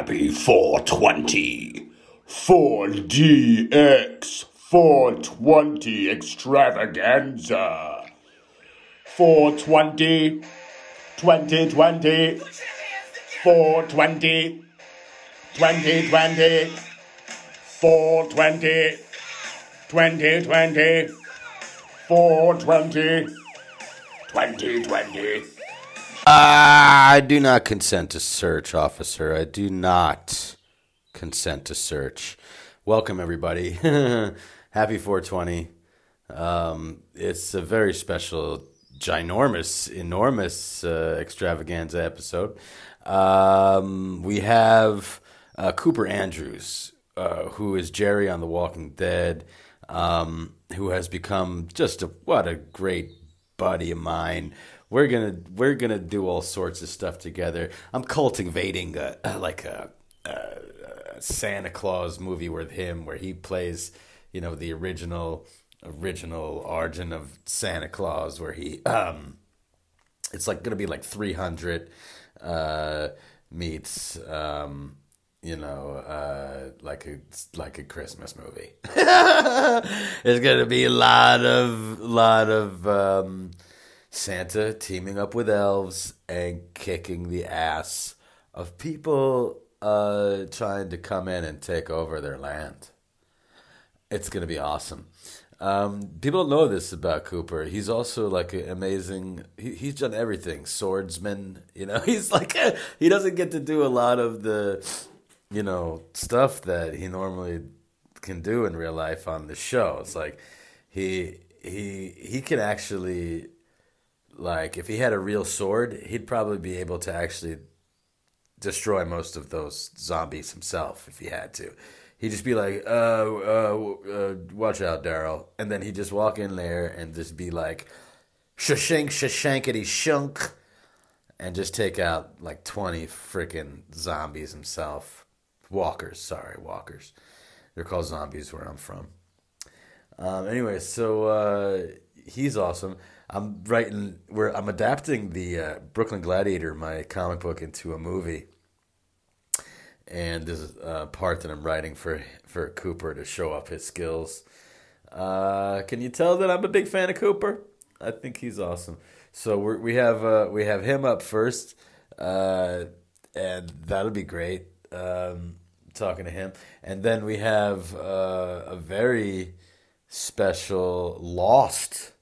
Happy 420. 4DX 420 extravaganza. 420. 2020. 420. 2020. 420. 2020. 420. 2020. I do not consent to search, officer. I do not consent to search. Welcome, everybody. Happy 420. Um, it's a very special, ginormous, enormous uh, extravaganza episode. Um, we have uh, Cooper Andrews, uh, who is Jerry on The Walking Dead, um, who has become just a what a great buddy of mine. We're gonna we're gonna do all sorts of stuff together. I'm cultivating a, like a, a, a Santa Claus movie with him, where he plays, you know, the original original origin of Santa Claus, where he um, it's like gonna be like 300 uh, meets um, you know, uh, like a like a Christmas movie. It's gonna be a lot of lot of um, Santa teaming up with elves and kicking the ass of people uh, trying to come in and take over their land. It's gonna be awesome. Um, people don't know this about Cooper. He's also like an amazing. He, he's done everything. Swordsman, you know. He's like a, he doesn't get to do a lot of the you know, stuff that he normally can do in real life on the show. It's like he he he can actually like if he had a real sword, he'd probably be able to actually destroy most of those zombies himself if he had to. He'd just be like, uh, uh, uh watch out, Daryl. And then he'd just walk in there and just be like, shashank, shashankity shunk, and just take out like 20 freaking zombies himself. Walkers, sorry, walkers. They're called zombies where I'm from. Um, anyway, so uh, he's awesome. I'm writing. Where I'm adapting the uh, Brooklyn Gladiator, my comic book, into a movie, and there's a part that I'm writing for for Cooper to show up his skills. Uh, can you tell that I'm a big fan of Cooper? I think he's awesome. So we we have uh, we have him up first, uh, and that'll be great. Um, talking to him, and then we have uh, a very special Lost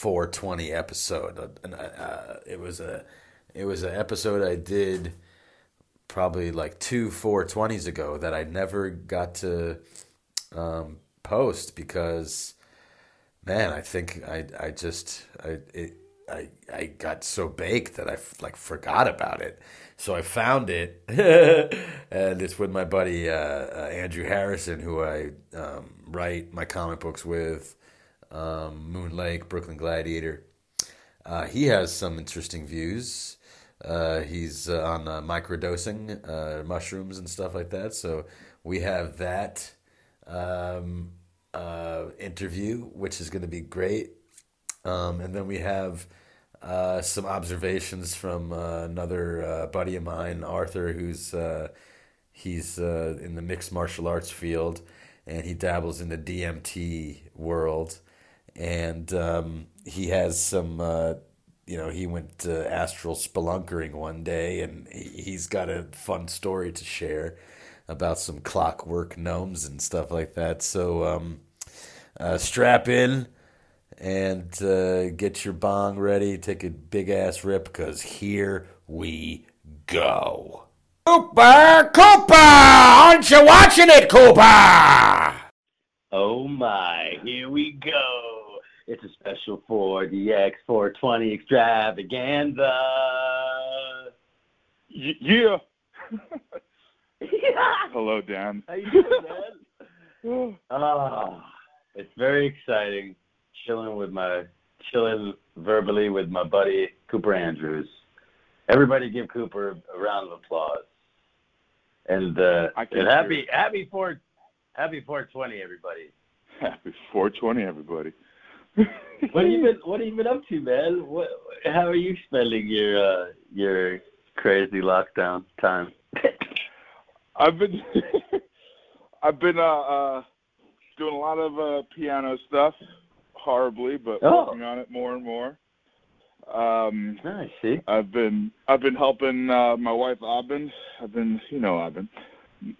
420 episode. And uh, it was a it was an episode I did probably like two 420s ago that I never got to um, post because man, I think I I just I it, I I got so baked that I like forgot about it. So I found it, and it's with my buddy uh, uh, Andrew Harrison, who I um, write my comic books with, um, Moon Lake, Brooklyn Gladiator. Uh, he has some interesting views. Uh, he's uh, on uh, microdosing uh, mushrooms and stuff like that. So we have that um, interview, which is going to be great. Um, and then we have uh, some observations from uh, another uh, buddy of mine, Arthur, who's uh, he's uh, in the mixed martial arts field, and he dabbles in the DMT world, and um, he has some. you know, he went astral spelunkering one day, and he, has got a fun story to share about some clockwork gnomes and stuff like that. So, um, strap in and uh, get your bong ready. Take a big ass rip because here we go. Cooper, Cooper, aren't you watching it, Cooper? Oh my, here we go. It's a special 4DX 420 extravaganza. Y- yeah. Hello, Dan. How you doing, man? oh, it's very exciting chilling with my chilling verbally with my buddy Cooper Andrews. Everybody give Cooper a round of applause. And uh and happy happy four happy four twenty everybody. Happy four twenty everybody. What have you been what have you been up to, man? What how are you spending your uh your crazy lockdown time? I've been I've been uh, uh doing a lot of uh piano stuff, horribly, but Oh. working on it more and more. Um Nice. See. I've been I've been helping uh my wife Abin. I've been you know Abin.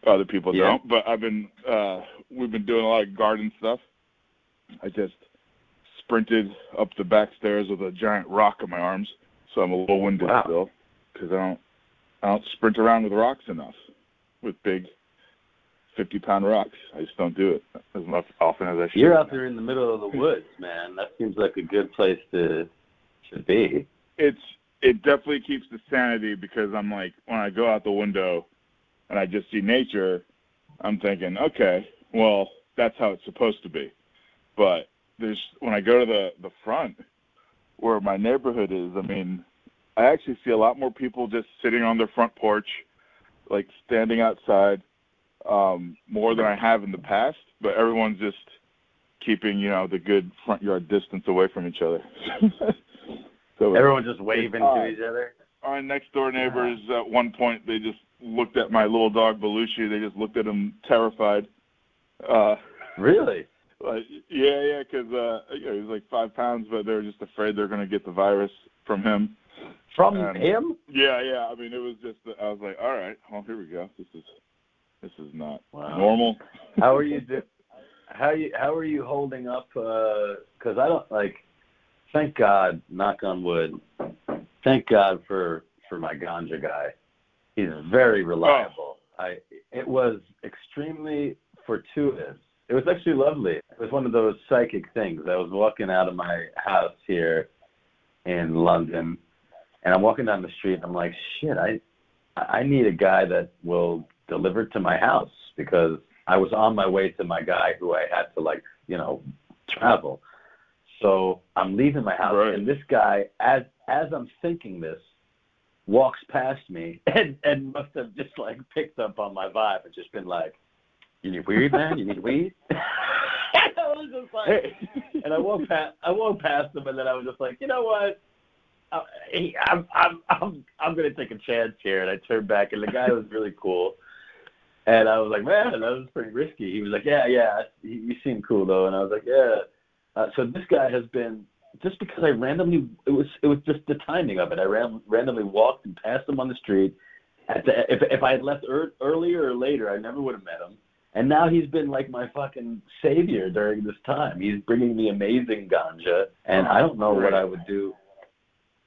Other people Yeah. don't, but I've been uh we've been doing a lot of garden stuff. I just sprinted up the back stairs with a giant rock in my arms, so I'm a little winded Wow. still because I don't I don't sprint around with rocks enough with big fifty pound rocks. I just don't do it as much often as I should. You're out there in the middle of the woods, man. That seems like a good place to to be. it's it definitely keeps the sanity because I'm like when I go out the window and I just see nature, I'm thinking, okay, well that's how it's supposed to be. But there's when I go to the the front where my neighborhood is, I mean, I actually see a lot more people just sitting on their front porch, like standing outside, um, more than I have in the past. But everyone's just keeping, you know, the good front yard distance away from each other. so Everyone just waving to each other. our next door neighbors at one point they just looked at my little dog Belushi. They just looked at him terrified. Uh, Really? Like yeah, yeah, because uh, you know, he's like five pounds, but they're just afraid they're gonna get the virus from him. From Um, him? Yeah, yeah. I mean, it was just I was like, all right, well here we go. This is this is not Wow. normal. How are you do? How you how are you holding up? Because I don't like. Thank God, knock on wood. Thank God for for my ganja guy. He's very reliable. I it was extremely fortuitous. It was actually lovely. It was one of those psychic things. I was walking out of my house here in London, and I'm walking down the street. and I'm like, shit, I I need a guy that will deliver to my house because I was on my way to my guy who I had to like, you know, travel. So I'm leaving my house, Right. and this guy, as as I'm thinking this, walks past me and and must have just like picked up on my vibe and just been like, "You need weed, man? You need weed?" I was just like, and I walked past I walked past him, and then I was just like, you know what? I, I'm, I'm I'm I'm gonna take a chance here, and I turned back, and the guy was really cool. And I was like, man, that was pretty risky. He was like, yeah, yeah, you you seem cool though. And I was like, yeah. Uh, so this guy has been just because I randomly it was it was just the timing of it. I ran, randomly walked and passed him on the street. At the, if if I had left er, earlier or later, I never would have met him. And now he's been like my fucking savior during this time. He's bringing me amazing ganja, and I don't know what I would do.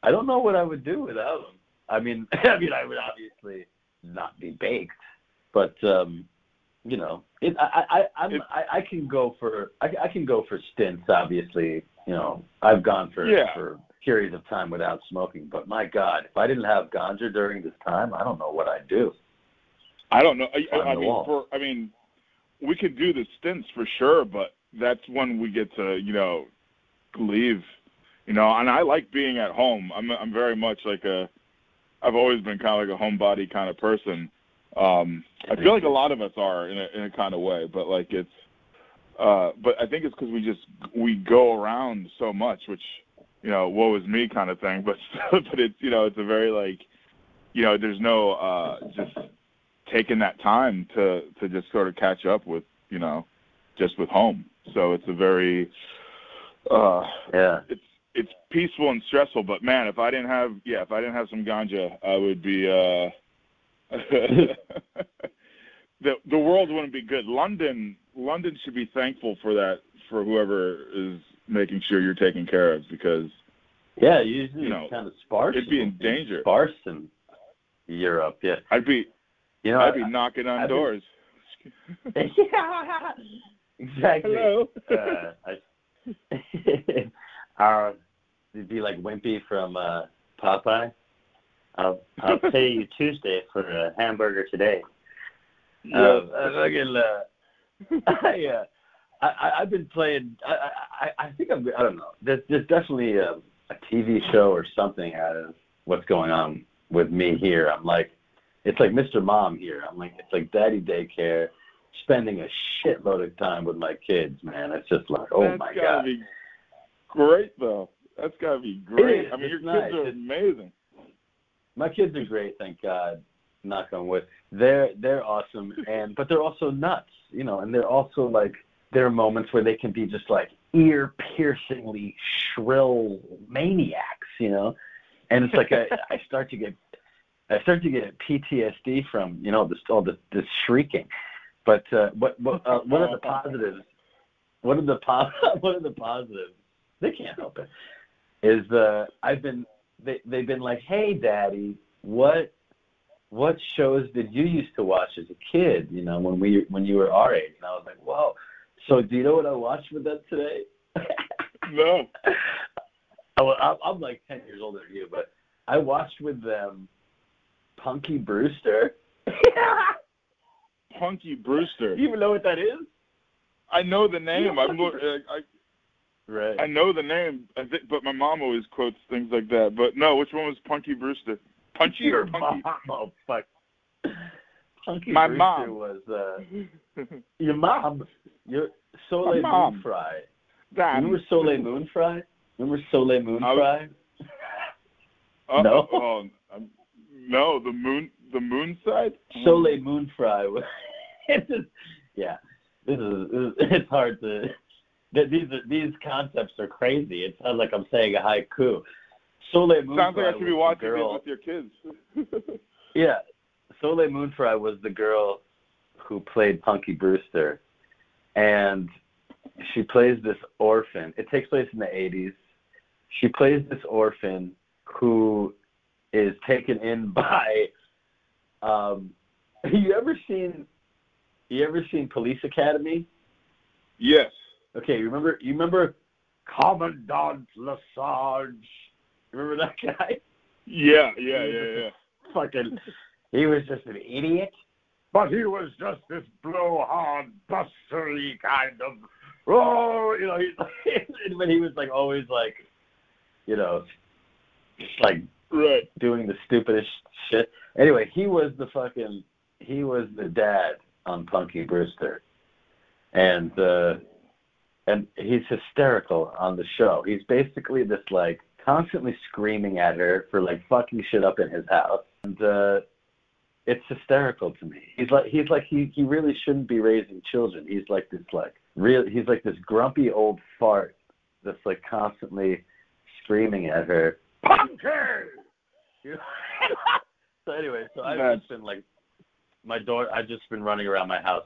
I don't know what I would do without him. I mean, I mean, I would obviously not be baked, but um, you know, it, I, I, I'm, I, I can go for, I, I can go for stints. Obviously, you know, I've gone for Yeah. for periods of time without smoking. But my God, if I didn't have ganja during this time, I don't know what I'd do. I don't know. I, On I mean, for I mean, we could do the stints for sure, but that's when we get to you know leave. You know, and I like being at home. I'm I'm very much like a. I've always been kind of like a homebody kind of person. Um, I feel like a lot of us are in a in a kind of way, but like it's. Uh, but I think it's because we just we go around so much, which you know, woe is me kind of thing. But but it's you know it's a very like, you know, there's no uh, just taking that time to to just sort of catch up with you know just with home so it's a very uh Yeah. it's it's peaceful and stressful but man if i didn't have yeah if i didn't have some ganja i would be uh the the world wouldn't be good london london should be thankful for that for whoever is making sure you're taken care of because Yeah, usually You know, it's kind of sparse. it'd be in danger. Sparse in Europe, yeah. i'd be You know, i'd be knocking on been- doors yeah, exactly. hello Uh, I, our, it'd be like Wimpy from uh, Popeye. I'll I'll pay you Tuesday for a hamburger today. Yeah. Um, I fucking, uh, I, uh, I, I, I've been playing. I, I, I think I'm. I don't know. There's, there's definitely a, a TV show or something out of what's going on with me here. I'm like, it's like Mr. Mom here. I'm like, it's like daddy daycare, spending a shitload of time with my kids. Man, it's just like, oh That's my gotta god. be great though. That's gotta be great. I mean, your It's kids are It's- amazing. My kids are great, thank God. knock on wood. They're they're awesome, and but they're also nuts, you know, and they're also like there are moments where they can be just like ear piercingly shrill maniacs, you know, and it's like I, I start to get I start to get PTSD from you know this all this, this shrieking. But uh, what what uh, what are the positives? What are the po- what are the positives? They can't help it. Is uh, I've been they they've been like, hey, daddy, what what shows did you used to watch as a kid? You know, when we when you were our age, and I was like, whoa. So do you know what I watched with them today? No. Oh, I'm, I'm like ten years older than you, but I watched with them Punky Brewster. Punky Brewster. Do you even know what that is? I know the name. Lo- uh, I Right. I know the name. I think, but my mom always quotes things like that. But no, which one was Punky Brewster? Punchy or Your Punky? mom. Oh fuck. Punky My Brewster mom. was uh, your mom. Your Soleil mom. Moon Fry. Remember Soleil Moon Fry? Remember Soleil Moon was- Fry? Uh, No? Oh, no, the moon, the moon side. Soleil Moon Fry. it's just, yeah. This is it's hard to. These these concepts are crazy. It sounds like I'm saying a haiku. Soleil Moon Sounds Fry like I should be watching the girl. this with your kids. Yeah, Soleil Moonfry was the girl who played Punky Brewster, and she plays this orphan. It takes place in the '80s. She plays this orphan who is taken in by. Um, you ever seen? You ever seen Police Academy? yes. Okay, you remember? You remember Commandant Lassard? Remember that guy? Yeah, yeah, yeah, yeah. fucking he was just an idiot. But he was just this blowhard, bustery kind of. Oh, You know, he, but he was like always like, you know, just like Right. doing the stupidest shit. Anyway, he was the fucking he was the dad on Punky Brewster, and uh, and he's hysterical on the show. He's basically this like constantly screaming at her for like fucking shit up in his house, and uh, it's hysterical to me. He's like he's like he he really shouldn't be raising children. He's like this like real he's like this grumpy old fart that's like constantly screaming at her. Punky! so anyway, so I've That's- just been like my daughter. I've just been running around my house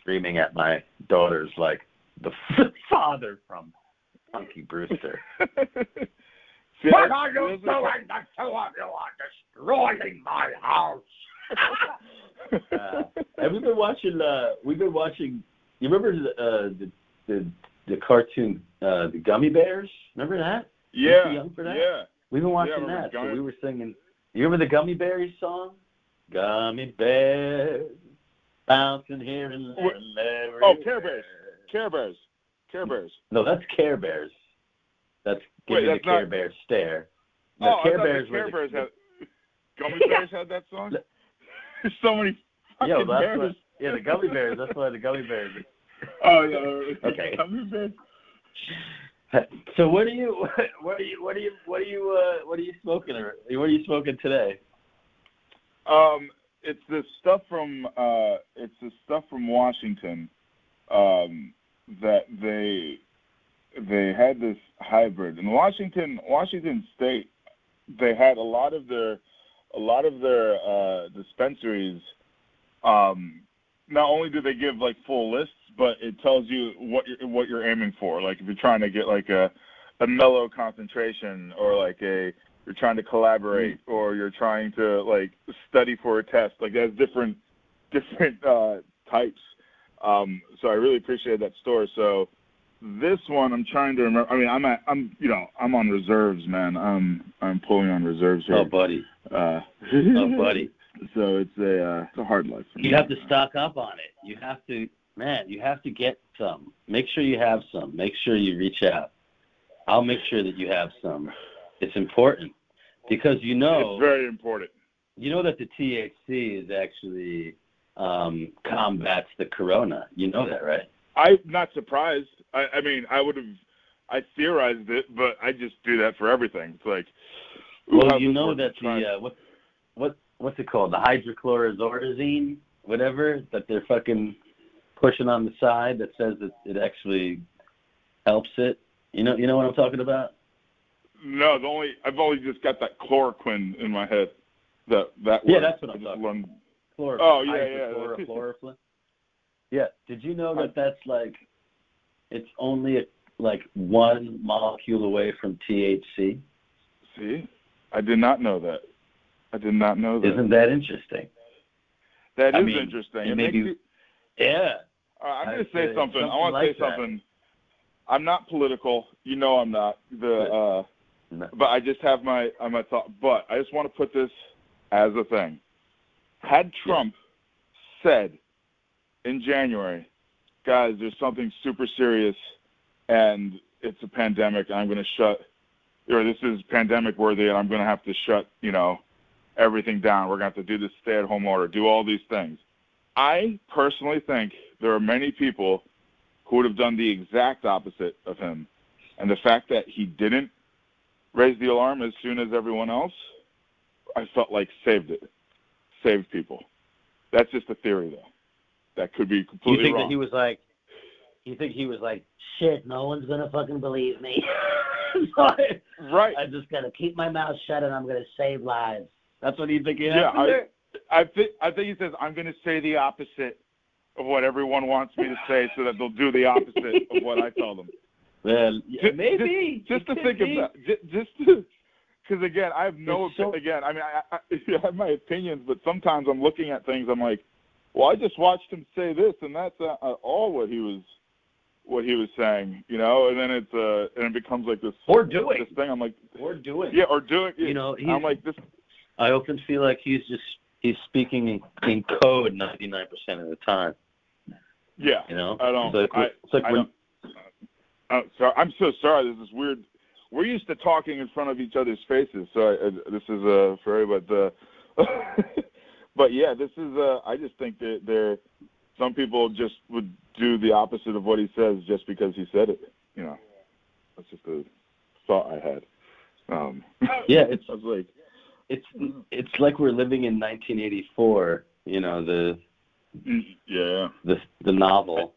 screaming at my daughters like the father from Punky Brewster. See, What are you this is- doing? The two of you are destroying my house. Uh, and we've been watching. Uh, we've been watching. You remember the uh, the, the the cartoon uh, the Gummy Bears? Remember that? Yeah. young for that? Yeah. We've been watching remember that. So we were singing. You remember the Gummy Bears song? Gummy Bears bouncing here and there. And. Oh, Care Bears. Care Bears. Care Bears. No, that's Care Bears. That's Wait, giving that's the Care not- Bear stare. oh, No, I Care Bears the Care Bears a- had. Gummy Bears had that song. There's so many fucking Yo, that's bears. what. Yeah, the Gummy Bears. That's why the Gummy Bears. Oh yeah. Okay. Gummy Bears. So what are you? What are you? What are you? What are you? Uh, what are you smoking? Or what are you smoking today? Um, it's this stuff from uh, it's this stuff from Washington, um, that they they had this hybrid in Washington Washington State. They had a lot of their a lot of their uh, dispensaries. Um, not only do they give like full lists, but it tells you what you're what you're aiming for. Like if you're trying to get like a a mellow concentration or like a you're trying to collaborate or you're trying to like study for a test like there's different different uh types um so i really appreciate that store so this one i'm trying to remember i mean i'm at i'm you know i'm on reserves man i'm i'm pulling on reserves here Oh, buddy. uh Oh, buddy. So it's a uh it's a hard life for me You have to stock up on it. You have to, man. You have to get some. Make sure you have some. Make sure you reach out. I'll make sure that you have some. It's important because you know it's very important you know that the THC is actually um, combats the corona. You know that, right? i'm not surprised i i mean i would have i theorized it but i just do that for everything it's like Well, you know working? that the uh, what what what's it called? The hydrochlorozordazine, whatever that they're fucking pushing on the side that says that it actually helps it. You know, you know what I'm talking about? No, the only I've only just got that chloroquine in my head. That that Yeah, word. that's what I'm talking learned- Chlor- Oh, yeah, yeah. hydrochloroquine. yeah. Did you know that that's like, it's only like one molecule away from THC? See, I did not know that. I did not know that. Isn't that interesting? That I is mean, interesting. it It may makes you- Yeah. I'm going to say say something. I something want to like say that. something. I'm not political. You know I'm not. The uh, No. but I just have my uh, my thought. But I just want to put this as a thing. Had Trump said in January, guys, there's something super serious, and it's a pandemic, and I'm going to shut, or this is pandemic worthy, and I'm going to have to shut, you know, everything down. We're going to have to do this stay-at-home order, do all these things. I personally think there are many people who would have done the exact opposite of him. And the fact that he didn't raise the alarm as soon as everyone else, I felt like saved it. Saved people. That's just a theory, though. That could be completely You think wrong. that he was like, you think he was like, shit, no one's gonna fucking believe me. so I, right. I just gotta keep my mouth shut and I'm gonna save lives. That's what you think he Yeah, happened I- I think I think he says I'm going to say the opposite of what everyone wants me to say, so that they'll do the opposite of what I tell them. Well, Just- maybe. just to think be. about just, just to because again i have no so- again i mean I, I, I have my opinions but sometimes i'm looking at things i'm like well i just watched him say this and that's uh, uh, all what he was what he was saying you know and then it's uh and it becomes like this Or doing. this thing i'm like Or doing. yeah or doing You know, he's- i'm like this I often feel like he's just he's speaking in, in code 99% of the time. yeah You know, i don't It's like, I, it's like I when, don't uh, sorry, i'm so sorry this is weird. We're used to talking in front of each other's faces so I, uh, this is uh for everybody uh, but yeah this is uh i just think that there some people just would do the opposite of what he says just because he said it you know? That's just a thought i had. Um Yeah, it's- i was like it's it's like we're living in 1984. You know, the yeah the the novel.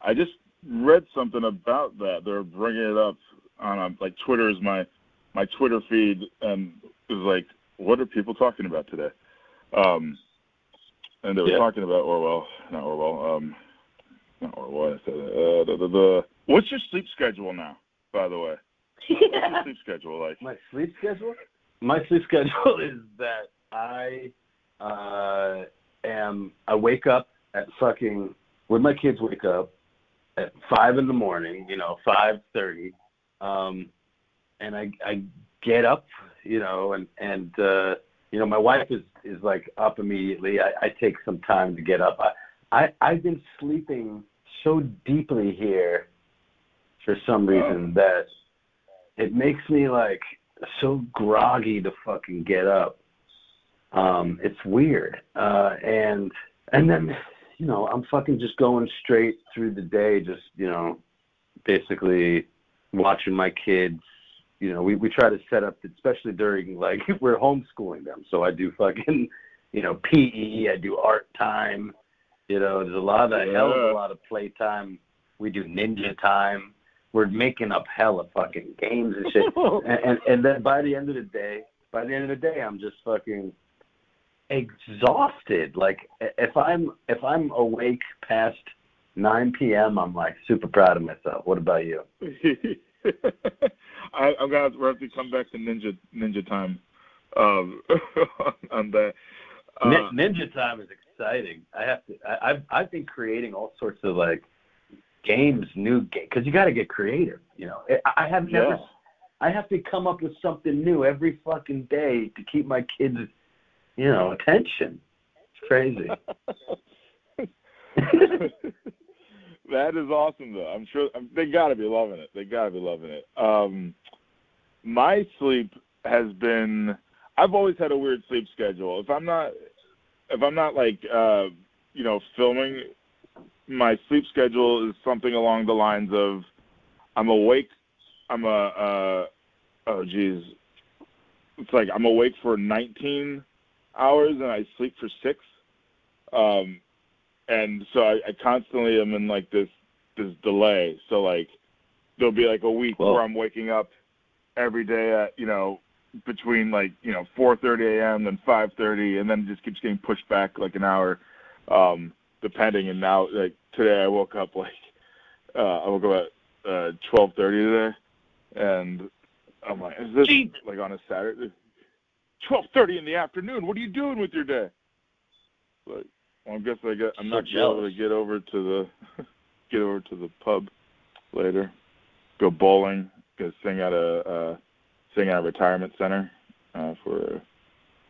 I just read something about that. They're bringing it up on um, like Twitter is my my Twitter feed, and it was like, what are people talking about today? Um, and they were Yeah. talking about Orwell, not Orwell, um, not Orwell. I said uh, the, the, the what's your sleep schedule now? By the way, what's your sleep schedule like? My sleep schedule? My sleep schedule is that I uh am I wake up at fucking when my kids wake up at five in the morning, you know, five thirty. Um and I I get up, you know, and and uh you know, my wife is is like up immediately. I, I take some time to get up. I, I I've been sleeping so deeply here for some reason that it makes me like so groggy to fucking get up. Um, it's weird. Uh, and and then you know, I'm fucking just going straight through the day, just, you know, basically watching my kids. You know, we, we try to set up especially during like we're homeschooling them. So I do fucking you know, PE, I do art time. You know, there's a lot of a hell of a lot of play time. We do ninja time. We're making up hella fucking games and shit and, and and then by the end of the day, by the end of the day, I'm just fucking exhausted. Like if I'm if I'm awake past 9 p.m., I'm like super proud of myself. What about you? I, I'm gonna have to, have to come back to ninja ninja time um, on that. Uh, Ninja time is exciting. I have to. I, I've I've been creating all sorts of like games, new game, because you got to get creative. You know, I, have never. Yeah. I have to come up with something new every fucking day to keep my kids, you know, attention. It's crazy. that is awesome, though. I'm sure um, they got to be loving it. They got to be loving it. Um, my sleep has been. I've always had a weird sleep schedule. If I'm not, if I'm not like, uh, you know, filming, my sleep schedule is something along the lines of, I'm awake. I'm a. Uh, oh, geez. It's like I'm awake for 19 hours and I sleep for six. Um, and so I, I constantly am in like this this delay. So like there'll be like a week where I'm waking up every day at you know between like you know 4:30 a.m. and 5:30, and then it just keeps getting pushed back like an hour, um, depending. And now like today I woke up like uh, I woke up at uh, 12:30 today, and I'm like, is this like on a Saturday? 12:30 in the afternoon. What are you doing with your day? Like, well, I guess I get I'm So not gonna able to get over to the get over to the pub later. Go bowling. Go sing at a uh, sing at a retirement center uh, for a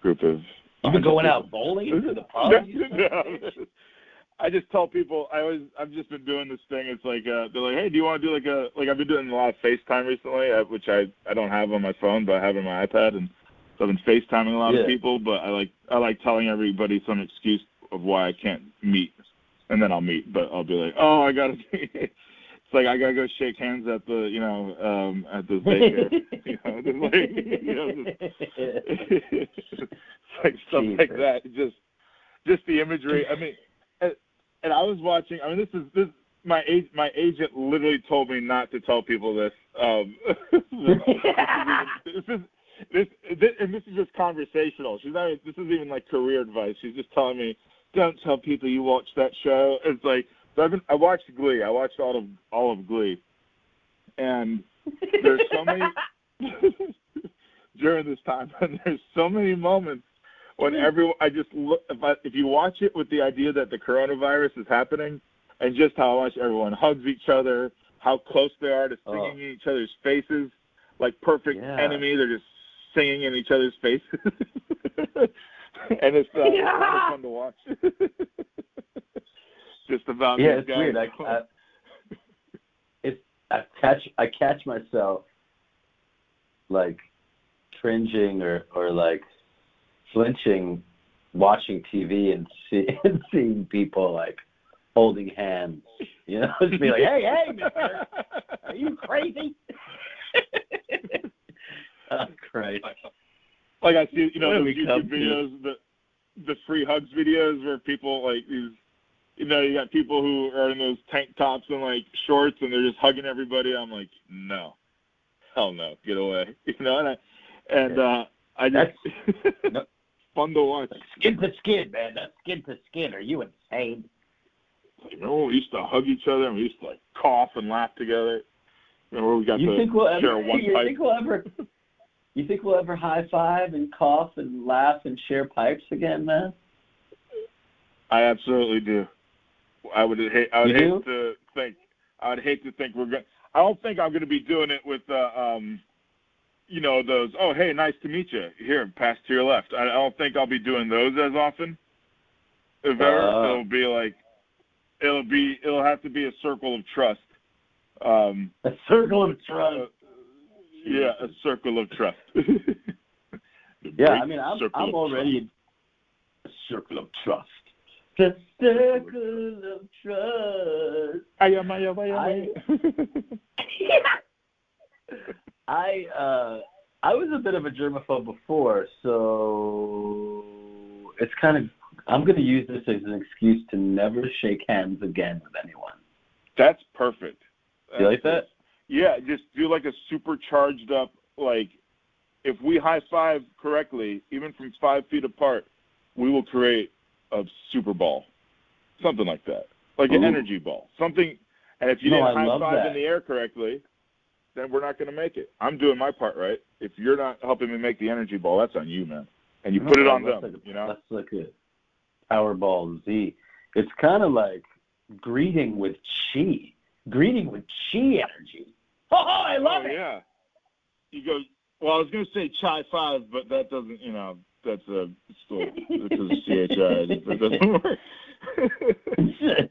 group of. You've been going out bowling to the pub? of a Yeah. bitch? I just tell people I always I've just been doing this thing. It's like uh, they're like, hey, do you want to do like a like I've been doing a lot of FaceTime recently, uh, which I I don't have on my phone, but I have on my iPad, and so I've been FaceTiming a lot Yeah. of people. But I like I like telling everybody some excuse of why I can't meet, and then I'll meet. But I'll be like, oh, I gotta. It's like I gotta go shake hands at the you know um at the daycare. you know, just like, you know, just, it's like stuff like that. Just just the imagery. I mean, and, I was watching. I mean, this is this. My age, my agent literally told me not to tell people this. Um, this is this, this and this is just conversational. She's not. This is even like career advice. She's just telling me, don't tell people you watch that show. It's like so I've been. I watched Glee. I watched all of all of Glee, and there's so many during this time, and there's so many moments when everyone. I just look if I, if you watch it with the idea that the coronavirus is happening, and just how much everyone hugs each other, how close they are to singing Oh. in each other's faces, like perfect Yeah. enemy. They're just singing in each other's faces, and it's uh, Yeah. of fun to watch. just about yeah, it's guys. weird. I, I, it's I catch I catch myself like cringing or or like flinching watching TV and see, and seeing people like holding hands. You know, just be like, hey, hey, mister, are you crazy? oh Christ! like I see, you know, those YouTube videos, the the free hugs videos where people like these, you know, you got people who are in those tank tops and like shorts and they're just hugging everybody. I'm like, no, hell no, get away, you know. And I, and uh, I just no. Fun to watch. Skin to skin, man. That's skin to skin. Are you insane? Like, remember when we used to hug each other and we used to like cough and laugh together. Remember we got you to think we'll share ever? one You pipe. think we'll ever? You think we'll ever high five and cough and laugh and share pipes again, man? I absolutely do. I would hate. I would You hate do? to think. I would hate to think we're going. I don't think I'm going to be doing it with, uh, um, you know, those. Oh, hey, nice to meet you. Here, pass to your left. I, I don't think I'll be doing those as often. If ever, Uh. it'll be like, it'll be, it'll have to be a circle of trust. Um, A circle of uh, trust. yeah, a circle of trust. Yeah, I mean, I'm I'm already a circle of trust. The circle of trust. Ay, am, ay, am, ay, am. I uh I was a bit of a germaphobe before, so it's kind of I'm going to use this as an excuse to never shake hands again with anyone. That's perfect. You like that? Yeah, just do like a supercharged up like if we high five correctly, even from five feet apart, we will create a super ball. Something like that. Like an energy ball. Something and if you No, didn't I high five that. in the air correctly, then we're not gonna make it. I'm doing my part right. If you're not helping me make the energy ball, that's on you, man. And you put it on That's them, like a- you know? That's like a Powerball Z. It's kind of like greeting with chi. Greeting with chi energy. Oh, I love oh, it. yeah. You go. Well, I was gonna say chai five, but that doesn't. You know, that's a still because of CHI. That doesn't work.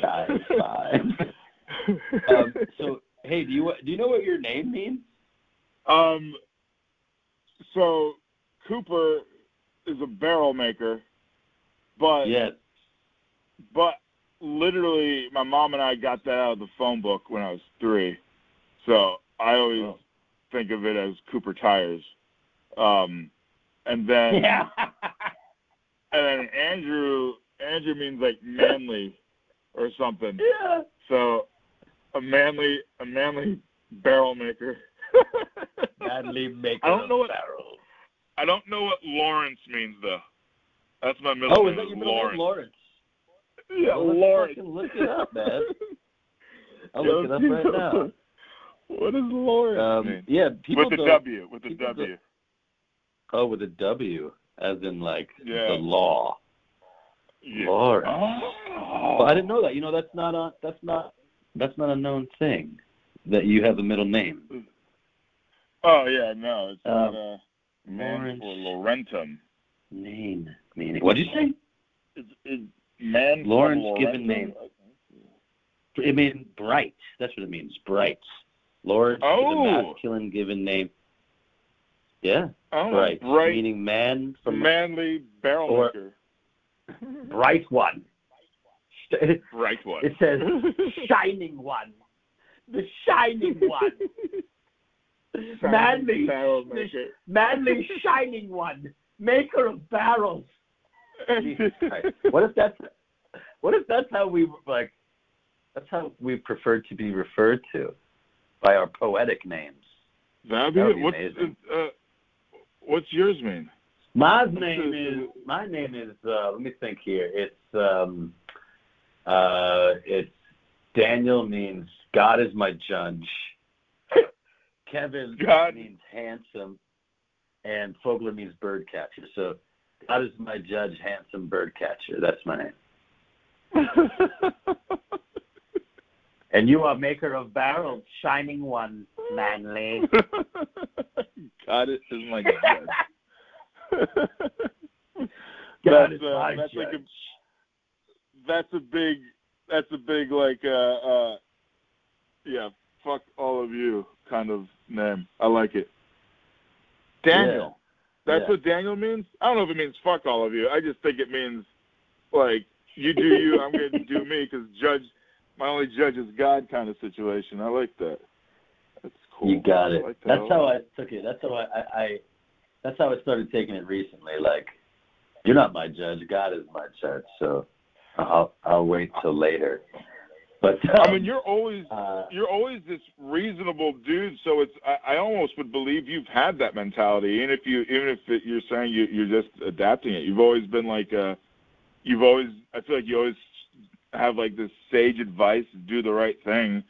Shy five. um, so, hey, do you do you know what your name means? um. So Cooper is a barrel maker, but Yes. but literally, my mom and I got that out of the phone book when I was three. So I always Oh. think of it as Cooper Tires. Um, and then Yeah. and then Andrew Andrew means like manly or something. Yeah. So a manly a manly barrel maker. Manly maker I don't know what- barrels. I don't know what Lawrence means though. That's my middle Oh, name. is that your middle Lawrence. name, Lawrence? Yeah, Well, Lawrence. look it up, man. I'll Yeah, look it up right now. What does Lawrence Um, mean? yeah, people With the W, with the W. Oh, with a W, as in like Yeah. the law. Yeah. Lawrence. Oh. Well, I didn't know that. You know, that's not a that's not that's not a known thing that you have a middle name. Oh yeah, no, it's Um, not a man for Laurentum. Name meaning. What did you say? It's, it's man Lawrence given name. It means bright. That's what it means. Bright. Lawrence is a Oh. masculine given name. Yeah, Oh, bright. bright, Meaning man from manly barrel maker. bright one. It Bright one. It says shining one. The shining one. Manly. barrel The manly shining one. Maker of barrels. Jesus What if that's what if that's how we like that's how we prefer to be referred to by our poetic names. That'd be, That would be What's amazing. uh, what's yours mean? My name is my name is uh let me think here. It's um uh it's Daniel means God is my judge. Kevin God. means handsome and Fogler means bird catcher. So God is my judge, handsome bird catcher. That's my name. And you are maker of barrels, shining one, manly. God is my judge. God that's, is uh, my that's judge. like a that's a big that's a big like uh uh yeah fuck all of you kind of name i like it daniel that's Yeah. what daniel means i don't know if it means fuck all of you i just think it means like you do you i'm gonna do me because judge my only judge is god kind of situation i like that that's cool You got it. like that That's how. I took it. That's how I, I, I that's how I started taking it recently. Like, you're not my judge. God is my judge. So I'll I'll wait till later. But i um, mean you're always uh, you're always this reasonable dude, so it's I, I almost would believe you've had that mentality, even if you even if it, you're saying you, you're just adapting it. You've always been like uh you've always I feel like you always have like this sage advice, do the right thing.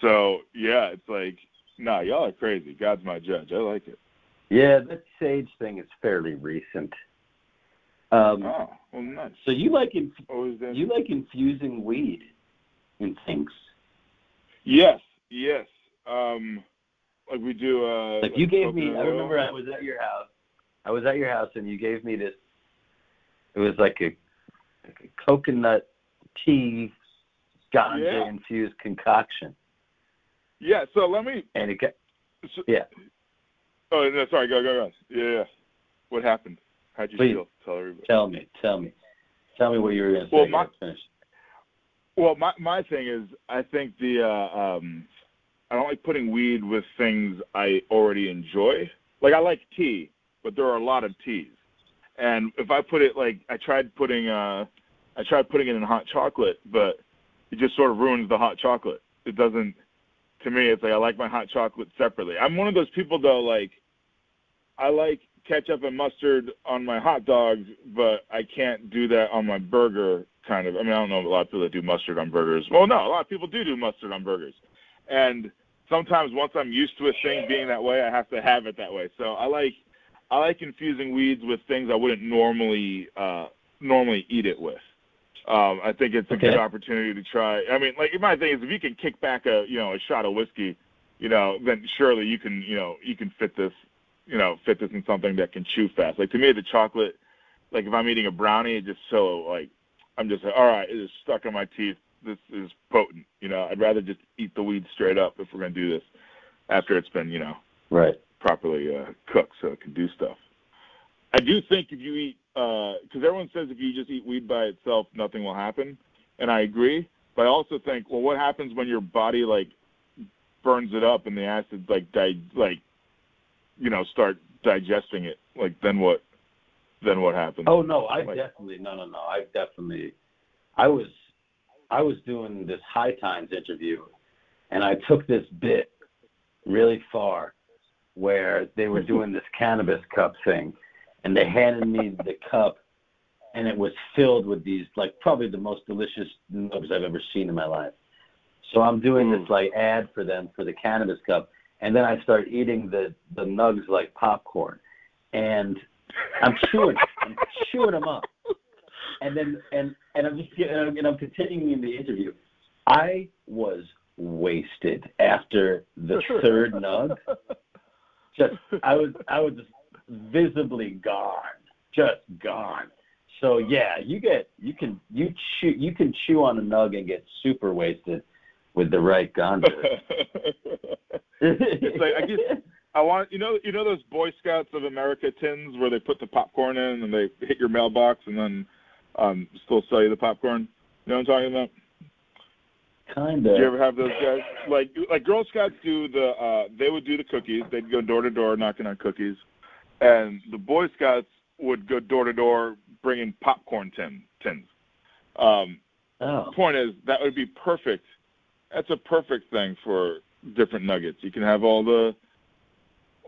So yeah, it's like nah, y'all are crazy. God's my judge. I like it. yeah, that sage thing is fairly recent. Um, Oh, well, nice. so you like inf- Always you like infusing weed in things. Yes, yes. Um, like we do. Uh, Like you gave me. I oil. remember I was at your house. I was at your house and you gave me this. It was like a, like a coconut tea, ganja Yeah. infused concoction, Yeah. So let me. and it got So, Yeah. Oh no, sorry. Go go go. Yeah. yeah. What happened? How'd you Please. feel? Tell everybody. Tell me, tell me, tell me what you were going to say. Well, I my- finish. Well, my my thing is, I think the uh, um, I don't like putting weed with things I already enjoy. Like I like tea, but there are a lot of teas, and if I put it like I tried putting uh, I tried putting it in hot chocolate, but it just sort of ruins the hot chocolate. It doesn't. To me, it's like I like my hot chocolate separately. I'm one of those people though, like I like ketchup and mustard on my hot dogs, but I can't do that on my burger. Kind of. I mean, I don't know a lot of people that do mustard on burgers. Well, no, a lot of people do do mustard on burgers, and sometimes once I'm used to a thing being that way, I have to have it that way. So I like I like infusing weeds with things I wouldn't normally uh, normally eat it with. Um, I think it's a Okay. good opportunity to try. I mean, like my thing is, if you can kick back a you know a shot of whiskey, you know, then surely you can you know you can fit this you know fit this in something that can chew fast. Like to me, the chocolate, like if I'm eating a brownie, it's just so like I'm just like, all right, it is stuck in my teeth. This is potent. You know, I'd rather just eat the weed straight up if we're gonna do this after it's been you know Right. properly uh, cooked so it can do stuff. I do think if you eat, because everyone says if you just eat weed by itself, nothing will happen, and I agree. But I also think, well, what happens when your body like burns it up and the acid like di- like you know start digesting it? Like then what? Then what happened. Oh no, I Like- definitely no no no. I definitely I was I was doing this High Times interview and I took this bit really far where they were doing this cannabis cup thing and they handed me the cup and it was filled with these like probably the most delicious nugs I've ever seen in my life. So I'm doing this hmm. like ad for them for the cannabis cup and then I start eating the the nugs like popcorn and I'm chewing, I'm chewing them up, and then and and I'm just and I'm, and I'm continuing the interview. I was wasted after the third nug. Just I was I was just visibly gone, just gone. So yeah, you get you can you chew you can chew on a nug and get super wasted with the right ganja. It's like, I guess- I want you know you know those Boy Scouts of America tins where they put the popcorn in and they hit your mailbox and then um still sell you the popcorn. You know what I'm talking about? kind Did you ever have those guys? Like like Girl Scouts do the uh they would do the cookies. They'd go door to door knocking on cookies, and the Boy Scouts would go door to door bringing popcorn tin tins. Um, Oh, point is that would be perfect. That's a perfect thing for different nuggets. You can have all the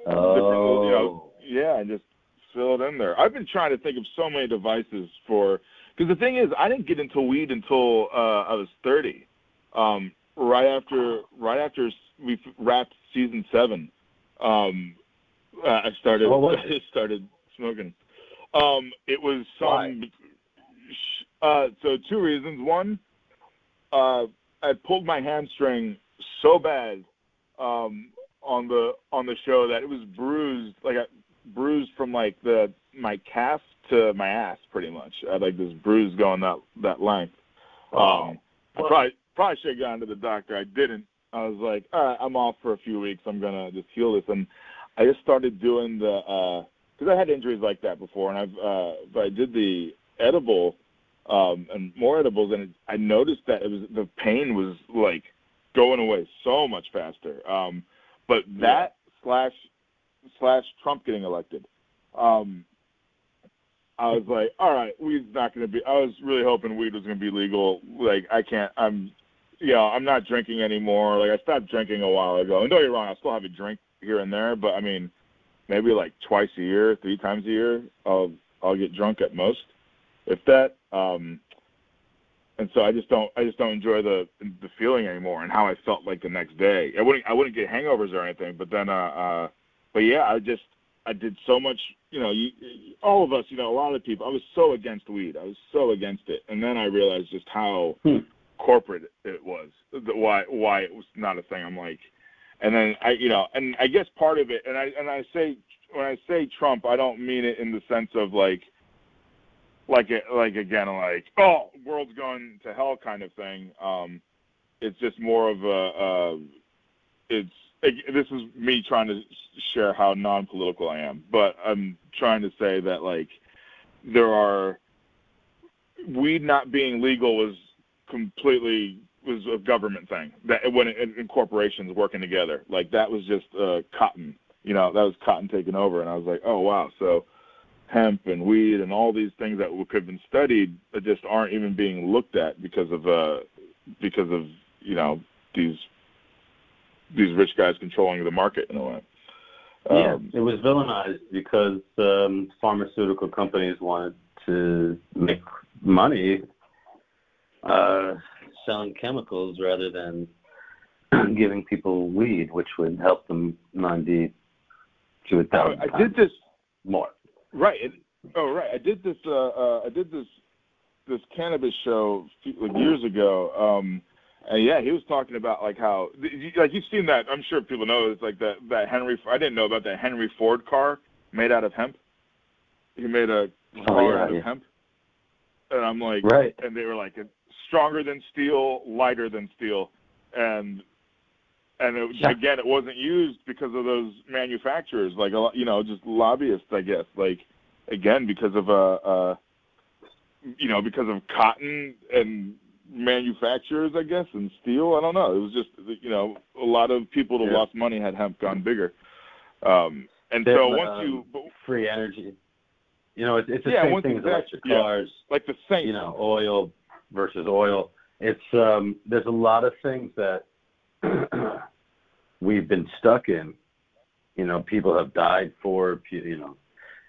different, you know, oh, yeah, and just fill it in there. I've been trying to think of so many devices for because the thing is, I didn't get into weed until uh, I was 30. Um, right after right after we wrapped season seven, um, I started I started smoking. Um, it was some. Uh, so two reasons. One, uh, I pulled my hamstring so bad um, on the on the show that it was bruised, like I, bruised from like the my calf to my ass, pretty much. I had like this bruise going that that length. Um, I probably probably should have gone to the doctor. I didn't. I was like, all right, I'm off for a few weeks. I'm gonna just heal this, and I just started doing the because I had injuries like that before, and I've uh, but I did the edible um, and more edibles, and it, I noticed that it was the pain was like going away so much faster. Um, but that slash slash Trump getting elected, um, I was like, all right, weed's not going to be. I was really hoping weed was going to be legal. Like I can't. I'm, you know, I'm not drinking anymore. Like I stopped drinking a while ago. And don't get me wrong, I still have a drink here and there, but I mean, maybe like twice a year, three times a year, I'll I'll get drunk at most, if that. Um, and so I just don't I just don't enjoy the the feeling anymore and how I felt like the next day. I wouldn't I wouldn't get hangovers or anything, but then uh, uh but yeah, I just I did so much, you know, you, all of us, you know, a lot of people. I was so against weed. I was so against it, and then I realized just how Hmm. corporate it was. The, why why it was not a thing. I'm like, and then I, you know, and I guess part of it, and I and I say when I say Trump, I don't mean it in the sense of like, like like again, like oh, world's going to hell kind of thing. Um, it's just more of a, uh, it's this is me trying to share how non-political I am, but I'm trying to say that like there are weed not being legal was completely was a government thing that when it, in corporations working together like that was just uh, cotton you know that was cotton taking over and I was like oh wow so hemp and weed and all these things that could have been studied that just aren't even being looked at because of uh because of you know these these rich guys controlling the market in a way. Yeah, Um, it was villainized because um, pharmaceutical companies wanted to make money uh, selling chemicals rather than giving people weed, which would help them 90 to a thousand I times did this more. Right. It, oh, right. I did this. Uh, uh, I did this this cannabis show few- like years ago. Um, and yeah, he was talking about like how like you've seen that. I'm sure people know it's like that that Henry. I didn't know about that Henry Ford car made out of hemp. He made a car Oh, yeah, out of hemp. And I'm like, Right. and they were like stronger than steel, lighter than steel, and and it, Yeah. again, it wasn't used because of those manufacturers, like a lot, you know, just lobbyists, I guess. Like again, because of uh, uh, you know, because of cotton and manufacturers, I guess, and steel. I don't know. It was just you know, a lot of people that Yeah. lost money had hemp gone bigger. Um, and There's, so once um, you, but Free energy. You know, it's, it's the Yeah, same thing as get- electric yeah. cars. like the Saints. You know, oil versus oil. It's um, there's a lot of things that we've been stuck in. You know, people have died for. You know,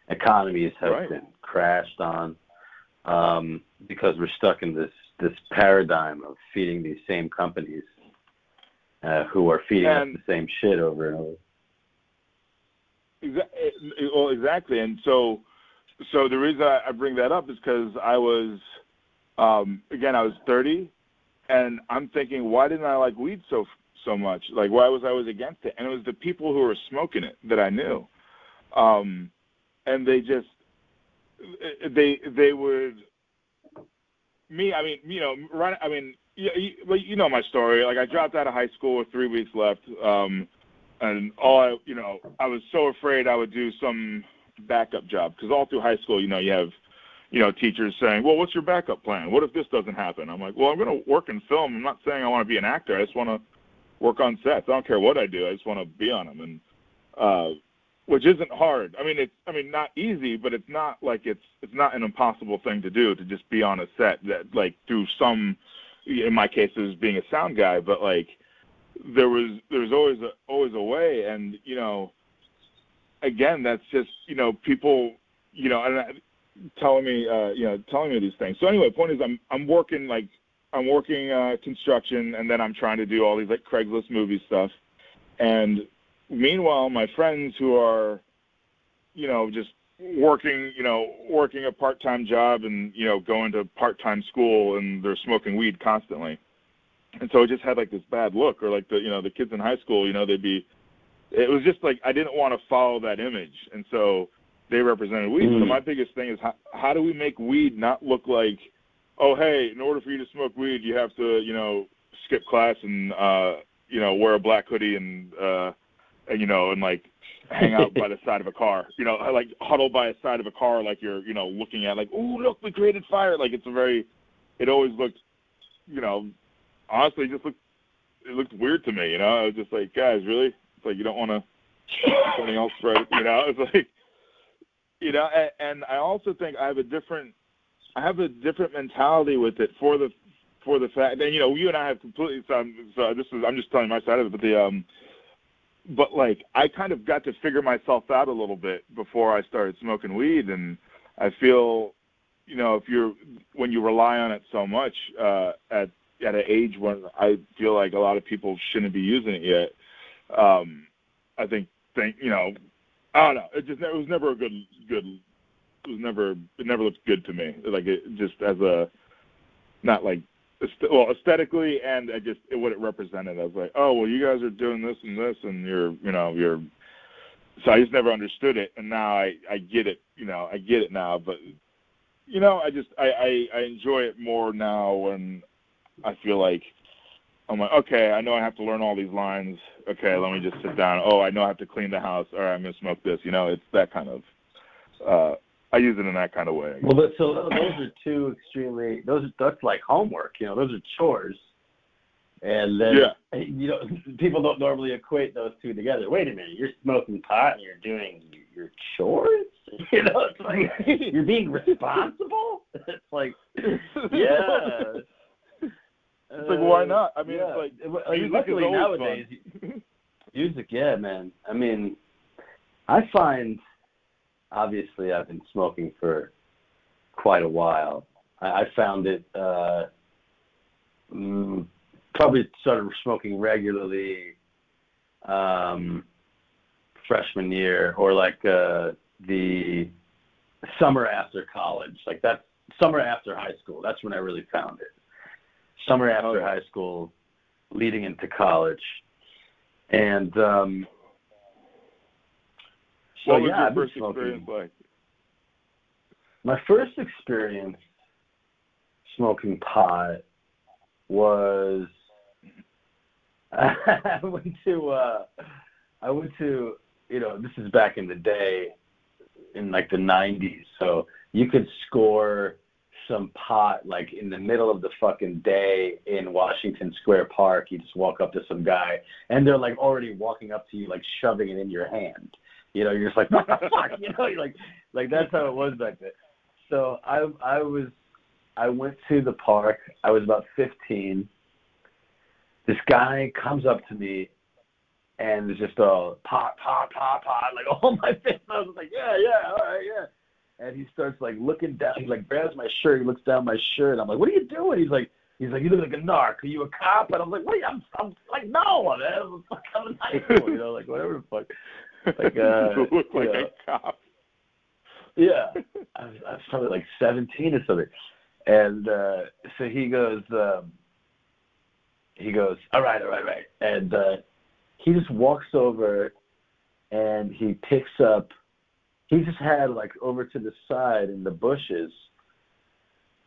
economies have Right. been crashed on um, because we're stuck in this this paradigm of feeding these same companies uh, who are feeding And- us the same shit over and over. Exa- well, exactly. And so, so the reason I I bring that up is because I was, um, again, I was 30, and I'm thinking, why didn't I like weed so so much? Like, why was I was against it? And it was the people who were smoking it that I knew, um, and they just, they they would, me. I mean, you know, right. I mean, you, you, you know my story. Like, I dropped out of high school with three weeks left. Um, and all I, you know, I was so afraid I would do some backup job because all through high school, you know, you have, you know, teachers saying, "Well, what's your backup plan? What if this doesn't happen?" I'm like, "Well, I'm going to work in film. I'm not saying I want to be an actor. I just want to work on sets. I don't care what I do. I just want to be on them." And uh, which isn't hard. I mean, it's, I mean, not easy, but it's not like it's, it's not an impossible thing to do to just be on a set that, like, through some, in my case, it was being a sound guy, but like there was there's always a always a way and you know again that's just you know people you know and I- telling me uh you know telling me these things so anyway point is i'm i'm working like i'm working uh construction and then i'm trying to do all these like craigslist movie stuff. And meanwhile my friends who are you know just working you know working a part-time job and you know going to part-time school and they're smoking weed constantly. And so it just had like this bad look or like the you know the kids in high school you know they'd be it was just like i didn't want to follow that image. And so they represented weed. So Mm. my biggest thing is how, how do we make weed not look like oh hey in order for you to smoke weed you have to you know skip class and uh you know wear a black hoodie and uh and you know and like hang out by the side of a car you know like huddle by the side of a car like you're you know looking at like oh look we created fire like it's a very it always looked you know honestly it just looked it looked weird to me, you know. I was just like, guys, really? It's like you don't want to something else, right? You know, it's like, you know, and, and I also think I have a different, I have a different mentality with it for the, for the fact, and you know, you and I have completely. So, I'm, so this is, I'm just telling my side of it, but the, um, but like I kind of got to figure myself out a little bit before I started smoking weed, and I feel, you know, if you're when you rely on it so much uh, at at an age when I feel like a lot of people shouldn't be using it yet. Um, I think think you know, I don't know. It just it was never a good good. Was never it never looked good to me. Like it just as a not like well aesthetically and I just it, what it represented. I was like, oh well, you guys are doing this and this, and you're you know you're. So I just never understood it, and now I I get it. You know I get it now, but you know I just I I, I enjoy it more now when I feel like I'm like, okay, I know I have to learn all these lines. Okay, let me just sit down. Oh, I know I have to clean the house. All right, I'm gonna smoke this. You know, it's that kind of. Uh, I use it in that kind of way. Well, but, so those are two extremely those are that's like homework. You know, those are chores. And then Yeah. you know people don't normally equate those two together. Wait a minute, you're smoking pot and you're doing your chores. You know, it's like you're being responsible. It's like yeah. It's like, why Uh, not? I mean, yeah. it's like, Like, luckily nowadays, music, yeah, man. I mean, I find obviously I've been smoking for quite a while. I, I found it uh, mm, probably started smoking regularly um, freshman year or like uh, the summer after college. Like that summer after high school. That's when I really found it. Summer after Oh, high school, leading into college, and um, so what was yeah, your first experience like? My first experience smoking pot was I went to uh I went to you know, this is back in the day in like the nineties, so you could score some pot like in the middle of the fucking day in Washington Square Park. You just walk up to some guy and they're like already walking up to you like shoving it in your hand. You know, you're just like, what the fuck? You know, like, like that's how it was back then. So I, I was, I went to the park. I was about 15. This guy comes up to me, and it's just a pot, pot, pot, pot, like all my face. I was like, yeah, yeah, all right, yeah. And he starts like looking down. He like grabs my shirt. He looks down my shirt. I'm like, what are you doing? He's like, he's like, you look like a narc. Are you a cop? And I'm like, you? I'm, I'm like, no, man. I'm, I'm school, you know, like whatever the fuck. Like, uh, you look like know. a cop. Yeah, I was, I was probably like 17 or something. And uh, so he goes, um, he goes, all right, all right, all right. And uh, he just walks over and he picks up, he just had like over to the side in the bushes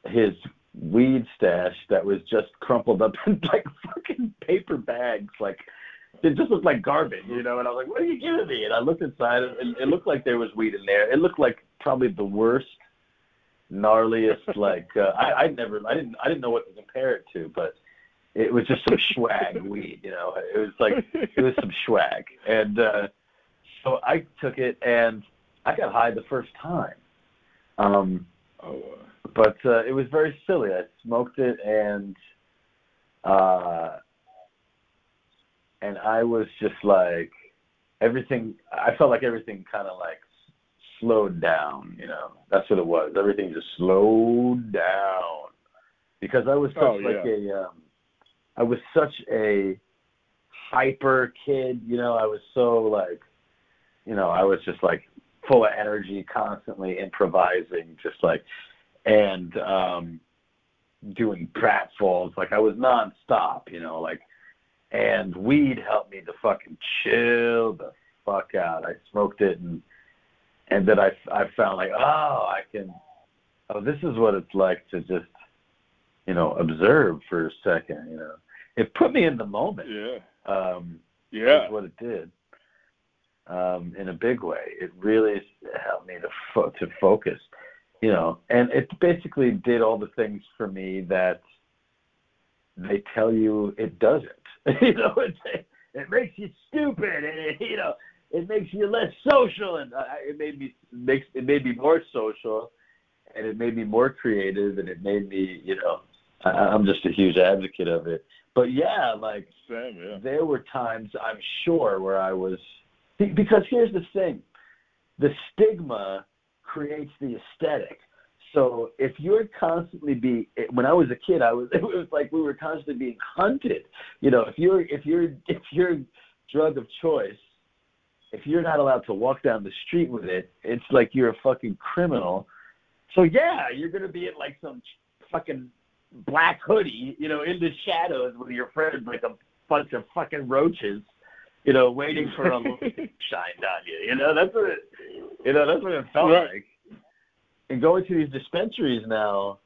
his weed stash that was just crumpled up in like fucking paper bags, like it just looked like garbage, you know. And I was like, "What are you giving me?" And I looked inside, and it looked like there was weed in there. It looked like probably the worst, gnarliest. Like uh, I, I never, I didn't, I didn't know what to compare it to, but it was just some swag weed, you know. It was like it was some swag, and uh, so I took it, and I got high the first time. Um, Oh, but uh, it was very silly. I smoked it and uh, and I was just like everything. I felt like everything kind of like slowed down. You know, that's what it was. Everything just slowed down because I was such Oh, like yeah. a um, I was such a hyper kid. You know, I was so like you know I was just like full of energy, constantly improvising, just like and um doing pratfalls. Like I was nonstop, you know, like and weed helped me to fucking chill the fuck out. I smoked it and and then I I found like, oh, I can oh, this is what it's like to just you know, observe for a second, you know. It put me in the moment. yeah, Um yeah. is what it did. Um, in a big way, it really helped me to fo- to focus, you know, and it basically did all the things for me that they tell you it doesn't. you know, it it makes you stupid, and it, you know, it makes you less social, and uh, it made me makes it made me more social, and it made me more creative, and it made me, you know, I, I'm just a huge advocate of it. But yeah, like Same, yeah. there were times I'm sure where I was be- because here's the thing the stigma creates the aesthetic so if you're constantly being when I was a kid I was it was like we were constantly being hunted you know if you're if you're if you're drug of choice if you're not allowed to walk down the street with it it's like you're a fucking criminal so yeah you're going to be in like some fucking black hoodie you know in the shadows with your friends like a bunch of fucking roaches, you know, waiting for a light shine on you. You know, that's what it, you know, that's what it felt Right. like. And going to these dispensaries now,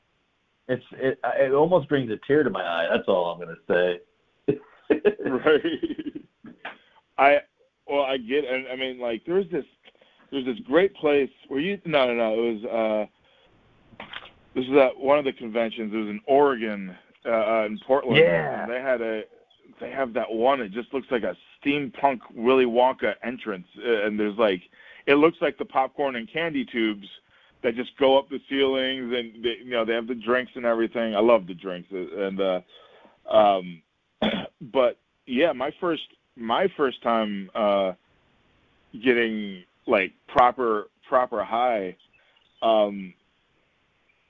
it's it it almost brings a tear to my eye. That's all I'm gonna say. right. I well, I get, and I mean, like, there's this, there's this great place where you, no, no, no, it was, uh, this is at one of the conventions. It was in Oregon, uh, uh, in Portland. Yeah. And they had a, they have that one. It just looks like a steampunk Willy Wonka entrance, uh, and there's like, it looks like the popcorn and candy tubes that just go up the ceilings, and they, you know, they have the drinks and everything. I love the drinks, uh, and uh, um, but yeah, my first my first time uh getting like proper proper high um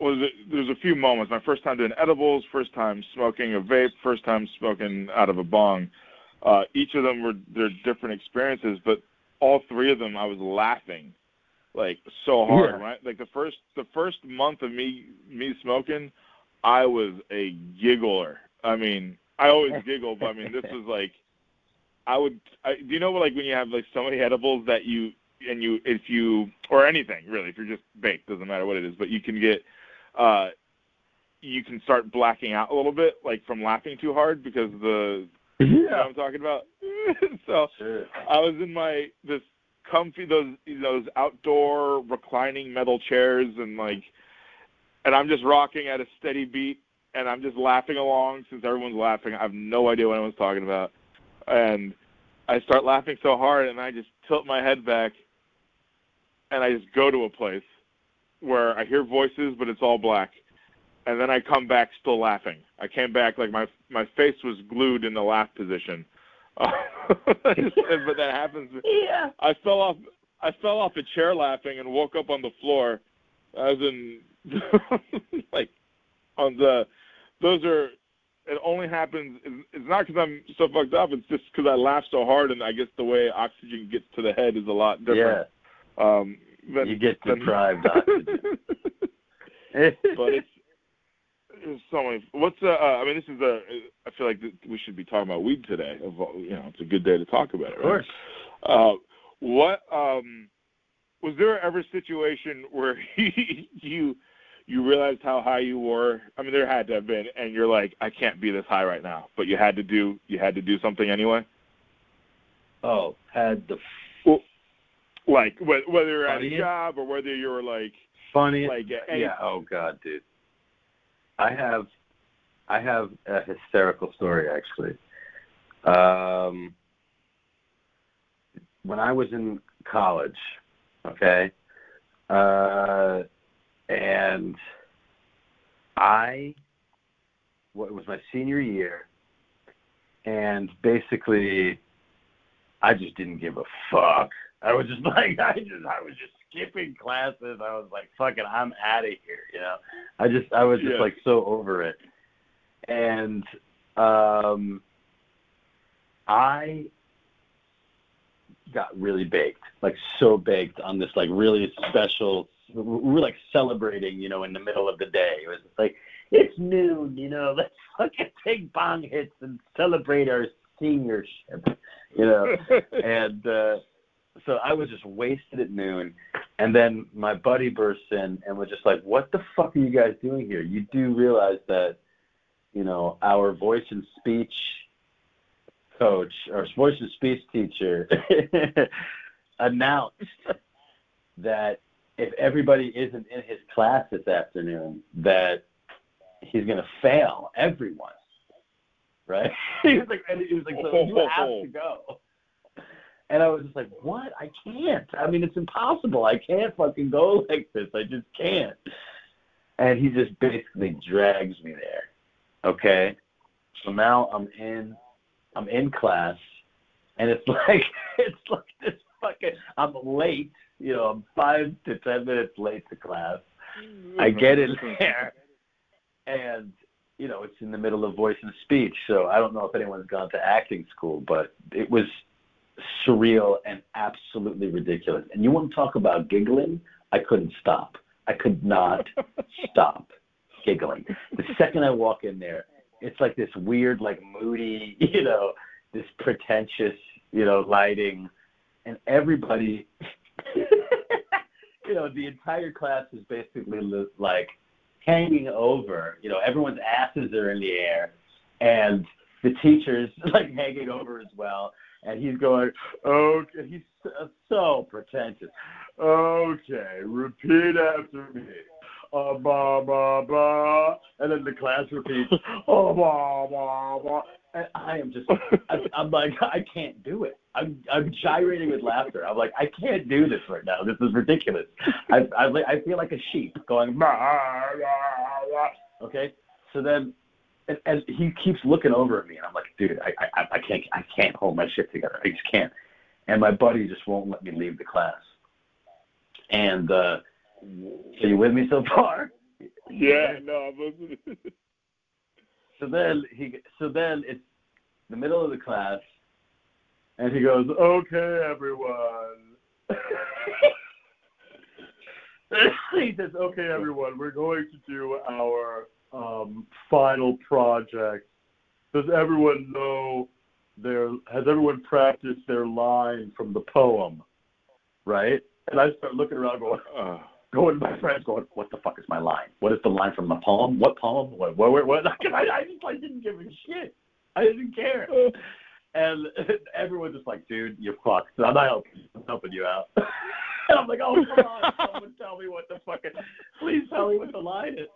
was there's a few moments. My first time doing edibles, first time smoking a vape, first time smoking out of a bong. Uh each of them were they're different experiences, but all three of them I was laughing like so hard, Yeah. right? Like the first the first month of me me smoking, I was a giggler. I mean, I always giggle, but I mean, this was like, I would. I, do you know like when you have like so many edibles that you and you if you or anything really if you're just baked doesn't matter what it is, but you can get, uh, you can start blacking out a little bit like from laughing too hard because the you know I'm talking about. so Sure. I was in my this comfy those those outdoor reclining metal chairs and like and I'm just rocking at a steady beat and I'm just laughing along since everyone's laughing. I have no idea what anyone's talking about. And I start laughing so hard and I just tilt my head back and I just go to a place where I hear voices, but it's all black, and then I come back still laughing. I came back like my my face was glued in the laugh position. but that happens. Yeah. I fell off. I fell off a chair laughing and woke up on the floor. As in, like, on the. Those are. It only happens. It's not because I'm so fucked up. It's just because I laugh so hard, and I guess the way oxygen gets to the head is a lot different. Yeah. Um, than, you get than- deprived oxygen. but it's there's so many. What's uh, uh? I mean, this is a. I feel like we should be talking about weed today. You know, it's a good day to talk about it. of Right? course. Uh, what um, was there ever a situation where you you realized how high you were? I mean, there had to have been, and you're like, I can't be this high right now, but you had to do you had to do something anyway. Oh, had the Like whether you're at a job or whether you were like funny. like yeah. Oh God, dude. I have, I have a hysterical story actually. Um, when I was in college, okay, uh, and I, what it was my senior year, and basically, I just didn't give a fuck. I was just like, I just, I was just skipping classes. I was like, fucking, I'm out of here, you know. I just, I was just Yeah. like so over it, and um, I got really baked, like so baked on this like really special. We were like celebrating, you know, in the middle of the day. It was like it's noon, you know. Let's fucking take bong hits and celebrate our seniorship, you know. and uh, so I was just wasted at noon, and then my buddy bursts in and was just like, "What the fuck are you guys doing here? You do realize that, you know, our voice and speech coach, our voice and speech teacher, announced that if everybody isn't in his class this afternoon, that he's gonna fail everyone." Right? he was like, and he was like, so you have to go. And I was just like, what? I can't. I mean, it's impossible. I can't fucking go like this. I just can't. And he just basically drags me there. Okay. So now I'm in, I'm in class, and it's like, it's like this fucking. I'm late. You know, I'm five to ten minutes late to class. I get in there, and you know, it's in the middle of voice and speech. So I don't know if anyone's gone to acting school, but it was surreal and absolutely ridiculous. And you want to talk about giggling? I couldn't stop. I could not stop giggling. The second I walk in there, it's like this weird, like moody, you know, this pretentious, you know, lighting, and everybody, you know, the entire class is basically li- like hanging over. You know, everyone's asses are in the air, and the teacher's like hanging over as well and he's going, okay, he's so, pretentious. Okay, repeat after me. Uh, ba ba ba, and then the class repeats, oh ba ba ba, and I am just, I, I'm like, I can't do it. I'm I'm gyrating with laughter. I'm like, I can't do this right now. This is ridiculous. I I, I feel like a sheep going, ba ba ba. Okay, so then and, and he keeps looking over at me, and I'm like, dude, I, I, I can't, I can't hold my shit together. I just can't. And my buddy just won't let me leave the class. And uh, so you with me so far? yeah, no, I'm listening. So then he, so then it's the middle of the class, and he goes, "Okay, everyone." he says, "Okay, everyone, we're going to do our um, final project. Does everyone know their? Has everyone practiced their line from the poem? Right?" And I start looking around, going, Uh, going to my friends, going, "What the fuck is my line? What is the line from the poem? What poem? What? What? What?" what? I, I just like didn't give a shit. I didn't care. And everyone's just like, "Dude, you're fucked. I'm not helping. you. I'm helping you out." and I'm like, "Oh come on, someone tell me what the fucking, please tell me what the line is."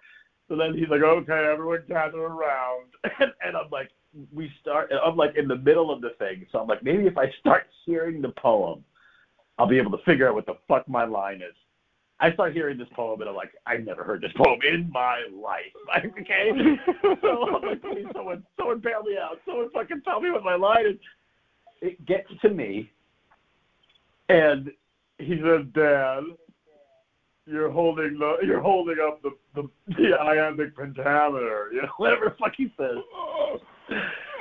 So then he's like, "Okay, everyone gather around," and, and I'm like, "We start." I'm like in the middle of the thing, so I'm like, maybe if I start hearing the poem, I'll be able to figure out what the fuck my line is. I start hearing this poem and I'm like, I've never heard this poem in my life. Like, okay? so I'm like, please, someone, someone bail me out. Someone fucking tell me what my line is. It gets to me, and He says, Dan, you're holding the, you're holding up the, the, the iambic pentameter. You know, whatever the fuck he says.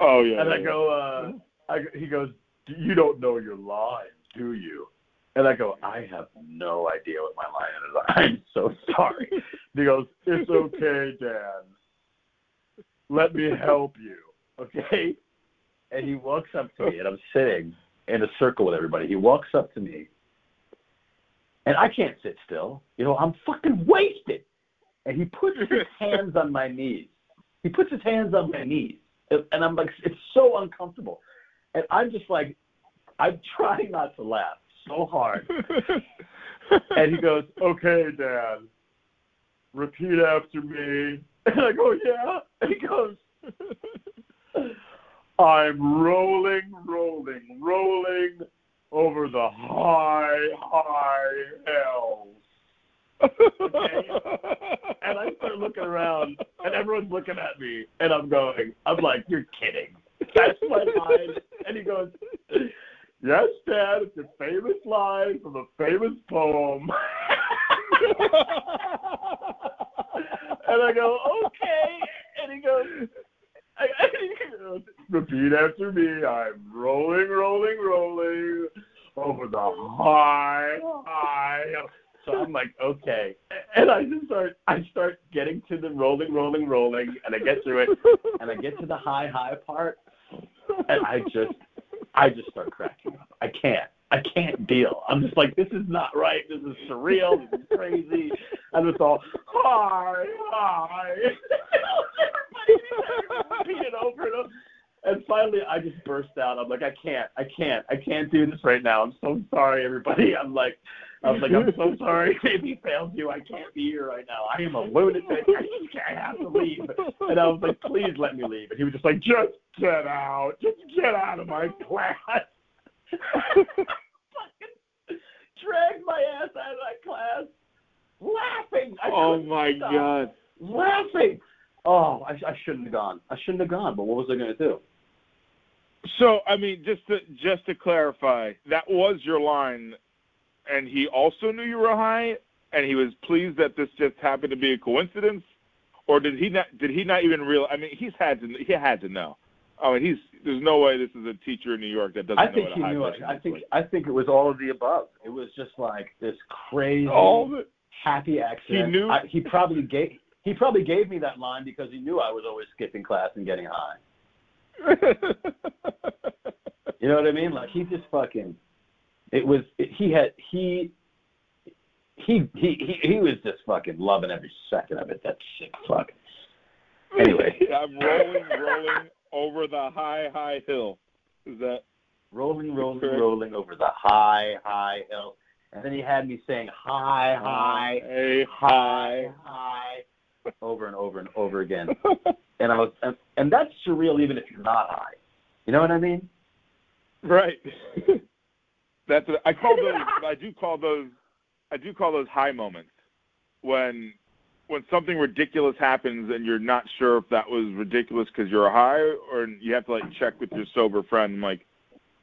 Oh yeah. And I yeah. go, uh, I, he goes, you don't know your lines, do you? and I go, I have no idea what my line is. I'm so sorry. And he goes, it's okay, Dan. Let me help you. okay? And he walks up to me, and I'm sitting in a circle with everybody. He walks up to me, and I can't sit still. You know, I'm fucking wasted. And he puts his hands on my knees. He puts his hands on my knees, and I'm like, it's so uncomfortable. And I'm just like, I'm trying not to laugh so hard. And he goes, okay, Dan, repeat after me. And I go, yeah. And he goes, I'm rolling, rolling, rolling over the high, high hills. And I start looking around, and everyone's looking at me, and I'm going, I'm like, you're kidding. That's my line. And he goes, yes, Dan, it's a famous line from a famous poem. and I go, okay. And he goes, repeat after me. I'm rolling, rolling, rolling over the high, high. So I'm like, okay. And I just start, I start getting to the rolling, rolling, rolling, and I get through it. And I get to the high, high part, and I just, I just start cracking up. I can't. I can't deal. I'm just like, this is not right. This is surreal. This is crazy. And it's all Hi, hi. Repeat over and over. And finally, I just burst out. I'm like, I can't, I can't, I can't do this right now. I'm so sorry, everybody. I'm like, I was like, I'm so sorry. Maybe failed you. I can't be here right now. I am a lunatic. I just can't. I have to leave. And I was like, please let me leave. And he was just like, Just get out. Just get out of my class. Fucking dragged my ass out of that class, laughing. I oh my stop god. laughing. Oh, I, I shouldn't have gone. I shouldn't have gone. But what was I going to do? So I mean, just to just to clarify, that was your line, and he also knew you were high, and he was pleased that this just happened to be a coincidence, or did he not? Did he not even real? I mean, he's had to. He had to know. I mean, he's. There's no way this is a teacher in New York that doesn't I know think what he knew it. I think like. I think it was all of the above. It was just like this crazy, all it. happy accident. He knew- I, he probably gave he probably gave me that line because he knew I was always skipping class and getting high. You know what I mean? Like he just fucking. It was he had he. He, he he he was just fucking loving every second of it. That sick fuck. Anyway. I'm rolling, rolling over the high, high hill. Is that? rolling, rolling, Correct. rolling over the high, high hill. And then he had me saying high, high, Hey, high, high, over and over and over again. And I was, and, and that's surreal even if you're not high. You know what I mean? Right. That's what, I call those. I do call those. I do call those high moments when when something ridiculous happens and you're not sure if that was ridiculous because you're high or you have to like check with your sober friend. Like,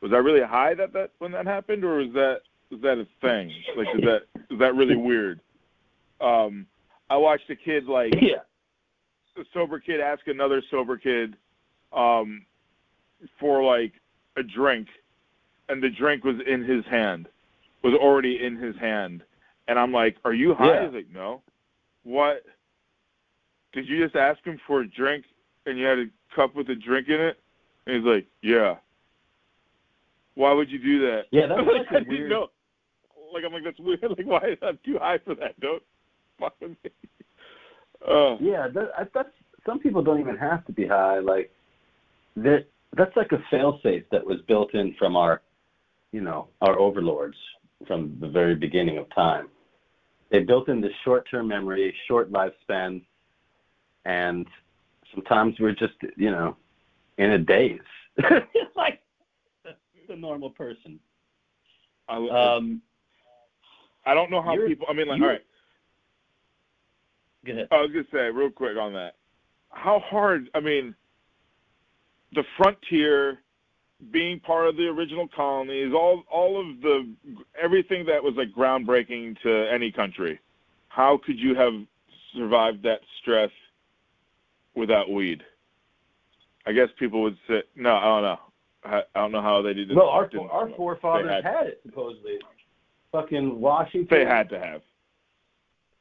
was I really high that that when that happened or was that was that a thing? Like, is that is that really weird? Um, I watched a kid like Yeah. a sober kid ask another sober kid um, for like a drink, and the drink was in his hand, was already in his hand, and I'm like, "Are you high?" Yeah. He's like, "No." What? Did you just ask him for a drink, and you had a cup with a drink in it? And he's like, "Yeah." Why would you do that? Yeah, that's like, I weird- know. Like I'm like that's weird. Like why? I'm too high for that. Don't fuck with me. Uh, Yeah, that, I- that's some people don't even have to be high. Like that, that's like a failsafe that was built in from our, you know, our overlords from the very beginning of time. They built in this short-term memory, short lifespan, and sometimes we're just, you know, in a daze. like the normal person. I, Um, I don't know how people. I mean, like, all right. go ahead. I was gonna say real quick on that. How hard? I mean, the frontier, being part of the original colonies, all all of the everything that was like groundbreaking to any country. How could you have survived that stress without weed? I guess people would say, no, I don't know. I, I don't know how they did it. Well, our our forefathers had, had it supposedly. Fucking Washington. They had to have.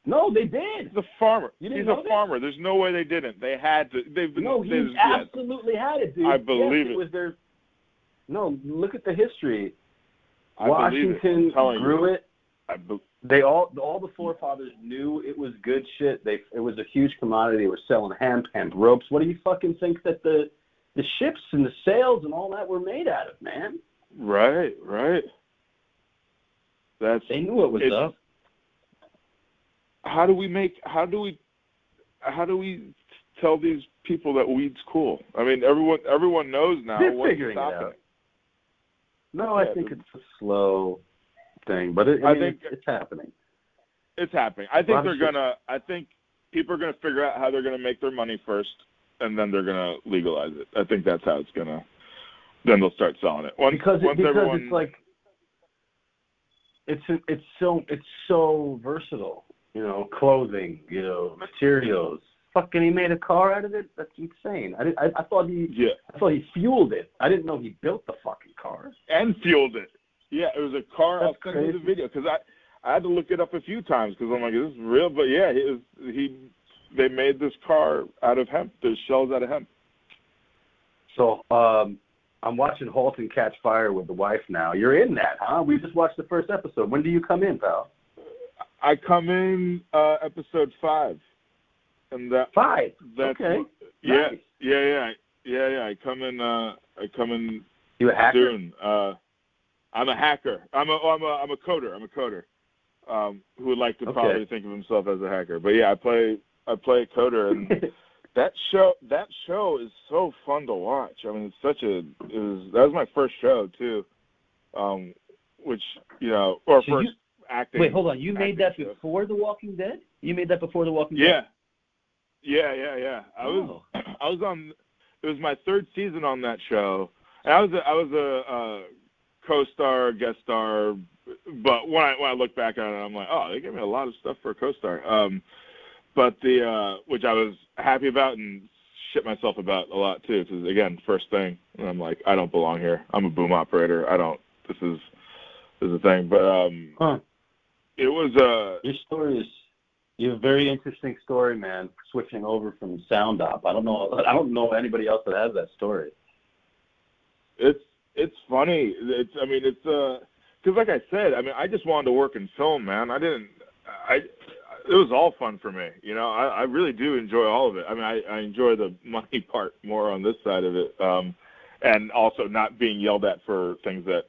No, they did. The farmer. You didn't He's a that? farmer. There's no way they didn't. They had to. They've been. No, he absolutely had it, dude. I believe yes, it. was their. No, look at the history. I it. Washington I'm grew you. it. I be- They all all the forefathers knew it was good shit. They it was a huge commodity. They were selling hemp, hemp ropes. What do you fucking think that the the ships and the sails and all that were made out of, man? right, right. That's They knew it was up. how do we make how do we how do we tell these people that weed's cool? I mean, everyone everyone knows now. They're what's figuring it out. No, I Yeah, think it's a slow thing, but it, I, I mean, think- it's, it's happening. It's happening. I think they're gonna. I think people are gonna figure out how they're gonna make their money first, and then they're gonna legalize it. I think that's how it's gonna. Then they'll start selling it. Once, because it, once because everyone, it's like it's it's so it's so versatile. You know, clothing, you know, materials. Fucking, he made a car out of it. That's insane. I did, I, I thought he yeah, I thought he fueled it. I didn't know he built the fucking car. and fueled it. Yeah, it was a car. That's I'll send you the video because I I had to look it up a few times because I'm like, is this real? But yeah, he he they made this car out of hemp. There's shells out of hemp. So um, I'm watching *Halt and Catch Fire* with the wife now. You're in that, huh? We just watched the first episode. When do you come in, pal? I come in uh episode five, and that Five. that's okay. yeah Nice. yeah yeah yeah yeah. I come in uh I come in You a hacker? soon. Uh, I'm a hacker. I'm a I'm a I'm a coder. I'm a coder. Um, who would like to Okay. probably think of himself as a hacker? But yeah, I play I play a coder, and that show that show is so fun to watch. I mean, it's such a it was that was my first show too, um, which you know or So first you- acting. Wait, hold on. You made that show. before The Walking Dead? You made that before The Walking Dead Yeah, Dead? Yeah, yeah, yeah. I was Oh. I was on. It was my third season on that show, and I was a, I was a, uh co-star, guest star. But when I when I look back on it, I'm like, oh, they gave me a lot of stuff for a co-star. Um, but the uh, which I was happy about and shit myself about a lot too. Because again, first thing, and I'm like, I don't belong here. I'm a boom operator. I don't. This is this is a thing. But um, Huh. it was uh, Your story is you have a very interesting story, man. Switching over from sound op. I don't know. I don't know anybody else that has that story. it's it's funny. It's I mean it's uh because like I said, I mean I just wanted to work in film, man. I didn't. I it was all fun for me. You know, I, I really do enjoy all of it. I mean, I, I enjoy the money part more on this side of it, um, and also not being yelled at for things that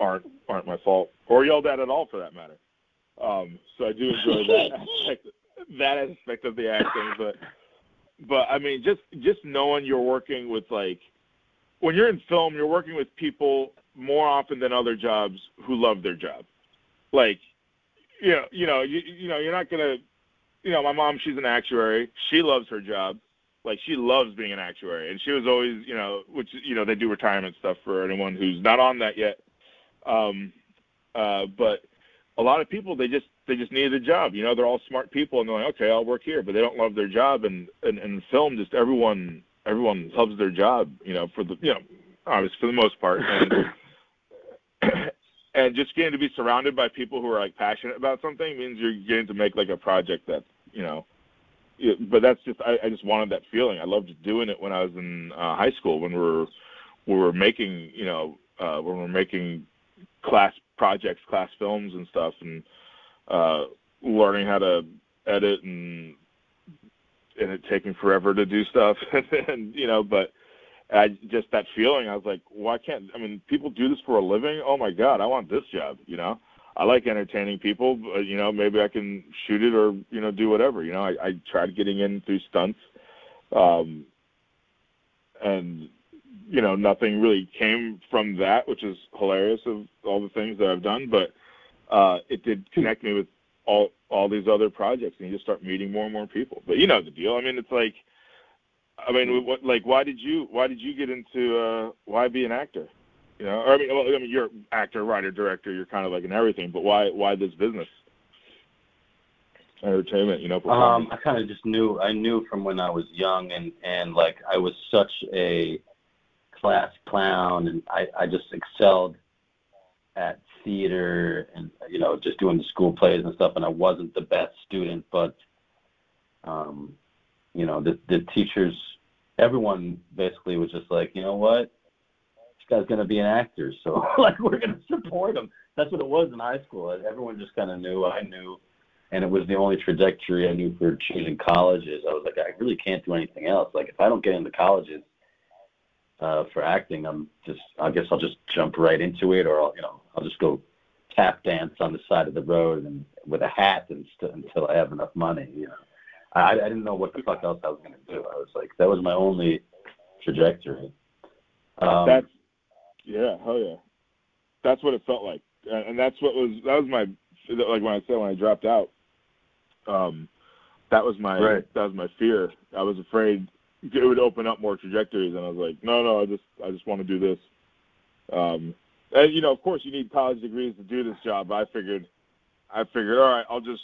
aren't aren't my fault or yelled at at all for that matter. Um, so I do enjoy that aspect that aspect of the acting, but but I mean just just knowing you're working with like when you're in film, you're working with people more often than other jobs who love their job. Like, you know, you know, you, you know, you're not gonna, you know, my mom, she's an actuary. She loves her job. Like, she loves being an actuary, and she was always, you know, which you know, they do retirement stuff for anyone who's not on that yet. Um, uh, but a lot of people, they just they just needed a job. You know, they're all smart people, and they're like, okay, I'll work here, but they don't love their job. And and, and film, just everyone everyone loves their job, you know, for the you know, obviously for the most part. And and just getting to be surrounded by people who are like passionate about something means you're getting to make like a project that, you know, but that's just I, I just wanted that feeling. I loved doing it when I was in uh, high school when we were we were making, you know, uh when we were making class projects, class films and stuff and uh learning how to edit and and it taking forever to do stuff. And you know but i just that feeling i was like why can't i mean people do this for a living? Oh my god i want this job you know? I like entertaining people but, you know maybe i can shoot it or you know do whatever you know? I, I tried getting in through stunts um and you know, nothing really came from that, which is hilarious of all the things that I've done. But uh, it did connect me with all all these other projects, and you just start meeting more and more people. But you know the deal. I mean, it's like, I mean, what, like, why did you why did you get into uh, why be an actor? You know, or I mean, well, I mean, you're actor, writer, director. You're kind of like an everything. But why why this business? Entertainment, you know. Um, I kind of just knew. I knew from when I was young, and and like I was such a class clown, and I I just excelled at theater and you know just doing the school plays and stuff and I wasn't the best student but um you know the the teachers everyone basically was just like you know what? This guy's to be an actor so like we're to support him. That's what it was in high school. Everyone just kind of knew I knew and it was the only trajectory I knew for choosing colleges. I was like I really can't do anything else. Like if I don't get into colleges uh, for acting, I'm just I guess I'll just jump right into it, or I'll you know I'll just go tap dance on the side of the road and with a hat and st- until I have enough money. You know, I, I didn't know what the fuck else I was gonna do. I was like that was my only trajectory. Um, that's yeah, hell yeah. That's what it felt like, and that's what was that was my like when I said when I dropped out. Um, that was my right. that was my fear. I was afraid it would open up more trajectories. And I was like, no, no, I just I just want to do this. Um, and you know, of course, you need college degrees to do this job. I figured, I figured, all right, I'll just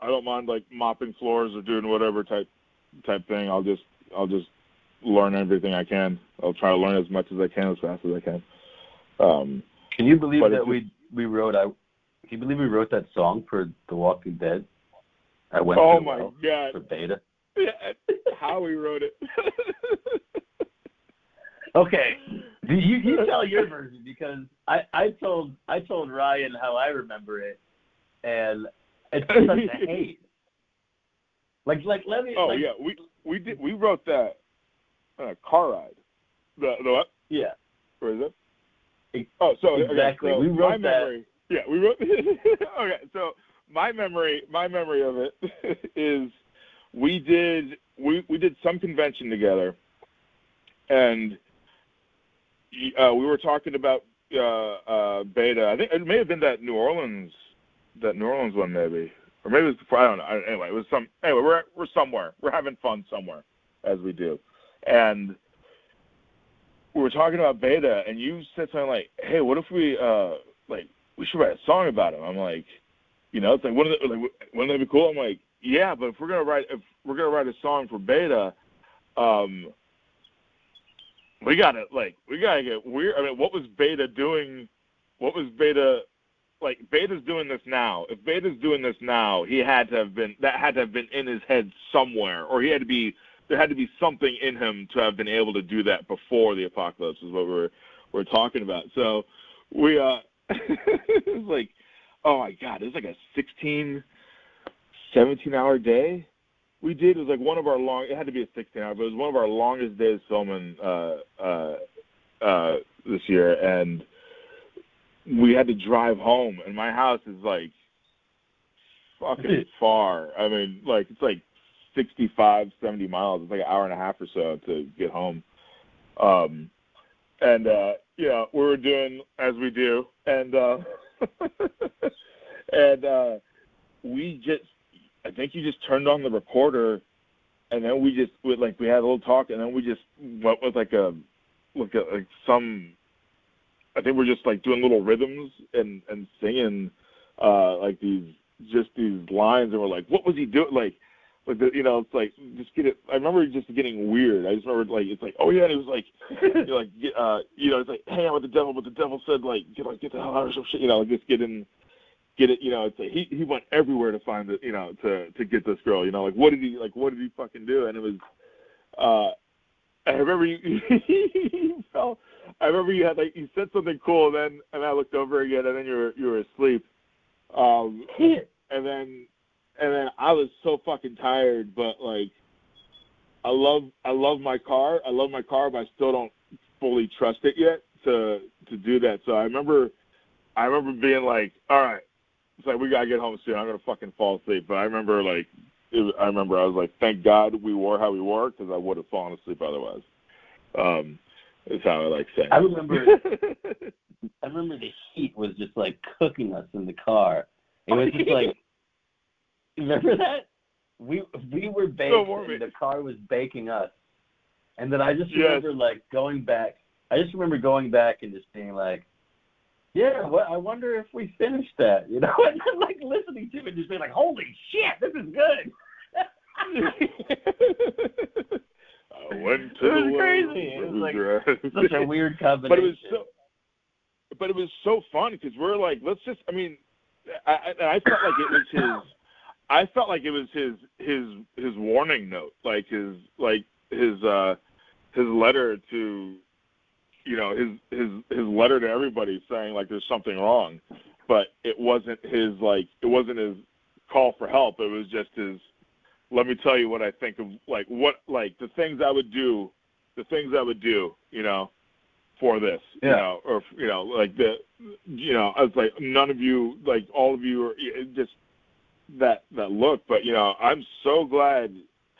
I don't mind like mopping floors or doing whatever type type thing. I'll just I'll just learn everything I can. I'll try to learn as much as I can as fast as I can. Um, can you believe that we we wrote I can you believe we wrote that song for The Walking Dead? I went oh my well god for beta. Yeah, how he wrote it. okay, you you tell your version because I I told I told Ryan how I remember it, and it's such a hate. Like like let me. Oh like, yeah, we we did we wrote that uh, car ride. The the what? Yeah. Where is it? Oh, so exactly. Okay, so we wrote my that. memory. Yeah, we wrote. okay, so my memory my memory of it is we did we we did some convention together, and uh, we were talking about uh, uh, beta. I think it may have been that New Orleans that New Orleans one maybe, or maybe it was before. I don't know. Anyway, it was some. Anyway, we're we're somewhere. We're having fun somewhere, as we do, and we were talking about beta, and you said something like, "Hey, what if we uh like we should write a song about him?" I'm like, you know, it's like wouldn't it, like wouldn't that be cool? I'm like, yeah, but if we're gonna write if we're gonna write a song for Beta, um, we gotta like we gotta get weird. I mean, what was Beta doing? What was Beta like? Beta's doing this now. If Beta's doing this now, he had to have been that had to have been in his head somewhere, or he had to be there had to be something in him to have been able to do that before the apocalypse. Is what we're we're talking about. So we uh, it was like, oh my god, it was like a 16 17 hour day we did. It was like one of our long. It had to be a 16 hour, but it was one of our longest days filming uh, uh, uh, this year, and we had to drive home. And my house is like fucking far. I mean, like it's like 65, 70 miles. It's like an hour and a half or so to get home. Um, and uh, you know, we were doing as we do, and uh, and uh, we just I think you just turned on the recorder, and then we just we, like we had a little talk, and then we just went with like a like a like some. I think we're just like doing little rhythms and and singing uh like these just these lines, and we're like, what was he doing? Like, like the, you know, it's like just get it. I remember just getting weird. I just remember like it's like, oh yeah, and it was like, you know, like uh, you know, it's like hang out with the devil, but the devil said like get like get the hell out of some shit, you know, like just getting get it, you know, it's like he he went everywhere to find the you know, to to get this girl, you know, like what did he like what did he fucking do? And it was uh I remember you you felt I remember you had like you said something cool and then and I looked over again and then you were you were asleep. Um and then and then I was so fucking tired, but like I love I love my car. I love my car, but I still don't fully trust it yet to to do that. So I remember I remember being like, all right, it's like we gotta get home soon. I'm gonna fucking fall asleep. But I remember like, it, I remember I was like, thank God we wore how we wore because I would have fallen asleep otherwise. Um, Is how I like saying. I remember. I remember the heat was just like cooking us in the car. It was just like, remember that? We we were baked warm and the car was baking us. And then I just Yes. remember like going back. I just remember going back and just being like, yeah, what, I wonder if we finished that, you know, and then like listening to it and just being like, holy shit, this is good. I went to It was the crazy. It was was like. Such a weird combination. but it was so but it was so fun because we're like let's just i mean I, I i felt like it was his i felt like it was his his his warning note like his like his uh his letter to you know his his his letter to everybody saying like there's something wrong but it wasn't his like it wasn't his call for help it was just his let me tell you what i think of like what like the things i would do the things i would do you know for this, you Yeah. know, or you know, like the, you know, I was like, none of you, like all of you, are just that that look. But you know, I'm so glad.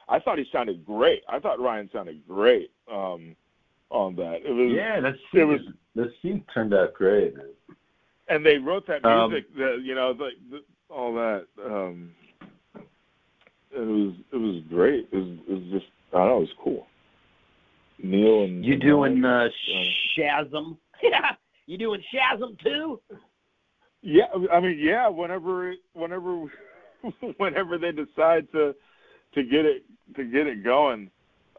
I thought he sounded great. I thought Ryan sounded great um, on that. It was, yeah, that's it was, the scene turned out great. And they wrote that Um, music, the, you know, like the, all that. Um, it was it was great. It was, it was just I don't know, it was cool. Neil and You doing uh, Yeah. Shazam? Yeah, you doing Shazam too? Yeah, I mean, yeah. Whenever, whenever, whenever they decide to to get it to get it going,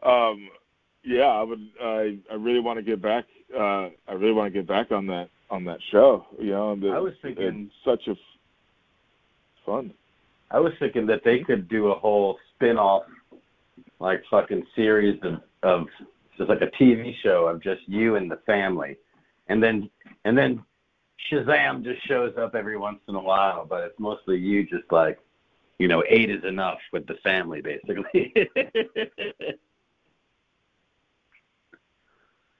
um, yeah, I would. I I really want to get back. Uh, I really want to get back on that on that show. You know, the, I was thinking- such a f- fun. I was thinking that they could do a whole spin-off, like fucking series of of just like a TV show of just you and the family, and then and then Shazam just shows up every once in a while, but it's mostly you just like, you know, eight is enough with the family basically.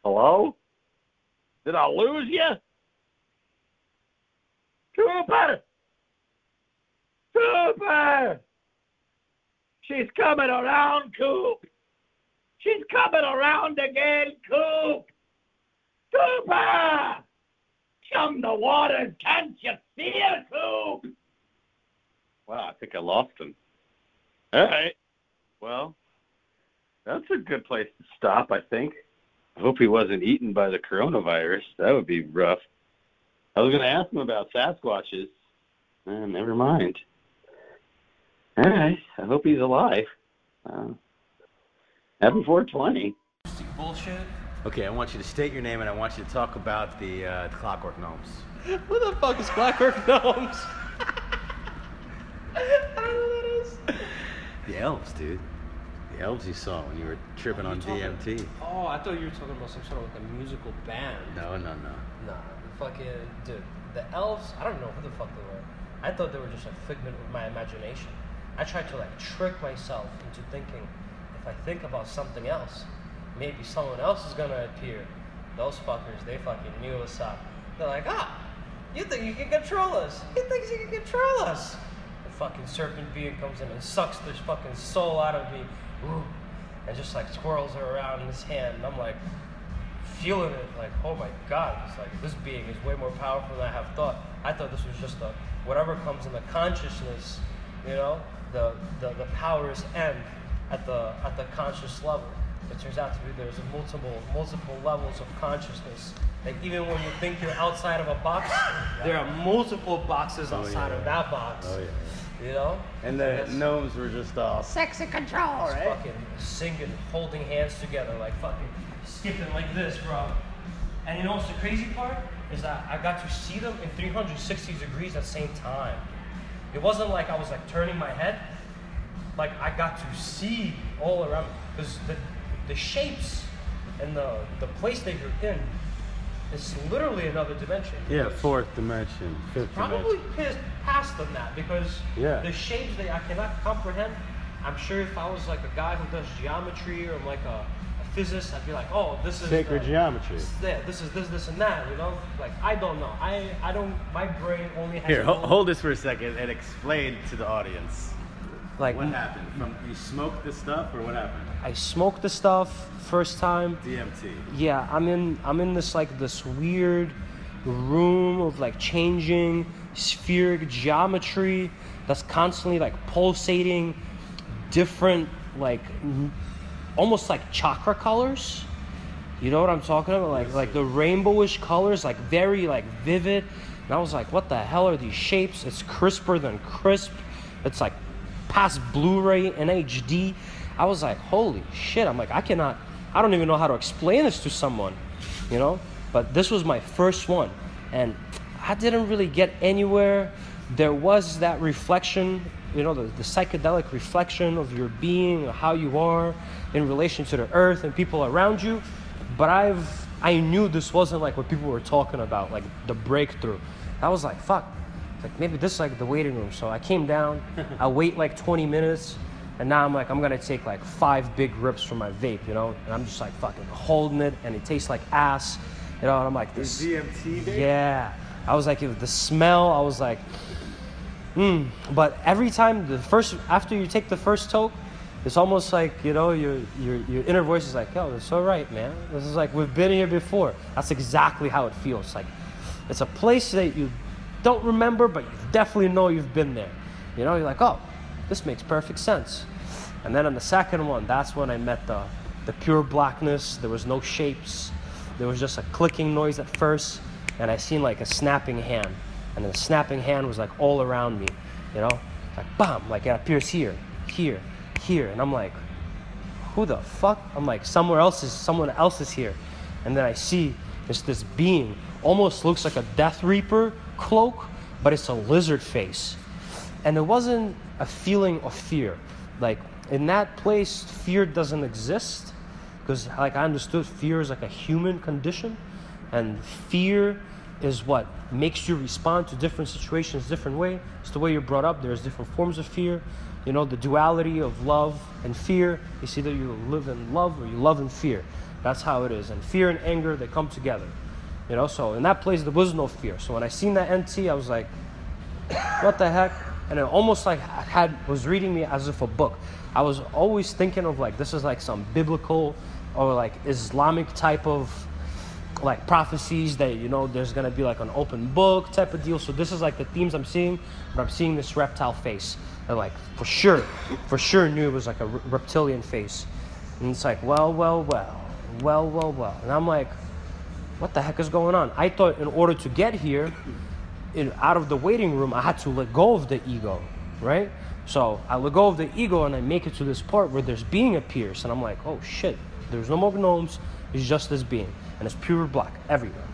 Hello? Did I lose you? Cooper! Cooper! She's coming around, Coop! She's coming around again, Coop! Cooper! Chum the water, can't you see her, Coop? Wow, I think I lost him. All right. Well, that's a good place to stop, I think. I hope he wasn't eaten by the coronavirus. That would be rough. I was going to ask him about Sasquatches. Uh, never mind. All right. I hope he's alive. Uh, happy 420. bullshit. Okay, I want you to state your name and I want you to talk about the, uh, the Clockwork Gnomes. What the fuck is Clockwork Gnomes? I don't know what that is. The elves, dude. Elves you saw when you were tripping on you talking- DMT. Oh, I thought you were talking about some sort of like a musical band. No, no, no. Nah, the fucking dude. The elves, I don't know who the fuck they were. I thought they were just a figment of my imagination. I tried to like trick myself into thinking if I think about something else, maybe someone else is gonna appear. Those fuckers, they fucking knew us up. They're like, ah, you think you can control us? He thinks he can control us. The fucking serpent being comes in and sucks this fucking soul out of me. Ooh, and just like swirls her around in his hand. And I'm like, feeling it like, oh my god, it's like this being is way more powerful than I have thought. I thought this was just a whatever comes in the consciousness, you know, the the, the powers end at the at the conscious level. It turns out to be there's a multiple multiple levels of consciousness. Like even when you think you're outside of a box, there are multiple boxes oh, outside yeah. of that box. Oh, yeah. You know? And the That's- gnomes were just all sexy control, just right? fucking singing, holding hands together, like fucking skipping like this, bro. And you know what's the crazy part? Is that I got to see them in 360 degrees at the same time. It wasn't like I was like turning my head. Like I got to see all around because the the shapes and the the place that you're in is literally another dimension. Yeah, fourth dimension, fifth Probably dimension. past, past than that because Yeah. the shapes that I cannot comprehend. I'm sure if I was like a guy who does geometry or I'm like a, a physicist, I'd be like, oh, this is Sacred uh, geometry. Yeah, this is this, this, and that. You know, like I don't know. I I don't. My brain only has. Here, a ho- hold this for a second and explain to the audience. Like What happened? From you smoked the stuff, or what happened? I smoked the stuff first time. DMT. Yeah, I'm in I'm in this like this weird room of like changing spheric geometry that's constantly like pulsating different like almost like chakra colors. You know what I'm talking about? Like like the rainbowish colors, like very like vivid. And I was like, what the hell are these shapes? It's crisper than crisp. It's like past Blu-ray and HD. I was like, holy shit. I'm like, I cannot I don't even know how to explain this to someone, you know? But this was my first one. And I didn't really get anywhere. There was that reflection, you know, the, the psychedelic reflection of your being, how you are in relation to the earth and people around you. But I've I knew this wasn't like what people were talking about, like the breakthrough. I was like, fuck. Like maybe this is like the waiting room. So I came down, I wait like 20 minutes, and now I'm like, I'm gonna take like five big rips from my vape, you know? And I'm just like fucking holding it, and it tastes like ass, you know? And I'm like, this. DMT. Baby? Yeah. I was like, the smell, I was like, hmm. But every time, the first, after you take the first toke, it's almost like, you know, your, your, your inner voice is like, yo, it's all right, man. This is like, we've been here before. That's exactly how it feels. Like, it's a place that you don't remember, but you definitely know you've been there. You know, you're like, oh, this makes perfect sense. And then on the second one, that's when I met the, the pure blackness. There was no shapes. There was just a clicking noise at first, and I seen like a snapping hand. And the snapping hand was like all around me, you know? Like bam, like it appears here, here, here. And I'm like, who the fuck? I'm like, somewhere else is someone else is here. And then I see it's this being, almost looks like a Death Reaper cloak, but it's a lizard face. And it wasn't a feeling of fear. Like in that place, fear doesn't exist. Because like I understood fear is like a human condition. And fear is what makes you respond to different situations different way. It's the way you're brought up. There's different forms of fear. You know, the duality of love and fear. You see that you live in love or you love in fear. That's how it is. And fear and anger, they come together. You know, so in that place there was no fear. So when I seen that NT, I was like, what the heck? And it almost like had was reading me as if a book. I was always thinking of like this is like some biblical or like Islamic type of like prophecies that you know there's gonna be like an open book type of deal. So this is like the themes I'm seeing, but I'm seeing this reptile face. And like for sure, for sure knew it was like a re- reptilian face. And it's like, well, well, well, well, well, well. And I'm like, what the heck is going on? I thought in order to get here, in, out of the waiting room, I had to let go of the ego, right? So I let go of the ego and I make it to this part where there's being appears, and I'm like, oh shit, there's no more gnomes, it's just this being, and it's pure black everywhere.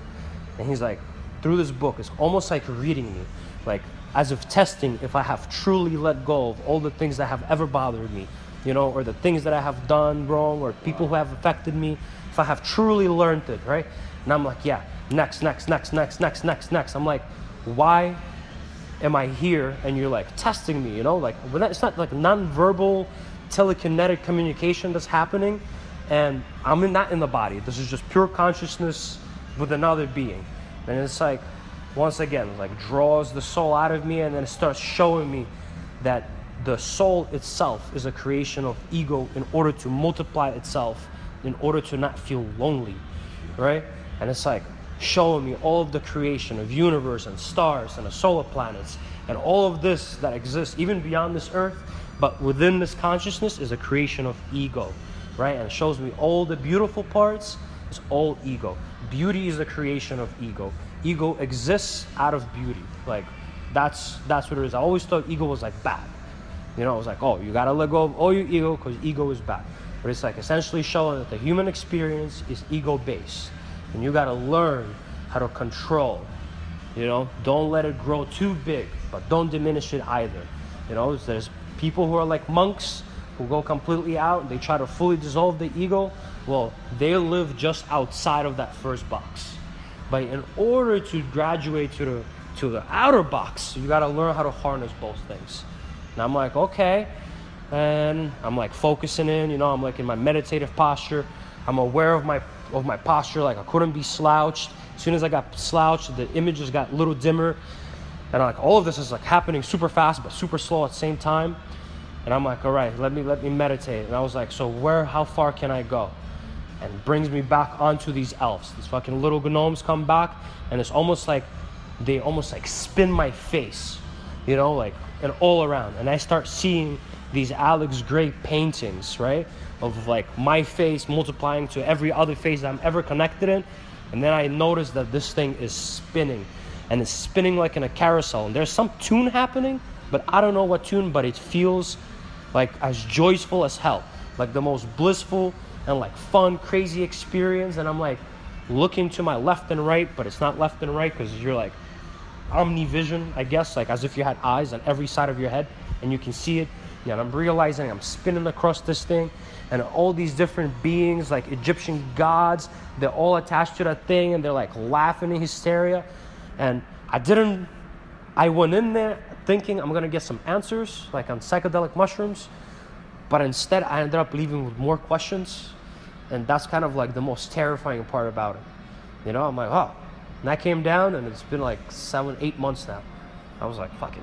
And he's like, through this book, it's almost like reading me, like as if testing if I have truly let go of all the things that have ever bothered me, you know, or the things that I have done wrong, or people who have affected me, if I have truly learned it, right? And I'm like, yeah, next, next, next, next, next, next, next. I'm like, why am I here? And you're like testing me, you know, like it's not like non-verbal telekinetic communication that's happening, and I'm not in the body. This is just pure consciousness with another being, and it's like once again, like draws the soul out of me, and then it starts showing me that the soul itself is a creation of ego in order to multiply itself, in order to not feel lonely, right? And it's like showing me all of the creation of universe and stars and the solar planets and all of this that exists even beyond this earth but within this consciousness is a creation of ego right and shows me all the beautiful parts is all ego beauty is the creation of ego ego exists out of beauty like that's that's what it is i always thought ego was like bad you know, I was like, oh, you gotta let go of all your ego because ego is bad. But it's like essentially showing that the human experience is ego based. And you gotta learn how to control. You know, don't let it grow too big, but don't diminish it either. You know, there's people who are like monks who go completely out, they try to fully dissolve the ego. Well, they live just outside of that first box. But in order to graduate to the to the outer box, you gotta learn how to harness both things. And I'm like, okay. And I'm like focusing in, you know, I'm like in my meditative posture. I'm aware of my of my posture, like I couldn't be slouched. As soon as I got slouched, the images got a little dimmer. And like all of this is like happening super fast but super slow at the same time. And I'm like, all right, let me let me meditate. And I was like, so where, how far can I go? And brings me back onto these elves. These fucking little gnomes come back, and it's almost like they almost like spin my face, you know, like and all around. And I start seeing these Alex Grey paintings, right, of like my face multiplying to every other face that I'm ever connected in. And then I notice that this thing is spinning, and it's spinning like in a carousel. And there's some tune happening, but I don't know what tune, but it feels like as joyful as hell, like the most blissful and like fun, crazy experience. And I'm like looking to my left and right, but it's not left and right because you're like omnivision, I guess, like as if you had eyes on every side of your head and you can see it. And I'm realizing I'm spinning across this thing, and all these different beings, like Egyptian gods, they're all attached to that thing, and they're like laughing in hysteria. And I didn't, I went in there thinking I'm gonna get some answers, like on psychedelic mushrooms, but instead I ended up leaving with more questions, and that's kind of like the most terrifying part about it. You know, I'm like, oh, and I came down, and it's been like seven, eight months now. I was like, fuck it.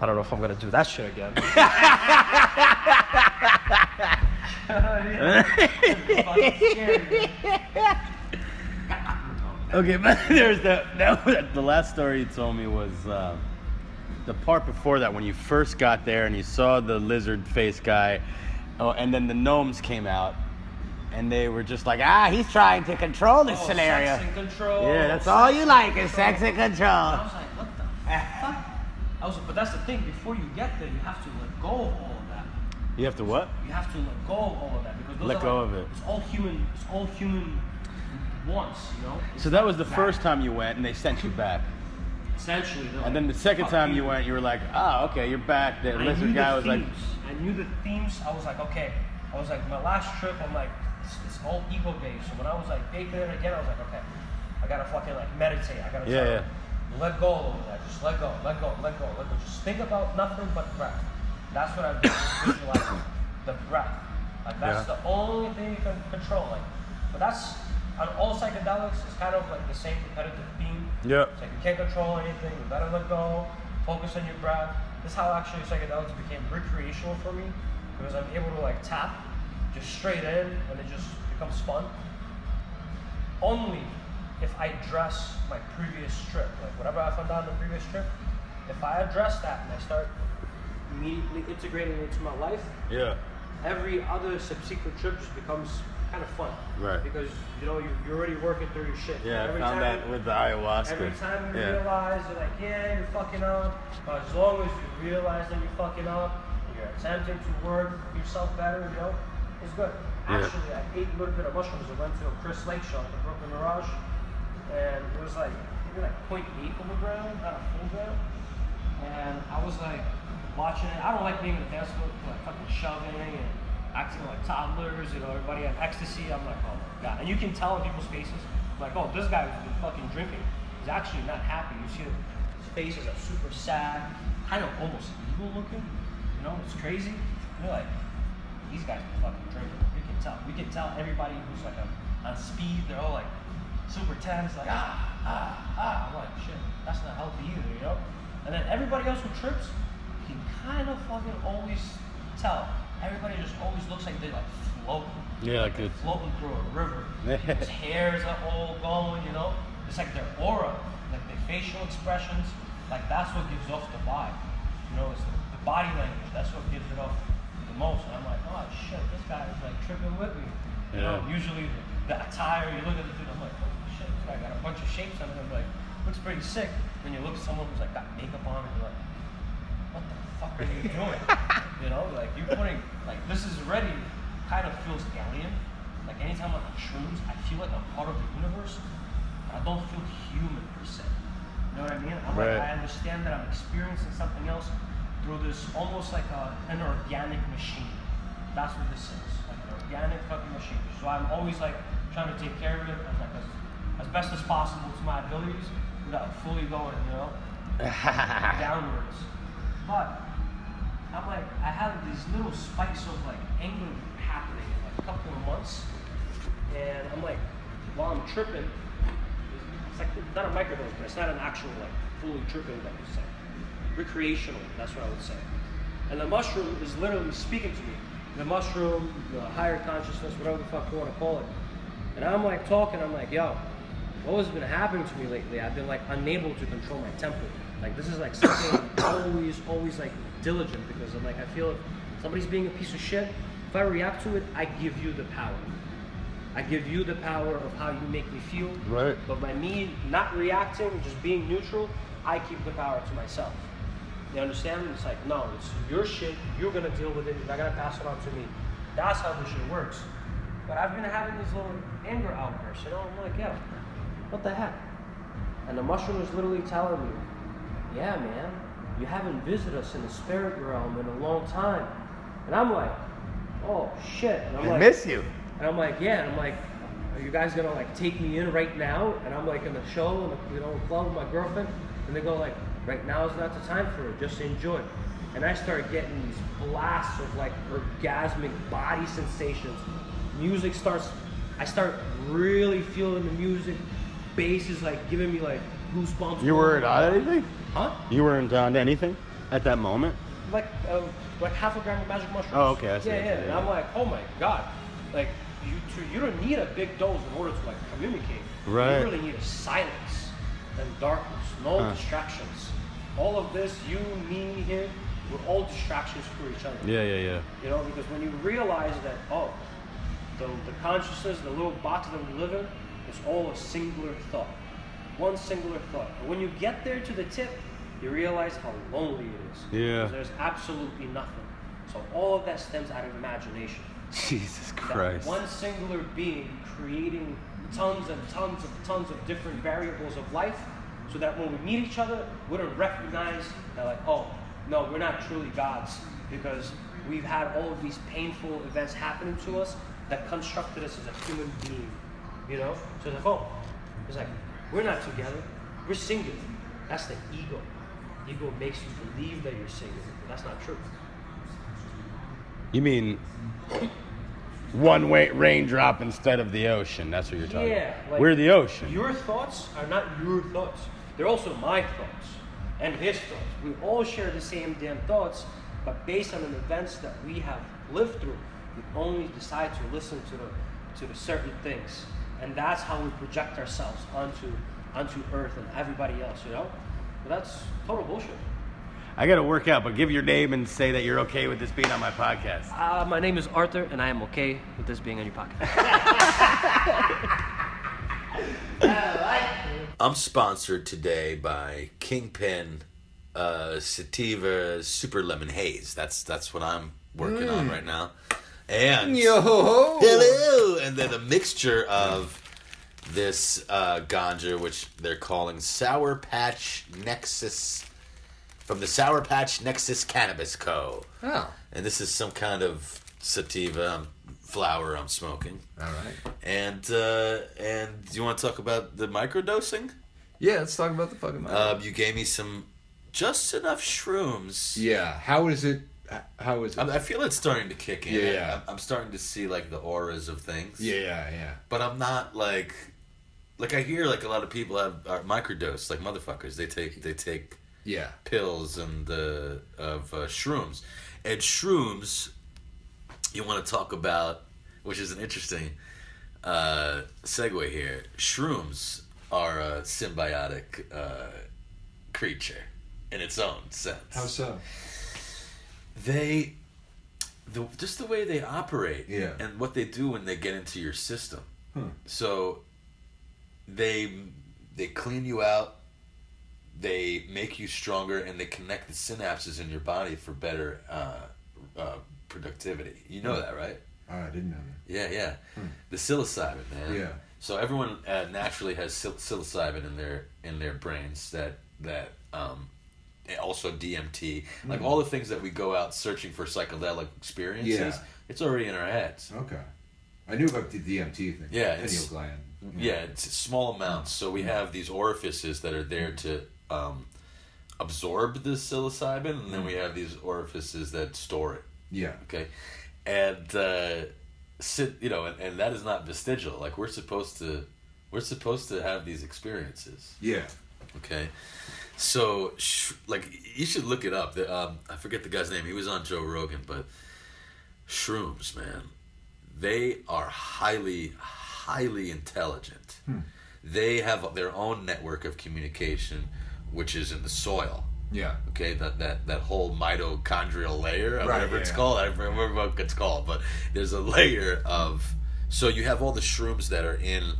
I don't know if I'm gonna do that shit again. Okay, but there's the that, the last story you told me was uh, the part before that when you first got there and you saw the lizard face guy, oh, and then the gnomes came out, and they were just like, ah, he's trying to control this Oh, scenario. Sex and control. Yeah, that's sex all you and like is sex and control. I was like, what the fuck? I was, like, but that's the thing. Before you get there, you have to let go of all of that. You have to what? You have to let go of all of that because those Let are go like- of it. It's all human. It's all human wants, you know. It's So that was the not first time you went, and they sent you back. Essentially, they're And like, then the second time you went, you were like, ah, okay, you're back. The I lizard guy the was like, themes. I knew the themes. I was like, okay. I was like, my last trip, I'm like, it's, it's all ego based. So when I was like baking it again, I was like, okay, I gotta fucking like meditate. I gotta Yeah, try yeah. let go of that. Just let go, let go, let go, let go. Just think about nothing but breath. That's what I'm visualizing. The breath. Like that's Yeah. the only thing you can control. Like, but that's on all psychedelics. It's kind of like the same repetitive theme. Yeah. It's like you can't control anything, you gotta let go, focus on your breath. This is how actually psychedelics became recreational for me because I'm able to like tap just straight in and it just becomes fun. Only if I address my previous trip, like whatever I found out on the previous trip, if I address that and I start immediately integrating it into my life, Yeah. every other subsequent trip just becomes kind of fun. Right. Because you know you, you're already working through your shit. Yeah, I Every found time- that with the ayahuasca. Every time you yeah. realize you're like, yeah, you're fucking up. But as long as you realize that you're fucking up, you're attempting to work yourself better, you know, it's good. Yeah. Actually, I ate a little bit of mushrooms. I went to a Chris Lake show at the Brooklyn Mirage, and it was like maybe like 0.8 milligram, not a full gram. And I was like watching it. I don't like being in the dance floor, like fucking shoving and acting like toddlers. You know, everybody on ecstasy. I'm like, oh my god. And you can tell in people's faces, like, oh, this guy's been fucking drinking. He's actually not happy. You see his faces are super sad, kind of almost evil looking. You know, it's crazy. You're like, these guys been fucking drinking. We can tell. We can tell everybody who's like on, on speed. They're all like super tense, like ah ah ah. I'm like, shit, that's not healthy either, you know. And then everybody else who trips, you can kind of fucking always tell. Everybody just always looks like they're like floating. Yeah, like it's- floating through a river. His hairs are all going, you know. It's like their aura, like their facial expressions. Like that's what gives off the vibe. You know, it's the, the body language. That's what gives it off the most. And I'm like, oh shit, this guy is like tripping with me. You know, Yeah. usually the, the attire, you look at the dude, I'm like, holy shit, this guy got a bunch of shapes on him. Like, looks pretty sick. Then you look at someone who's like got makeup on, and you're like, what the fuck are you doing? you know, like you're putting like this is already kind of feels alien. Like anytime I'm on shrooms, I feel like I'm part of the universe. but I don't feel human per se. You know what I mean? I'm Right. like I understand that I'm experiencing something else through this almost like a, an organic machine. That's what this is. Like an organic fucking machine. So I'm always like trying to take care of it as like as, as best as possible to my abilities without fully going, you know, downwards. But I'm like, I have these little spikes of like anger happening in like a couple of months, and I'm like, while I'm tripping, it's like not a microdose, but it's not an actual like fully tripping dose. It's like recreational. That's what I would say. And the mushroom is literally speaking to me. The mushroom, the higher consciousness, whatever the fuck you want to call it. And I'm like talking, I'm like, yo, what has been happening to me lately? I've been like unable to control my temper. Like this is like something always, always like diligent because I'm like I feel if somebody's being a piece of shit, if I react to it, I give you the power. I give you the power of how you make me feel. Right. But by me not reacting, just being neutral, I keep the power to myself. You understand? It's like, no, it's your shit. You're gonna deal with it. You're not gonna pass it on to me. That's how this shit works. But I've been having these little anger outbursts. You know, I'm like, yeah, what the heck? And the mushroom is literally telling me, yeah, man, you haven't visited us in the spirit realm in a long time. And I'm like, oh shit. And I'm I like, miss you. and I'm like, yeah. And I'm like, are you guys gonna like take me in right now? And I'm like in the show, in the you know club with my girlfriend, and they go like, right now is not the time for it. Just enjoy. And I start getting these blasts of like orgasmic body sensations. Music starts. I start really feeling the music. Bass is like giving me like goosebumps. You weren't on anything? Huh? You weren't on anything at that moment? like uh, like half a gram of magic mushrooms. Oh, okay, I see, Yeah, yeah. And. I'm like, oh my god, like you to, you don't need a big dose in order to like communicate. Right. You really need a silence and darkness, no Huh. distractions. All of this, you, me, him, we're all distractions for each other. Yeah, yeah, yeah. You know, because when you realize that, oh, the, the consciousness, the little box that we live in, is all a singular thought. One singular thought. And when you get there to the tip, you realize how lonely it is. Yeah. There's absolutely nothing. So all of that stems out of imagination. Jesus That Christ. one singular being creating tons and tons of tons of different variables of life so that when we meet each other, we don't recognize that like, oh, no, we're not truly gods because we've had all of these painful events happening to us that constructed us as a human being. You know? So it's like, oh, it's like, we're not together, we're singular. That's the ego. Ego makes you believe that you're singular, but that's not true. You mean one way raindrop instead of the ocean? That's what you're talking Yeah, about. like- We're the ocean. Your thoughts are not your thoughts. They're also my thoughts and his thoughts. We all share the same damn thoughts, but based on the events that we have lived through, we only decide to listen to the to the certain things. And that's how we project ourselves onto onto Earth and everybody else, you know? But that's total bullshit. I got to work out, but give your name and say that you're okay with this being on my podcast. Uh, my name is Arthur, and I am okay with this being on your podcast. I'm sponsored today by Kingpin uh, Sativa Super Lemon Haze. That's that's what I'm working on right now. And Yo hello, and then a mixture of this uh, ganja, which they're calling Sour Patch Nexus, from the Sour Patch Nexus Cannabis Co. Oh, And this is some kind of sativa um, flower I'm smoking. all right. And uh, and do you want to talk about the microdosing? Yeah, let's talk about the fucking. Um, you gave me some just enough shrooms. yeah, how is it? How is it? I, feel it's starting to kick in. Yeah, yeah. I'm, starting to see like the auras of things. yeah, yeah, yeah. But I'm not like, like I hear like a lot of people have are microdose like motherfuckers. They take they take Yeah. pills and uh, of uh, shrooms, and shrooms. You want to talk about, which is an interesting uh, segue here. Shrooms are a symbiotic uh, creature in its own sense. How so? They the just the way they operate Yeah. and what they do when they get into your system Hmm. so they they clean you out they make you stronger and they connect the synapses in your body for better uh, uh, productivity you know that right Oh, I didn't know that. yeah yeah the psilocybin man Yeah. so everyone uh, naturally has psil- psilocybin in their in their brains that that um also DMT like all the things that we go out searching for psychedelic experiences Yeah. it's already in our heads Okay. I knew about the DMT thing. Yeah, Pineal gland. yeah it's small amounts so we have these orifices that are there to um absorb the psilocybin and then we have these orifices that store it Yeah. okay and uh sit you know and, and that is not vestigial like we're supposed to we're supposed to have these experiences Yeah. okay So, sh- like, you should look it up. The, um, I forget the guy's name. He was on Joe Rogan, but shrooms, man, they are highly, highly intelligent. They have their own network of communication, which is in the soil. Yeah. Okay, that that that whole mitochondrial layer, or Right, whatever yeah, it's yeah. called. I remember what it's called, but there's a layer of. So you have all the shrooms that are in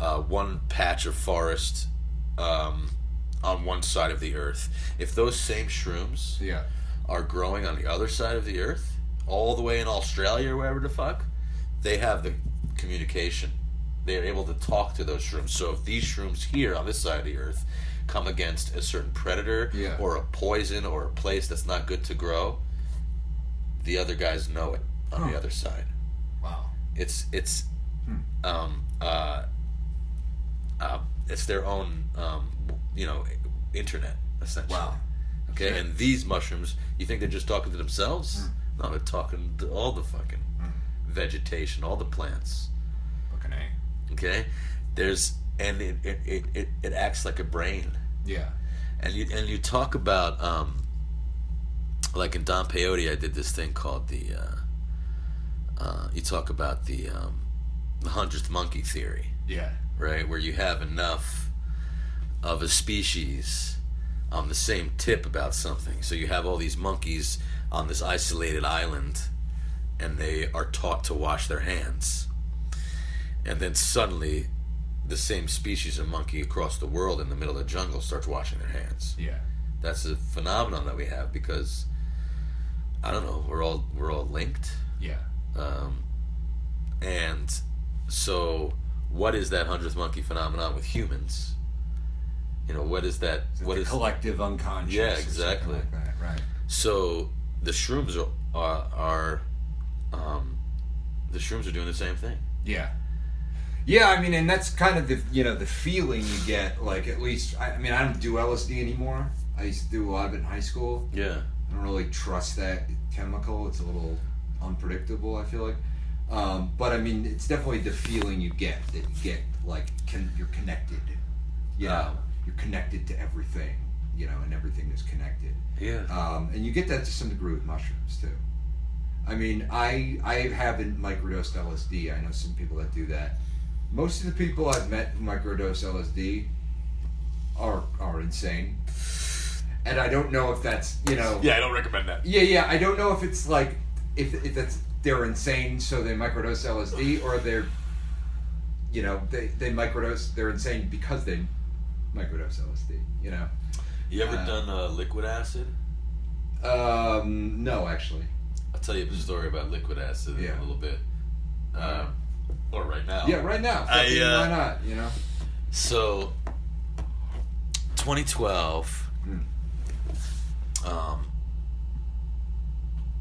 uh, one patch of forest um, on one side of the earth. If those same shrooms Yeah. are growing on the other side of the earth, all the way in Australia or wherever the fuck, they have the communication. They're able to talk to those shrooms. So if these shrooms here on this side of the earth come against a certain predator Yeah. or a poison or a place that's not good to grow, the other guys know it on the other side. Wow. It's it's Hmm. um uh, uh it's their own um you know internet essentially. Wow. Okay, Shit. and these mushrooms, you think they're just talking to themselves? Hmm. No, they're talking to all the fucking vegetation, all the plants. Fucking A. Okay, there's and it it, it, it, it acts like a brain, Yeah. and you and you talk about um like in Don Peyote, I did this thing called the uh, uh, you talk about the um, the hundredth monkey theory. Yeah. Right? Where you have enough of a species on the same tip about something. So you have all these monkeys on this isolated island and they are taught to wash their hands. And then suddenly the same species of monkey across the world in the middle of the jungle starts washing their hands. Yeah. That's a phenomenon that we have because I don't know, we're all we're all linked. Yeah. Um, and so, what is that hundredth monkey phenomenon with humans? You know, what is that? What What is is collective unconscious? Yeah, exactly. Like that. Right. so? The shrooms are are, are um, the shrooms are doing the same thing. Yeah. Yeah, I mean, and that's kind of the you know the feeling you get. Like at least, I, I mean, I don't do LSD anymore. I used to do a lot of it in high school. Yeah, I don't really trust that chemical. It's a little unpredictable. I feel like, um, but I mean, it's definitely the feeling you get that you get like con- you're connected. You know, you're connected to everything. You know, and everything is connected. yeah. Um, and you get that to some degree with mushrooms too. I mean, I I haven't microdosed LSD. I know some people that do that. Most of the people I've met who microdose LSD are are insane, and I don't know if that's you know. yeah, I don't recommend that. Yeah, yeah. I don't know if it's like if if that's they're insane, so they microdose LSD, or they're you know they they microdose they're insane because they microdose LSD. You know. You ever Uh, done uh, liquid acid? Um, no, actually. I'll tell you a story about liquid acid in Yeah. a little bit, um, or right now. Yeah, right now. I, uh, why not? You know. So, 2012. Hmm. Um,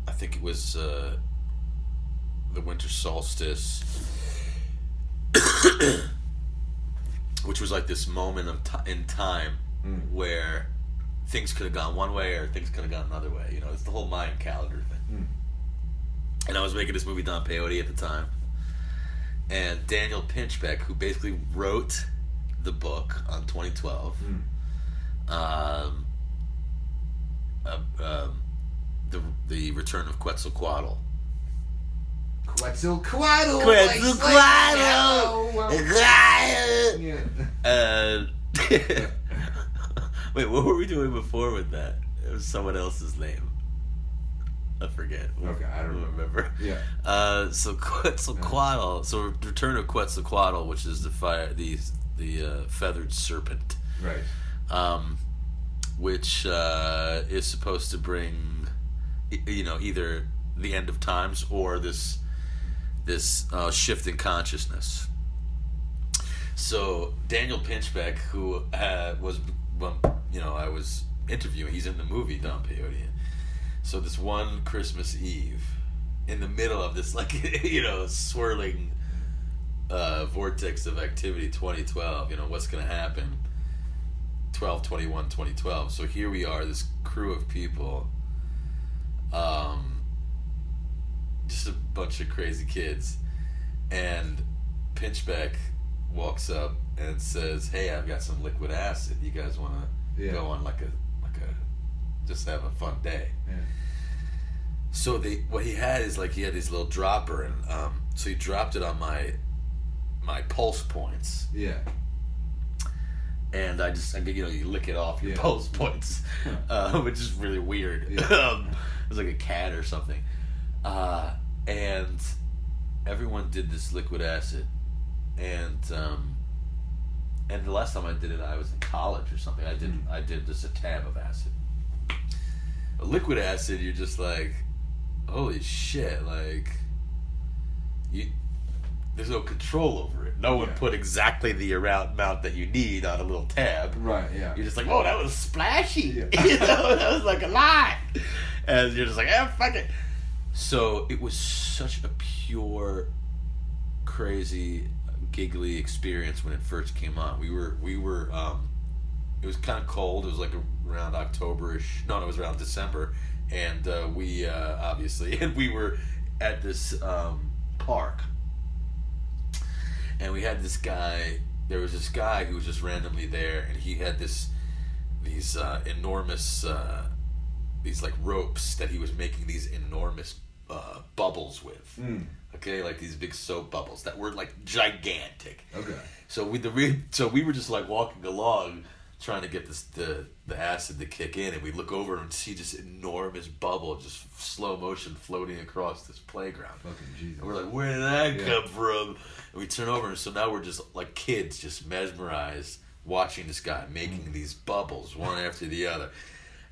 I think it was uh, the winter solstice, which was like this moment of ti in time Hmm. where things could have gone one way or things could have gone another way. You know, it's the whole Mayan calendar thing. Hmm. And I was making this movie Don Peyote at the time, and Daniel Pinchbeck, who basically wrote the book on 2012, Hmm. um, uh, um, the the return of Quetzalcoatl. Quetzalcoatl. Quetzalcoatl! like- Yeah. And wait, what were we doing before with that? It was someone else's name. I forget. Okay, I don't remember. Yeah. Uh, so Quetzalcoatl. So Return of Quetzalcoatl, which is the fire, the the uh, feathered serpent, Right. um, which uh, is supposed to bring, you know, either the end of times or this this uh, shift in consciousness. So Daniel Pinchbeck, who uh, was, well, you know, I was interviewing. He's in the movie Don Peyote. So this one Christmas Eve, in the middle of this like you know swirling uh, vortex of activity, 2012. You know what's gonna happen. 12, 21, 2012. So here we are, this crew of people. Um, just a bunch of crazy kids, and Pinchbeck walks up and says, "Hey, I've got some liquid acid. You guys want to Yeah. go on like a like a just have a fun day. Yeah. So they what he had is like he had this little dropper and um so he dropped it on my my pulse points Yeah. and I just I you know you lick it off your Yeah. pulse points, uh, which is really weird. Yeah. um, it was like a cat or something, uh, and everyone did this liquid acid, and um, and the last time I did it, I was in college or something. I did Mm-hmm. I did just a tab of acid. A liquid acid, you're just like, holy shit, like you there's no control over it. No one Yeah. put exactly the amount amount that you need on a little tab. Right. Yeah. You're just like, oh, that was splashy. Yeah. you know, that was like a lot. And you're just like, eh, fuck it. So it was such a pure, crazy, giggly experience when it first came on. We were, we were, um, it was kind of cold. It was like around Octoberish. No, it was around December. And uh, we, uh, obviously, and we were at this um, park and we had this guy there was this guy who was just randomly there and he had this these uh, enormous uh, these like ropes that he was making these enormous uh, bubbles with Mm. okay like these big soap bubbles that were like gigantic Okay. so we the re- so we were just like walking along trying to get this the the acid to kick in and we look over and see this enormous bubble just slow motion floating across this playground Fucking Jesus. and we're like, where did that Yeah. come from? And we turn over, and so now we're just like kids, just mesmerized watching this guy making these bubbles one after the other,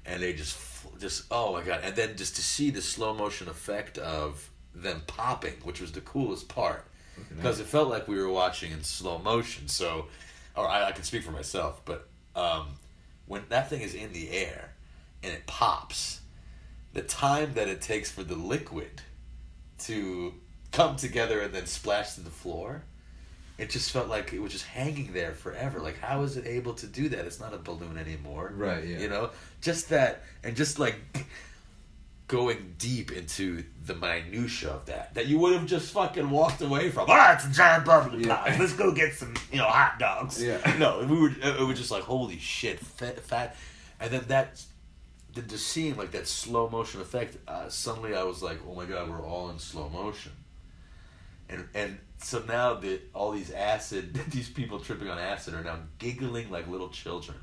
and they just, just oh my god! And then just to see the slow motion effect of them popping, which was the coolest part, because it felt like we were watching in slow motion. So, or I, I can speak for myself, but um, when that thing is in the air and it pops, the time that it takes for the liquid to come together and then splash to the floor, it just felt like it was just hanging there forever. Like, how is it able to do that? It's not a balloon anymore. Right, yeah. You know, just that, and just like going deep into the minutia of that, that you would have just fucking walked away from. Ah, it's a giant bubble. Yeah. Let's go get some, you know, hot dogs. Yeah. No, we were. It was just like, holy shit, fat, fat. and then that then just seeing like that slow motion effect, uh, suddenly I was like, oh my god, we're all in slow motion. And and so now that all these acid, these people tripping on acid are now giggling like little children,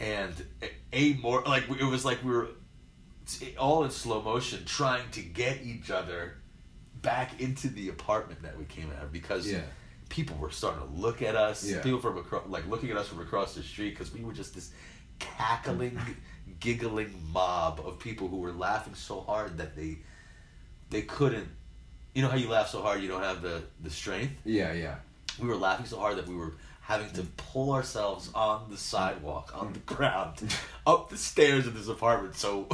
and a, more like it was like we were all in slow motion trying to get each other back into the apartment that we came out of because Yeah. people were starting to look at us. Yeah. People from across, like looking at us from across the street because we were just this cackling, giggling mob of people who were laughing so hard that they they couldn't. You know how you laugh so hard you don't have the the strength. Yeah. Yeah. We were laughing so hard that we were having to pull ourselves on the sidewalk, on the mm. ground, up the stairs of this apartment, so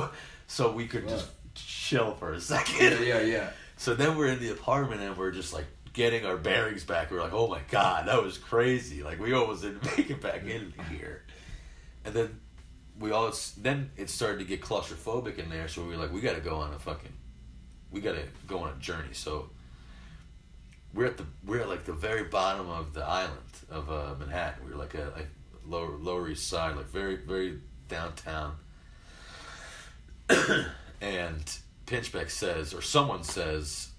so we could just chill for a second. Yeah. Yeah. Yeah. So then we're in the apartment and we're just like getting our bearings back. We're like, oh my god, that was crazy. Like we almost didn't make it back in here. And then we all then it started to get claustrophobic in there. So we were like, we got to go on a fucking, we got to go on a journey. So we're at the we're at like the very bottom of the island of uh, Manhattan. We are like a like lower Lower East Side, like very very downtown. and Pinchbeck says, or someone says,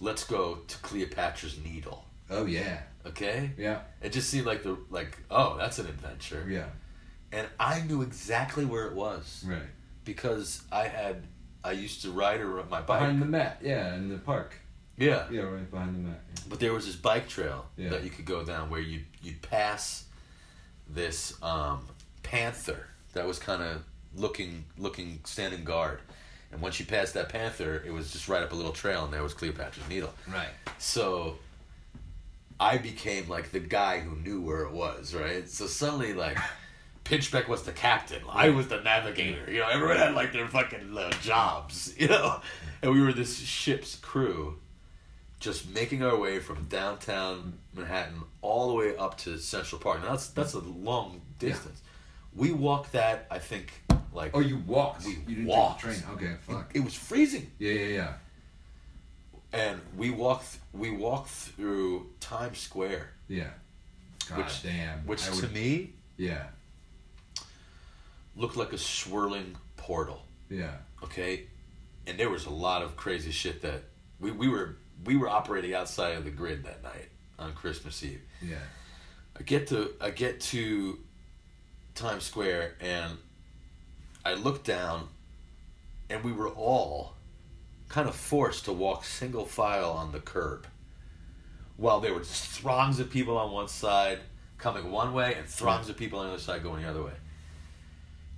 "Let's go to Cleopatra's Needle." Oh yeah. Okay, Yeah. it just seemed like the like, oh, that's an adventure, Yeah. and I knew exactly where it was Right. because I had I used to ride around my bike. Behind the Met. Yeah, in the park. Yeah, Yeah, right behind the Met. But there was this bike trail Yeah. that you could go down where you you'd pass this um, panther that was kind of looking looking standing guard, and once you passed that panther, it was just right up a little trail, and there was Cleopatra's Needle. Right. So I became like the guy who knew where it was, right? So suddenly, like, Pinchbeck was the captain. I was the navigator. You know, everyone had like their fucking uh, jobs, you know? And we were this ship's crew just making our way from downtown Manhattan all the way up to Central Park. Now, that's, that's a long distance. We walked that, I think, like, Oh, you walked. We you didn't walked. take the train. Okay. Fuck. it was freezing. Yeah. Yeah. Yeah. And we walked, we walked through Times Square. Yeah. God Which- damn. Which I to would- me Yeah. looked like a swirling portal. Yeah. Okay, and there was a lot of crazy shit that we, we were we were operating outside of the grid that night on Christmas Eve. Yeah. I get to I get to Times Square and I look down and we were all kind of forced to walk single file on the curb. While there were throngs of people on one side coming one way and throngs of people on the other side going the other way.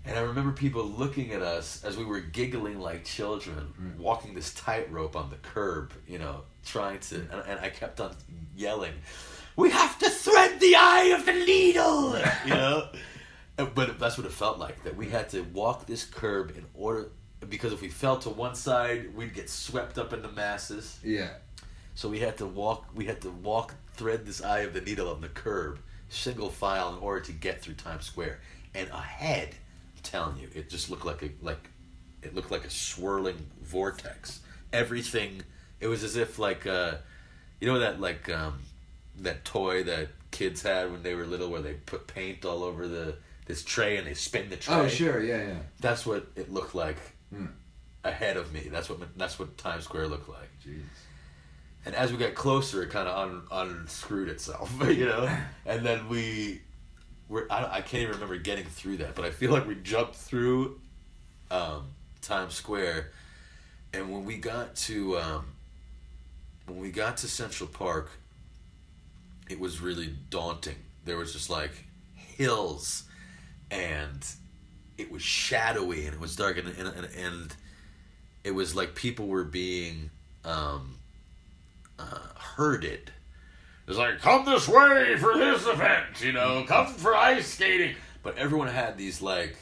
And I remember people looking at us as we were giggling like children, walking this tightrope on the curb, you know, trying to. And, and I kept on yelling, "We have to thread the eye of the needle," you know. But that's what it felt like that we had to walk this curb in order because if we fell to one side, we'd get swept up in the masses. Yeah. So we had to walk. We had to walk, thread this eye of the needle on the curb, single file, in order to get through Times Square. And ahead, I'm telling you, it just looked like a like, it looked like a swirling vortex. Everything. It was as if like, uh, you know that like um, that toy that kids had when they were little, where they put paint all over the this tray and they spin the tray. Oh, sure. Yeah, yeah. That's what it looked like Hmm. ahead of me. That's what that's what Times Square looked like. Jeez. And as we got closer, it kind of un, unscrewed itself, you know. And then we, were I, I can't even remember getting through that, but I feel like we jumped through um, Times Square, and when we got to um, when we got to Central Park, it was really daunting. There was just like hills, and it was shadowy and it was dark, and and, and, and it was like people were being. Um, uh, herded. Like, come this way for this event, you know, come for ice skating. But everyone had these, like,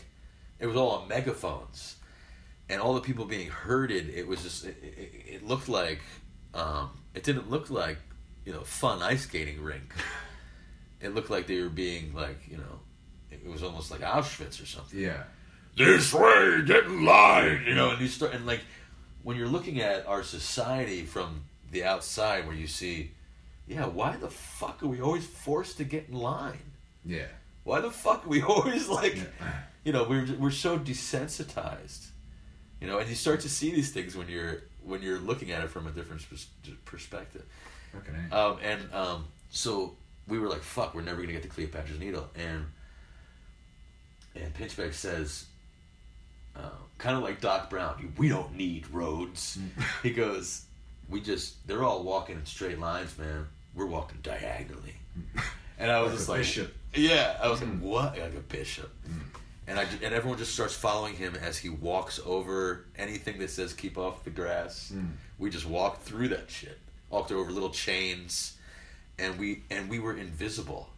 it was all on megaphones. And all the people being herded, it was just, it, it, it looked like, um, it didn't look like, you know, fun ice skating rink. It looked like they were being, like, you know, it was almost like Auschwitz or something Yeah. this way, get in line, you know, and you start and like when you're looking at our society from the outside, where you see, yeah, why the fuck are we always forced to get in line? Yeah. Why the fuck are we always like, Yeah. you know, we're we're so desensitized, you know, and you start to see these things when you're when you're looking at it from a different perspective. A. Um, and um, so we were like, "Fuck, we're never gonna get to Cleopatra's Needle." And and Pinchbeck says, uh, kind of like Doc Brown, "We don't need roads." he goes, "We just they're all walking in straight lines, man. We're walking diagonally." And I was just like, bishop. "Yeah." I was like, "What?" Like a bishop. And I and everyone just starts following him as he walks over anything that says "keep off the grass." We just walked through that shit. Walked over little chains, and we and we were invisible.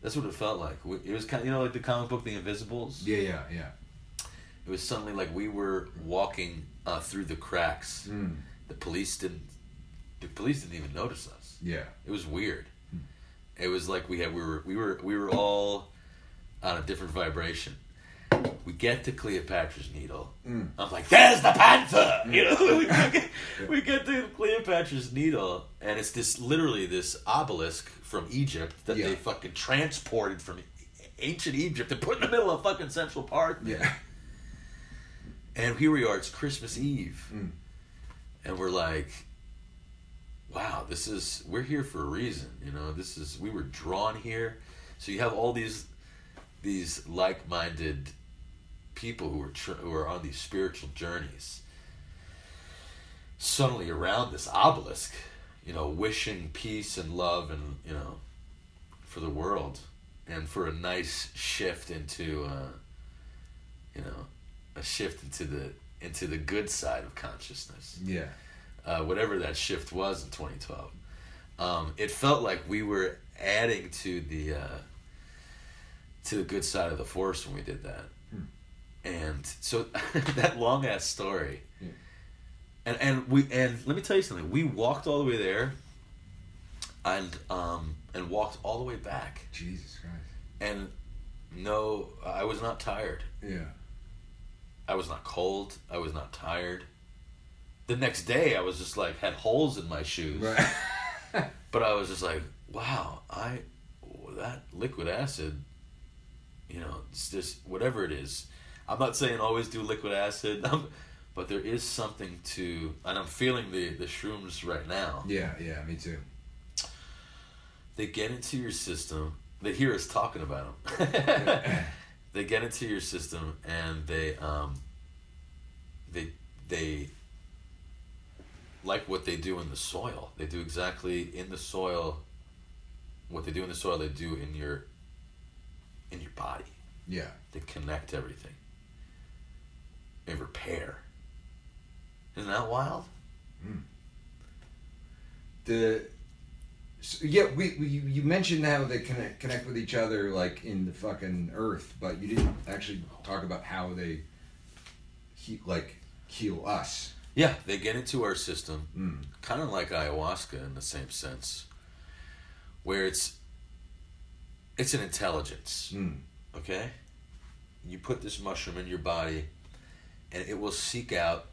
That's what it felt like. It was kind of you know like the comic book The Invisibles. Yeah, yeah, yeah. It was suddenly like we were walking uh, through the cracks. Mm. The police didn't. The police didn't even notice us. Yeah. It was weird. It was like we had we were we were we were all on a different vibration. We get to Cleopatra's Needle. Mm. I'm like, there's the panther. You know, we get, we get to Cleopatra's Needle, and it's this literally this obelisk from Egypt that Yeah. they fucking transported from ancient Egypt and put in the middle of fucking Central Park. Yeah. And here we are, it's Christmas Eve. Mm. And we're like, wow, this is, we're here for a reason. You know, this is, we were drawn here. So you have all these, these like minded people who are, tr- who are on these spiritual journeys suddenly around this obelisk, you know, wishing peace and love and, you know, for the world and for a nice shift into, uh, you know, a shift into the into the good side of consciousness, Yeah. uh, whatever that shift was in 2012. Um, it felt like we were adding to the uh, to the good side of the force when we did that, and so that long ass story, Yeah. and and we and let me tell you something. We walked all the way there, and um and walked all the way back, Jesus Christ. and no, I was not tired. Yeah. I was not cold. I was not tired. The next day, I was just like had holes in my shoes, Right. but I was just like, wow, I that liquid acid you know, it's just whatever it is. I'm not saying always do liquid acid, but there is something to, and I'm feeling the the shrooms right now. Yeah, yeah, me too. They get into your system. They hear us talking about them. they get into your system and they um. They they like what they do in the soil. They do exactly in the soil what they do in the soil they do in your in your body. Yeah. They connect everything. They repair. Isn't that wild? The so, yeah, we, we you mentioned how they connect connect with each other like in the fucking earth, but you didn't actually talk about how they he, like heal us. Yeah, they get into our system, Mm. kind of like ayahuasca in the same sense, where it's it's an intelligence. Mm. Okay, you put this mushroom in your body, and it will seek out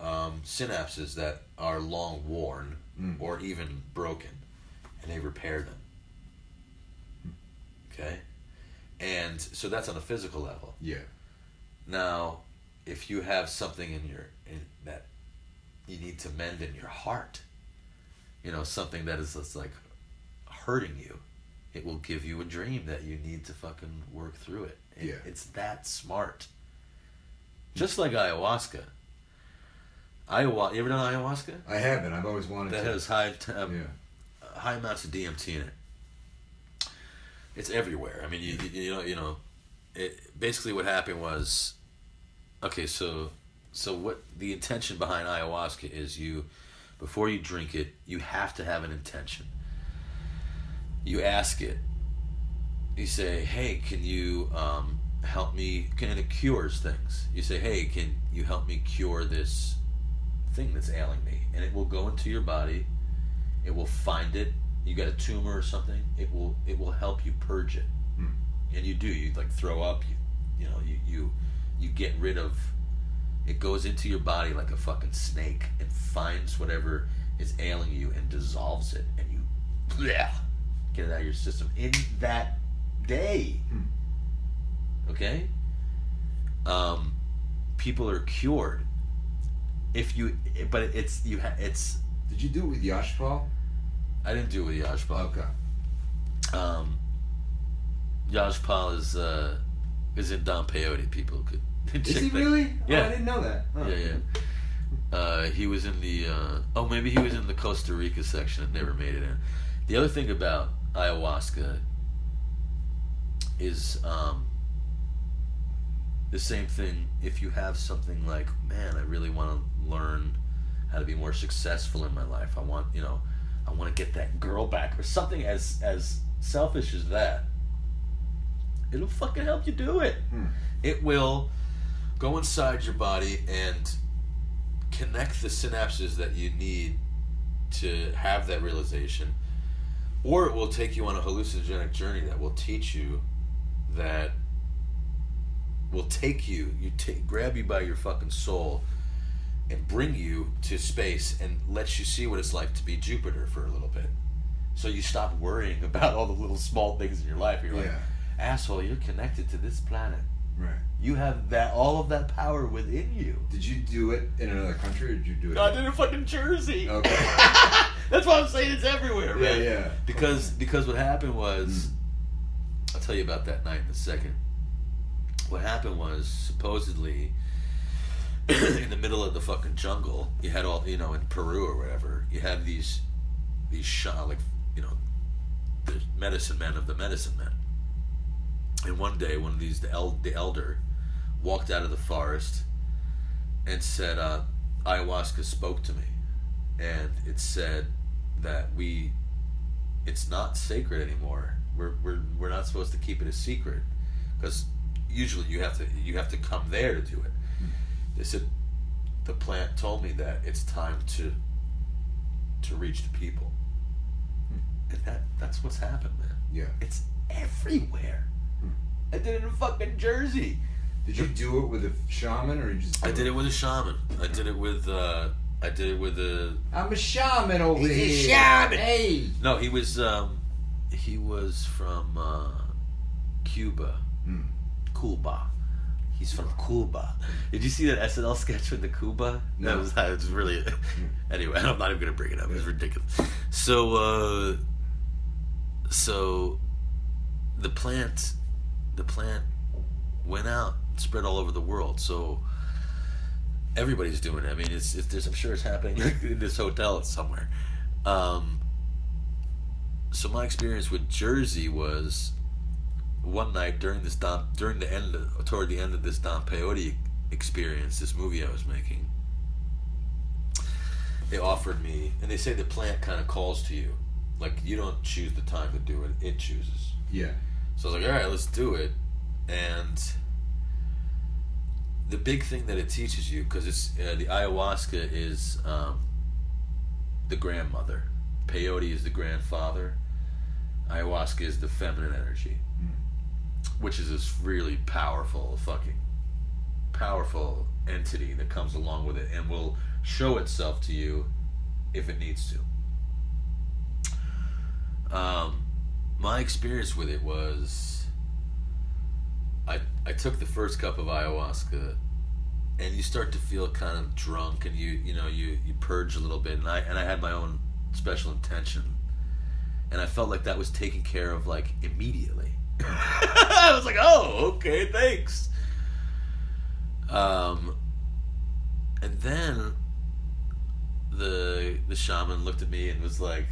um, synapses that are long worn Mm. or even broken, and they repair them. Okay, and so that's on a physical level. Yeah. Now, if you have something in your in that you need to mend in your heart, you know something that is just like hurting you, it will give you a dream that you need to fucking work through it. It- Yeah. it's that smart. Just like ayahuasca. Ayahuasca. You ever done ayahuasca? I haven't. I've always wanted to. That to. has high um, yeah. high amounts of DMT in it. It's everywhere. I mean, you, you, you know, you know, it basically what happened was, okay, so so what the intention behind ayahuasca is you, before you drink it, you have to have an intention. You ask it. You say, "Hey, can you um, help me?" And it cures things. You say, "Hey, can you help me cure this thing that's ailing me?" And it will go into your body it will find it you got a tumor or something it will it will help you purge it Hmm. and you do you like throw up you you know you you you get rid of it goes into your body like a fucking snake and finds whatever is ailing you and dissolves it and you bleh, get it out of your system in that day Hmm. okay um people are cured if you but it's you ha- it's Did you do it with Yashpal? I didn't do it with Yashpal. Okay. Um, Yashpal is uh, is in Don Peyote. People could Is he that- really? Yeah. Oh, I didn't know that. Oh. Yeah, yeah. Uh, he was in the uh, oh maybe he was in the Costa Rica section and never made it in. The other thing about ayahuasca is um, the same thing. If you have something like, man, I really want to learn how to be more successful in my life. I want you know, I want to get that girl back or something as as selfish as that. It'll fucking help you do it. Hmm. It will go inside your body and connect the synapses that you need to have that realization or it will take you on a hallucinogenic journey that will teach you that will take you you take grab you by your fucking soul and bring you to space and let you see what it's like to be Jupiter for a little bit. So you stop worrying about all the little small things in your life. You're like Yeah. asshole you're connected to this planet Right. you have that all of that power within you. Did you do it in another country or did you do it? I did it in fucking Jersey. Okay. That's why I'm saying it's everywhere, Yeah, man. yeah. Because because what happened was, mm. I'll tell you about that night in a second. What happened was supposedly in the middle of the fucking jungle, you had all you know in Peru or whatever, you have these these shot like you know the medicine men of the medicine men. And one day, one of these the, el- the elder walked out of the forest and said, uh, "Ayahuasca spoke to me, and it said that we, it's not sacred anymore. We're we're we're not supposed to keep it a secret, because usually you have to you have to come there to do it." They said, "The plant told me that it's time to to reach the people, and that that's what's happened, man. Yeah. It's everywhere. I did it in fucking Jersey." Did you do it with a shaman or you just? I did it with a shaman. I did it with uh I did it with a I'm a shaman over He's a here. shaman. Hey. No, he was um he was from uh Cuba. Mm. Cuba. He's from Cuba. Did you see that SNL sketch with the Cuba? That No. was that was really. anyway, I'm not even gonna bring it up. It's ridiculous. So, uh, so the plant, the plant went out, spread all over the world. So everybody's doing it. I mean, it's, it's there's, I'm sure it's happening in this hotel somewhere. Um, so my experience with Jersey was one night during this Don, during the end of, toward the end of this Don Peyote experience, this movie I was making. They offered me, and they say the plant kind of calls to you, like you don't choose the time to do it; it chooses. Yeah. So I was like, all right, let's do it. And the big thing that it teaches you, because it's uh, the ayahuasca is um, the grandmother, peyote is the grandfather, ayahuasca is the feminine energy, which is this really powerful, fucking powerful entity that comes along with it and will show itself to you if it needs to. Um, my experience with it was I I took the first cup of ayahuasca and you start to feel kind of drunk and you you know you you purge a little bit and I and I had my own special intention and I felt like that was taken care of like immediately. I was like, "Oh, okay, thanks." Um and then the the shaman looked at me and was like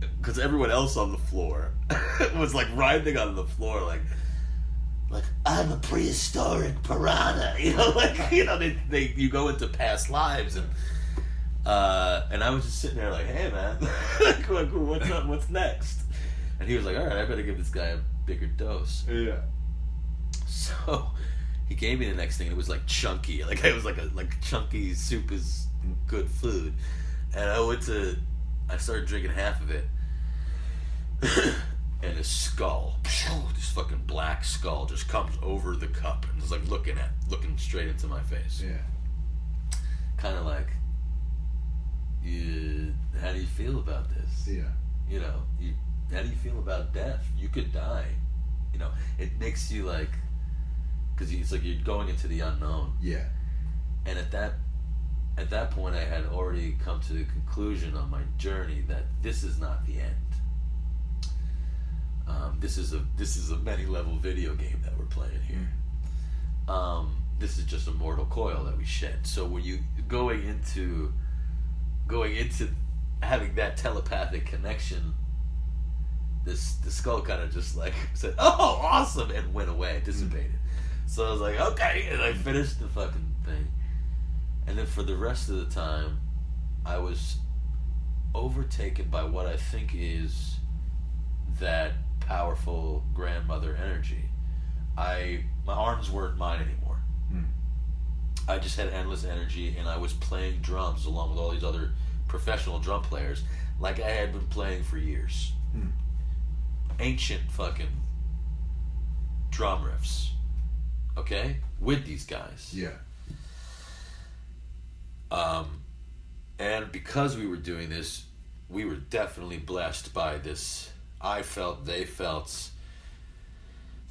because everyone else on the floor was like writhing on the floor like like I'm a prehistoric piranha, you know, like you know they, they you go into past lives and uh, and I was just sitting there like, hey man, like, what's up? What's next? And he was like, all right, I better give this guy a bigger dose. Yeah. So he gave me the next thing. and It was like chunky, like it was like a like chunky soup is good food, and I went to, I started drinking half of it, and a skull, this fucking black skull, just comes over the cup and is like looking at, looking straight into my face, Yeah. kind of like, you, how do you feel about this? Yeah. you know, you, how do you feel about death? You could die. You know, it makes you like, because it's like you're going into the unknown. Yeah. And at that, at that point, I had already come to the conclusion on my journey that this is not the end. Um, this is a this is a many level video game that we're playing here. Um, this is just a mortal coil that we shed. So when you going into going into having that telepathic connection, this the skull kind of just like said, "Oh, awesome," and went away, dissipated. So I was like, "Okay," and I finished the fucking thing. And then for the rest of the time, I was overtaken by what I think is that powerful grandmother energy. I my arms weren't mine anymore. Hmm. I just had endless energy, and I was playing drums along with all these other professional drum players, like I had been playing for years. Hmm. Ancient fucking drum riffs. Okay, with these guys. Yeah. Um, and because we were doing this, we were definitely blessed by this. I felt, they felt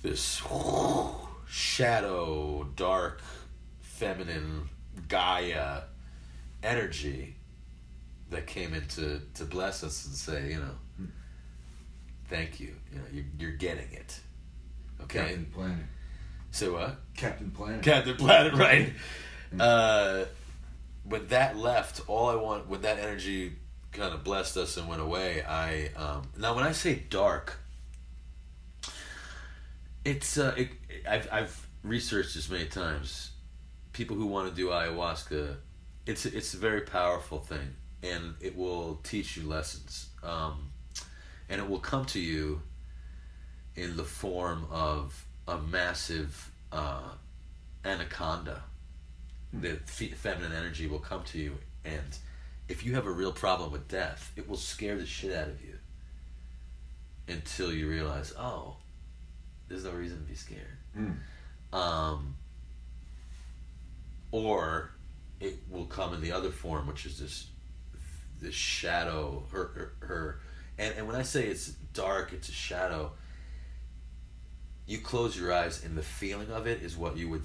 this shadow, dark, feminine Gaia energy that came in to, to bless us and say, you know, thank you. You know, you're, you're getting it. Okay. Captain Planet. So what? Captain Planet. Captain Planet, right? Uh, when that left, all I want when that energy kind of blessed us and went away, I um, now when I say dark, it's uh, it, I've I've researched this many times. People who want to do ayahuasca, it's it's a very powerful thing, and it will teach you lessons, um, and it will come to you in the form of a massive uh, anaconda. The fe- feminine energy will come to you, and if you have a real problem with death, it will scare the shit out of you until you realize, oh, there's no reason to be scared. Mm. Um, or it will come in the other form, which is this this shadow. Her her, her and and when I say it's dark, it's a shadow. you close your eyes and the feeling of it is what you would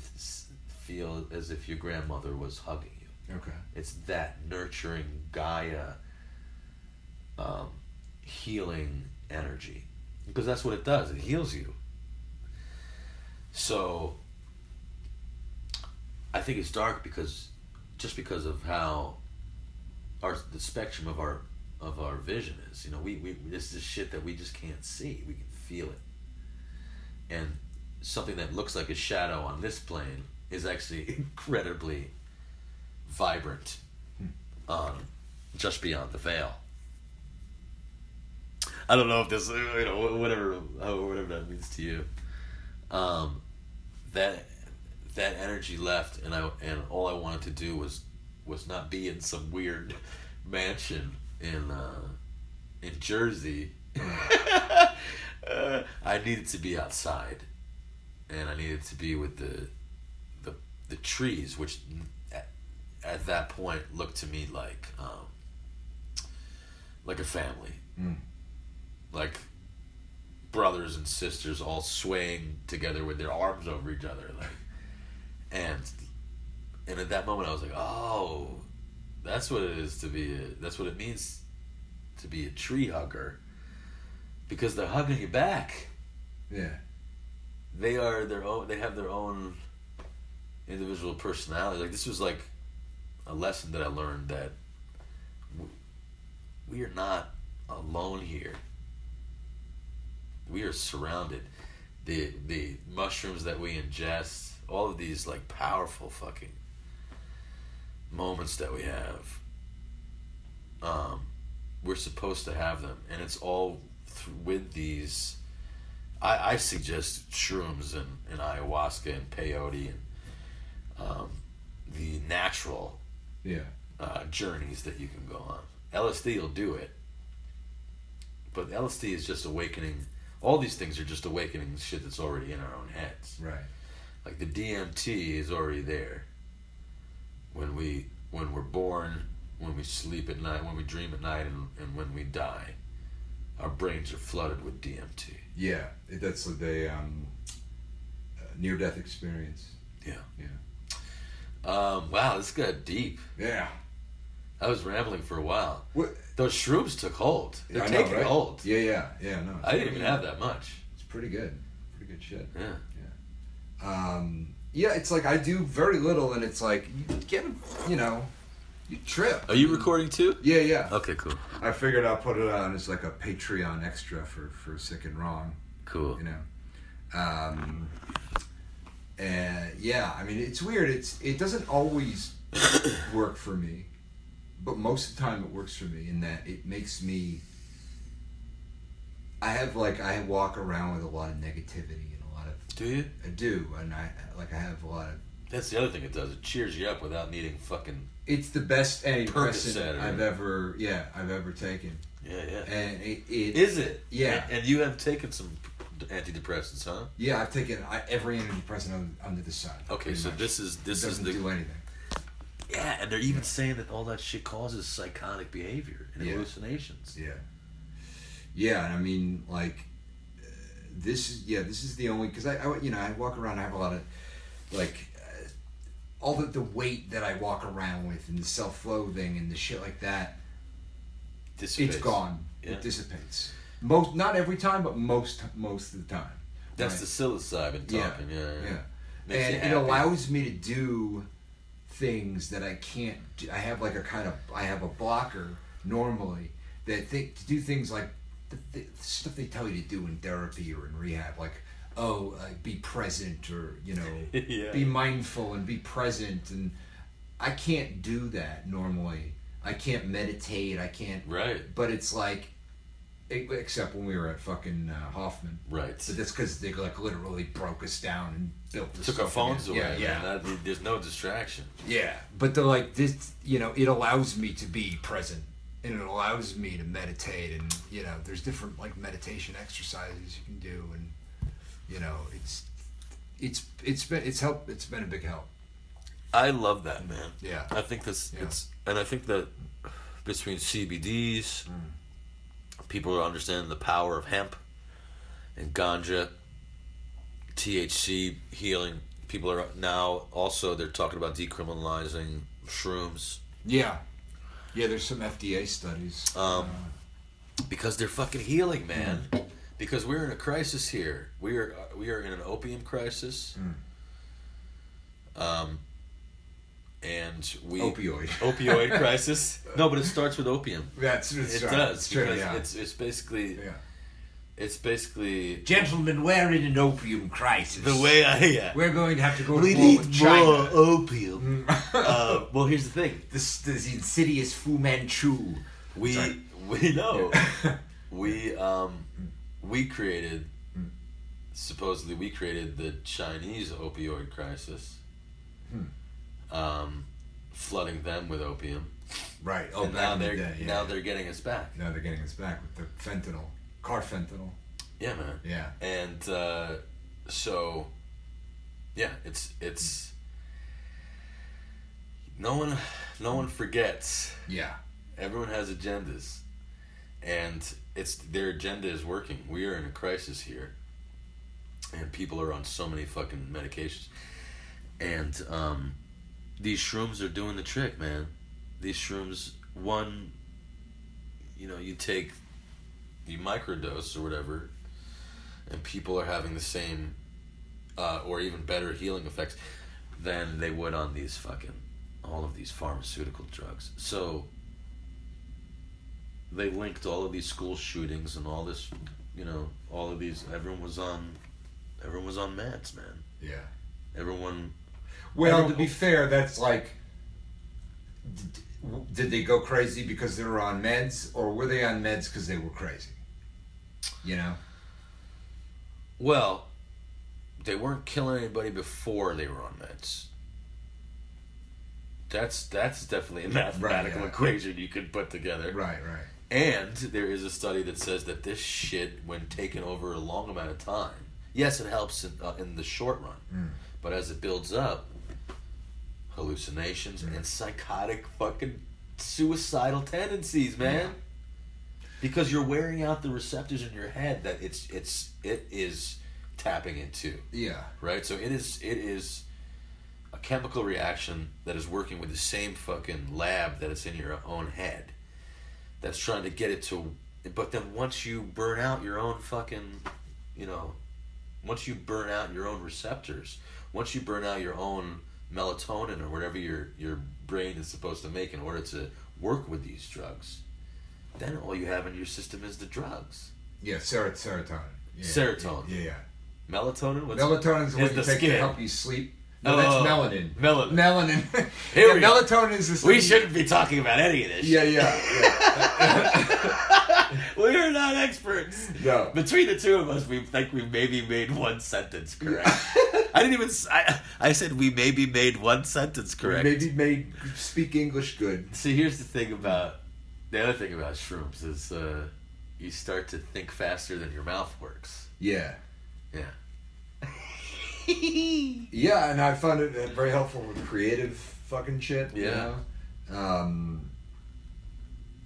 feel as if your grandmother was hugging you. Okay. It's that nurturing Gaia um, healing energy. Because that's what it does. It heals you. So I think it's dark because just because of how our the spectrum of our of our vision is. You know, we, we this is shit that we just can't see. We can feel it. And something that looks like a shadow on this plane is actually incredibly vibrant um, just beyond the veil. I don't know if this, you know, whatever, whatever that means to you. Um, that that energy left, and I and all I wanted to do was was not be in some weird mansion in uh, in Jersey. uh, I needed to be outside, and I needed to be with the the trees, which at, at that point looked to me like um, like a family, Mm. like brothers and sisters all swaying together with their arms over each other, like and and at that moment I was like, oh, that's what it is to be. A, that's what it means to be a tree hugger, because they're hugging you back. Yeah. They are their own. They have their own individual personality. Like this was like a lesson that I learned that we are not alone here. We are surrounded. The the mushrooms that we ingest, all of these like powerful fucking moments that we have. Um, we're supposed to have them, and it's all th- with these. I, I suggest shrooms and, and ayahuasca and peyote and um, the natural Yeah. uh, journeys that you can go on. LSD will do it, but LSD is just awakening. All these things are just awakening shit that's already in our own heads. Right. Like the DMT is already there. When we when we're born, when we sleep at night, when we dream at night, and, and when we die, our brains are flooded with DMT. Yeah. That's the um, uh, near death experience. Yeah. Yeah. Um, wow, this got deep. Yeah. I was rambling for a while. What? Those shrooms took hold. They're I know, taking right? hold. Yeah, yeah, yeah. No, I didn't even have that much. It's pretty good. Pretty good shit. Yeah. Um, yeah, it's like I do very little, and it's like you get, you know, you trip. Are you recording too? Yeah, yeah. Okay, cool. I figured I'll put it on as like a Patreon extra for for sick and wrong. Cool. you know um and yeah i mean it's weird it's it doesn't always work for me but most of the time it works for me in that it makes me i have like i walk around with a lot of negativity and a lot of Do you? i do and i like i have a lot of That's the other thing it does. It cheers you up without needing fucking. it's the best antidepressant i've ever yeah i've ever taken Yeah, yeah. and it, it Is it? Yeah. And, and you have taken some antidepressants, huh? yeah i've taken I, every antidepressant under, under the sun Okay, so much. this is this is the do anything yeah, and they're even saying that all that shit causes psychotic behavior and Yeah. hallucinations. Yeah. Yeah, and I mean, like, uh, this is yeah, this is the only because I, I you know I walk around I have a lot of like uh, all the the weight that I walk around with and the self loathing and the shit like that. Dissipates. It's gone. Yeah. It dissipates. Most not every time, but most most of the time. That's Right. the psilocybin talking. Yeah, yeah. yeah. You and it happy. allows me to do things that I can't. Do. I have like a kind of I have a blocker normally that think to do things like the, the stuff they tell you to do in therapy or in rehab, like oh, like be present or you know Yeah. be mindful and be present and I can't do that normally. I can't meditate. I can't. Right, But it's like, except when we were at fucking uh, Hoffman. right. But that's because they like literally broke us down and built Took our phones away. Yeah, yeah. That- there's no distraction. yeah. But they're like this, you know, it allows me to be present and it allows me to meditate and you know, there's different like meditation exercises you can do and you know, it's it's it's been it's helped it's been a big help. I love that, man. Yeah. I think this Yeah. it's and I think that between CBDs, Mm. People are understanding the power of hemp and ganja THC healing. People are now also they're talking about decriminalizing shrooms Yeah. Yeah, there's some FDA studies. Um, because they're fucking healing, man. Because we're in a crisis here. We are we are in an opium crisis. Um, and we Opioid. opioid crisis. No, but it starts with opium. That's, that's It right. does It's true, because yeah. it's it's basically yeah. it's basically Gentlemen, we're in an opium crisis. the way I yeah. We're going to have to go We to war need with more China. opium. uh, well, here's the thing. This, this insidious Fu Manchu. We Sorry. we know we um we created supposedly we created the Chinese opioid crisis. Um, flooding them with opium, Right. Oh, and now they're day, yeah. now they're getting us back. now they're getting us back with the fentanyl, carfentanil. Yeah, man. Yeah. And uh, so, yeah, it's it's no one no one forgets. Yeah. Everyone has agendas, and it's their agenda is working. We are in a crisis here, and people are on so many fucking medications, and um, these shrooms are doing the trick, man. These shrooms, one, you know, you take, you microdose or whatever, and people are having the same, uh, or even better healing effects than they would on these fucking all of these pharmaceutical drugs. So they linked all of these school shootings and all this, you know, all of these. Everyone was on, everyone was on meds, man. Yeah. Everyone. Well, to be fair, that's like. Did, did they go crazy because they were on meds, or were they on meds because they were crazy? You know. Well, they weren't killing anybody before they were on meds. That's that's definitely a mathematical yeah. equation you could put together. Right. Right. And there is a study that says that this shit, when taken over a long amount of time, yes, it helps in, uh, in the short run, but as it builds up, hallucinations and psychotic fucking suicidal tendencies, man. Because you're wearing out the receptors in your head that it's it's it is tapping into Yeah. right? So it is it is a chemical reaction that is working with the same fucking lab that it's in your own head. That's trying to get it to but then once you burn out your own fucking you know once you burn out your own receptors, once you burn out your own melatonin or whatever your your brain is supposed to make in order to work with these drugs, then all you have in your system is the drugs. Yeah. Ser- serotonin. Yeah. Serotonin. Yeah. yeah. Melatonin, what's Melatonin is what you the take to skin. help you sleep. No, Oh, that's melanin. melanin. Melanin. Here yeah, melatonin is the We shouldn't be talking about any of this. Yeah, yeah, yeah. we are not experts. No. Between the two of us, we think we maybe made one sentence correct. I didn't even. I, I said we maybe made one sentence correct. Maybe made speak English good. See, here's the thing about the other thing about shrooms is uh, you start to think faster than your mouth works. Yeah. Yeah. Yeah, and I found it uh, very helpful with creative fucking shit. You Yeah. know? Um,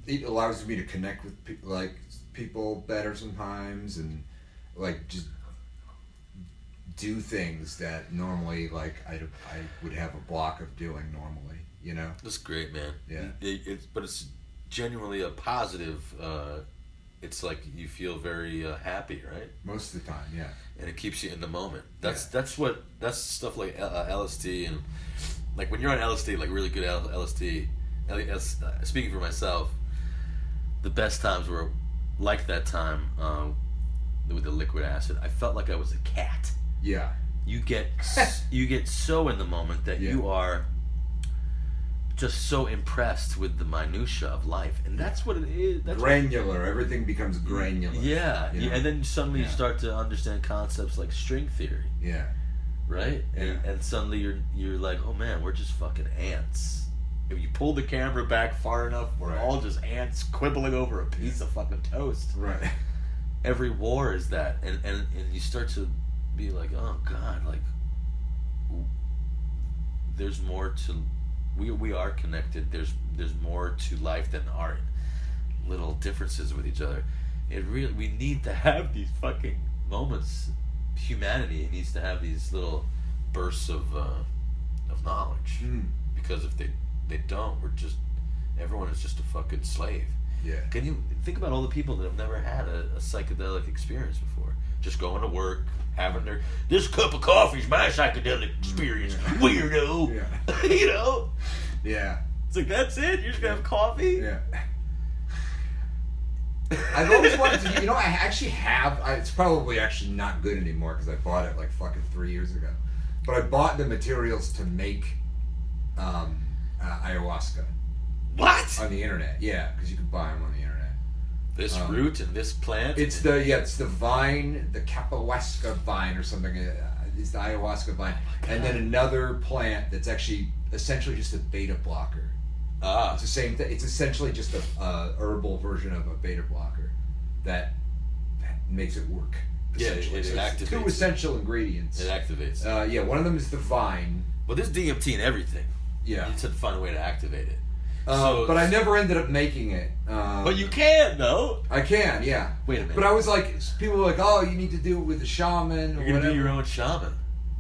it allows me to connect with people, like people better sometimes, and like just do things that normally, like I I would have a block of doing normally. You know. That's great, man. Yeah. It, it's but it's genuinely a positive. Uh, it's like you feel very uh, happy, right? Most of the time, yeah. and it keeps you in the moment. That's Yeah. that's what that's stuff like uh, LSD and like when you're on LSD, like really good L- LSD. L- S- uh, Speaking for myself, the best times were like that time um, with the liquid acid. I felt like I was a cat. Yeah. You get you get so in the moment that Yeah. you are just so impressed with the minutia of life, and that's what it is. That's granular. Everything becomes granular. yeah, you yeah, know? and then suddenly you start to understand concepts like string theory Yeah. right? And, and suddenly you're you're like, oh man, we're just fucking ants. If you pull the camera back far enough, we're Right. all just ants quibbling over a piece of fucking toast. Right. Every war is that, and and and you start to be like, oh god, like there's more to we we are connected. There's there's more to life than our little differences with each other. It really we need to have these fucking moments humanity needs to have these little bursts of uh, of knowledge Mm. because if they they don't, we're just everyone is just a fucking slave. Yeah. Can you think about all the people that have never had a, a psychedelic experience before? Just going to work, having their this cup of coffee is my psychedelic experience, weirdo. Yeah. you know, Yeah. it's like that's it. You're just gonna have coffee. Yeah. I've always wanted to. You know, I actually have. I, it's probably actually not good anymore because I bought it like fucking three years ago. But I bought the materials to make um, uh, ayahuasca What? on the internet. Yeah, because you can buy them on the internet. This Um, root and this plant. It's the yeah, it's the vine, the capahuasca vine or something. Uh, is the ayahuasca vine, and then another plant that's actually essentially just a beta blocker. ah. It's the same thing. It's essentially just a uh, herbal version of a beta blocker that makes it work. Yeah, it- it So it's two essential ingredients. It activates. Uh, yeah, one of them is the vine. well, there's DMT in everything. Yeah, You just have to find a way to activate it. uh, So- but I never ended up making it. Um, But you can though. I can, yeah. Wait a minute. But I was like, people were like, oh, you need to do it with a shaman or You're gonna whatever. be your own shaman.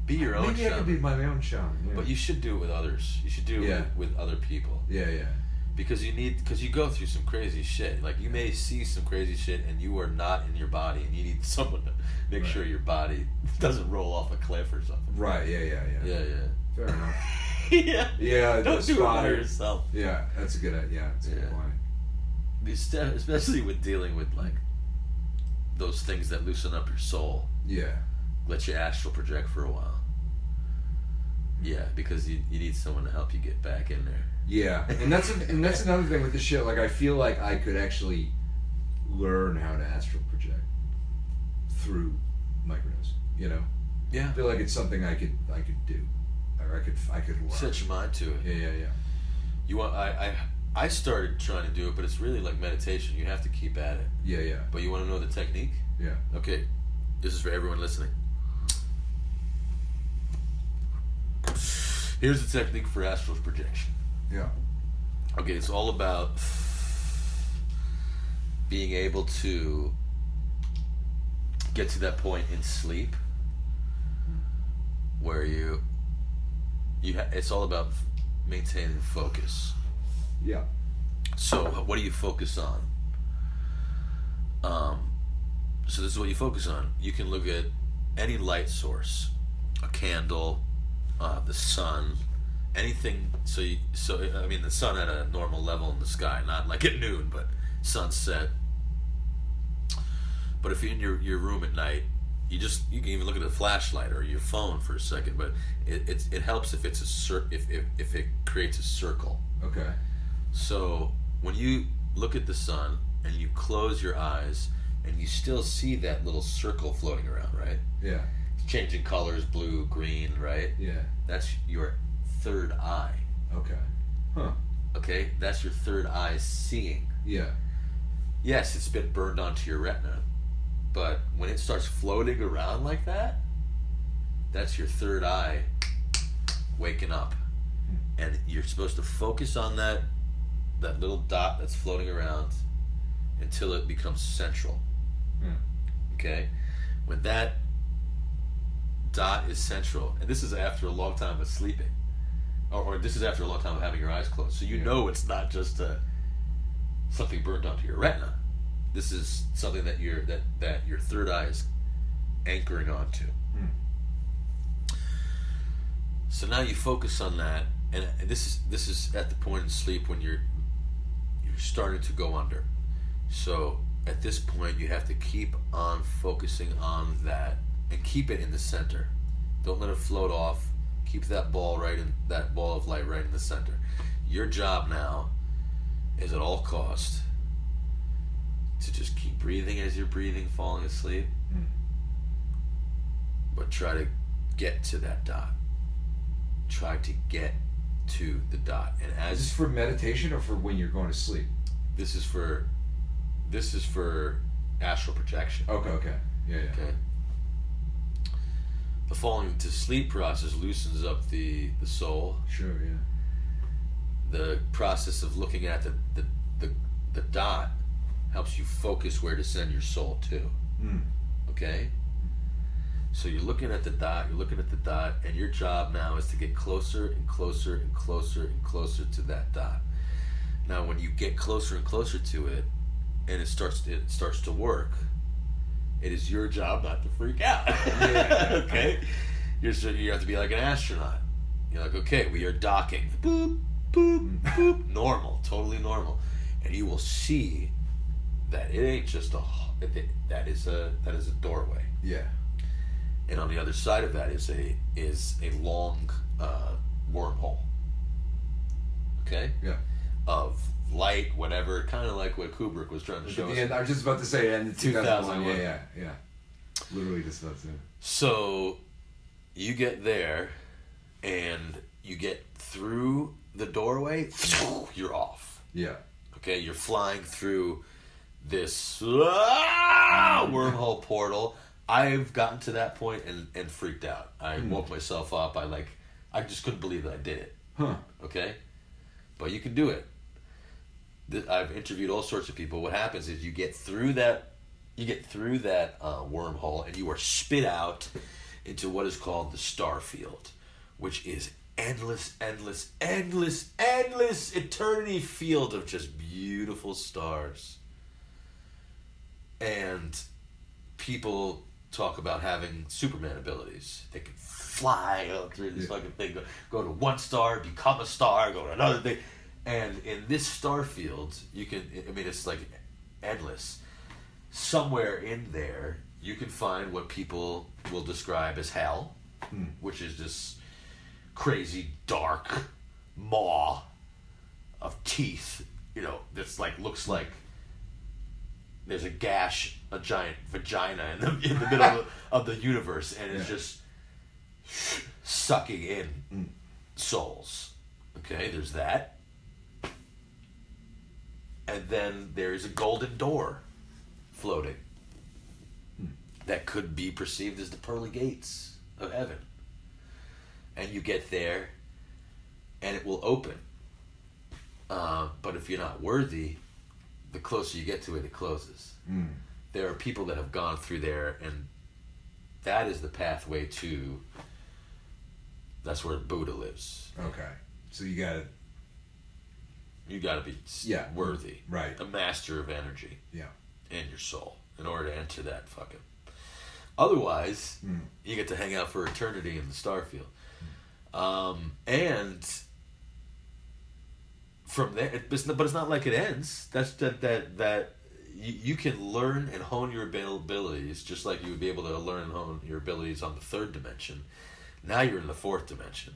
Be your own Maybe I shaman. could be my own shaman. Yeah. But you should do it with others. You should do it Yeah. with, with other people yeah, yeah. because you need because you go through some crazy shit. Like you may see some crazy shit and you are not in your body, and you need someone to make Right. sure your body doesn't roll off a cliff or something. Right. Yeah, yeah, yeah. Yeah, yeah, Fair enough. Yeah. Yeah. Don't do it by yourself. Yeah, that's a good. Yeah, that's a good point. Especially with dealing with like those things that loosen up your soul, Yeah. let your astral project for a while. Yeah, because you, you need someone to help you get back in there. Yeah, and that's and that's another thing with the shit. Like, I feel like I could actually learn how to astral project through microdose. You know, Yeah. I feel like it's something I could I could do, or I could I could learn. Set your mind to it. Yeah, yeah, yeah. You want I, I I started trying to do it, but it's really like meditation. You have to keep at it. Yeah, yeah, But you want to know the technique? yeah. Okay. This is for everyone listening. Here's the technique for astral projection. Yeah. Okay, it's all about being able to get to that point in sleep where you you ha- it's all about maintaining focus. Yeah. So, what do you focus on? Um, so this is what you focus on. You can look at any light source, a candle, uh, the sun, anything. So, you, so I mean, the sun at a normal level in the sky, not like at noon, but sunset. But if you're in your, your room at night, you just you can even look at a flashlight or your phone for a second. But it it, helps if it's a cir- if, if if it creates a circle. Okay. So when you look at the sun and you close your eyes and you still see that little circle floating around, right? Yeah. It's changing colors, blue, green, right? Yeah. That's your third eye. Okay. Huh. Okay? That's your third eye seeing. Yeah. Yes, it's been burned onto your retina, but when it starts floating around like that, that's your third eye waking up. And you're supposed to focus on that that little dot that's floating around until it becomes central. Hmm. Okay? When that dot is central, and this is after a long time of sleeping, or, or this is after a long time of having your eyes closed, so you Yeah. know it's not just a something burned onto your retina. This is something that your that that your third eye is anchoring onto. Hmm. So now you focus on that, and this is this is at the point in sleep when you're you're starting to go under. So at this point, you have to keep on focusing on that and keep it in the center. Don't let it float off. Keep that ball right in that ball of light right in the center. Your job now is at all cost to just keep breathing as you're breathing, falling asleep, Hmm. but try to get to that dot. Try to get to the dot, and Is this as for meditation or for when you're going to sleep? this is for this is for astral projection. Okay. Okay. Yeah. Yeah. Okay. The falling to sleep process loosens up the the soul. Sure. Yeah. The process of looking at the the, the, the dot helps you focus where to send your soul to. Hmm. Okay? So you're looking at the dot, you're looking at the dot, and your job now is to get closer and closer and closer and closer to that dot. Now, when you get closer and closer to it, and it starts it starts to work, it is your job not to freak out. Yeah. okay, you're so you have to be like an astronaut. You're like, okay, we are docking. Boop, boop, boop. Normal, totally normal, and you will see that it ain't just a it- that is a that is a doorway Yeah. and on the other side of that is a is a long uh, wormhole. Okay. Yeah. Of light, whatever, kind of like what Kubrick was trying to show the us. I was just about to say, and 2001. 2001. Yeah, yeah, yeah. Literally just about to. So, you get there, and you get through the doorway. You're off. Yeah. Okay, you're flying through this ah, wormhole portal. I've gotten to that point and, and freaked out. I woke myself up. I like, I just couldn't believe that I did it. Huh. Okay, but you can do it. I've interviewed all sorts of people. What happens is you get through that, you get through that uh, wormhole, and you are spit out into what is called the star field, which is endless, endless, endless, endless eternity field of just beautiful stars. And people talk about having Superman abilities. They can fly up through this fucking thing, go, go to one star, become a star, go to another thing. And in this star field, you can, I mean, it's like endless. Somewhere in there, you can find what people will describe as hell, hmm. which is this crazy, dark maw of teeth, you know, that's like, looks like there's a gash, a giant vagina in the, in the middle of, the, of the universe, and it's Yeah. just sucking in souls. Okay, there's that. And then there's a golden door floating that could be perceived as the pearly gates of heaven. And you get there, and it will open. Uh, but if you're not worthy, the closer you get to it, it closes. Mm. There are people that have gone through there, and that is the pathway to. That's where Buddha lives. Okay. So you got to. You got to be Yeah. worthy, Right. a master of energy Yeah. and your soul in order to enter that fucking. Otherwise, Mm. you get to hang out for eternity in the starfield, um, and from there, it, it's not, but it's not like it ends. That's that that that you, you can learn and hone your abilities just like you would be able to learn and hone your abilities on the third dimension. Now you're in the fourth dimension.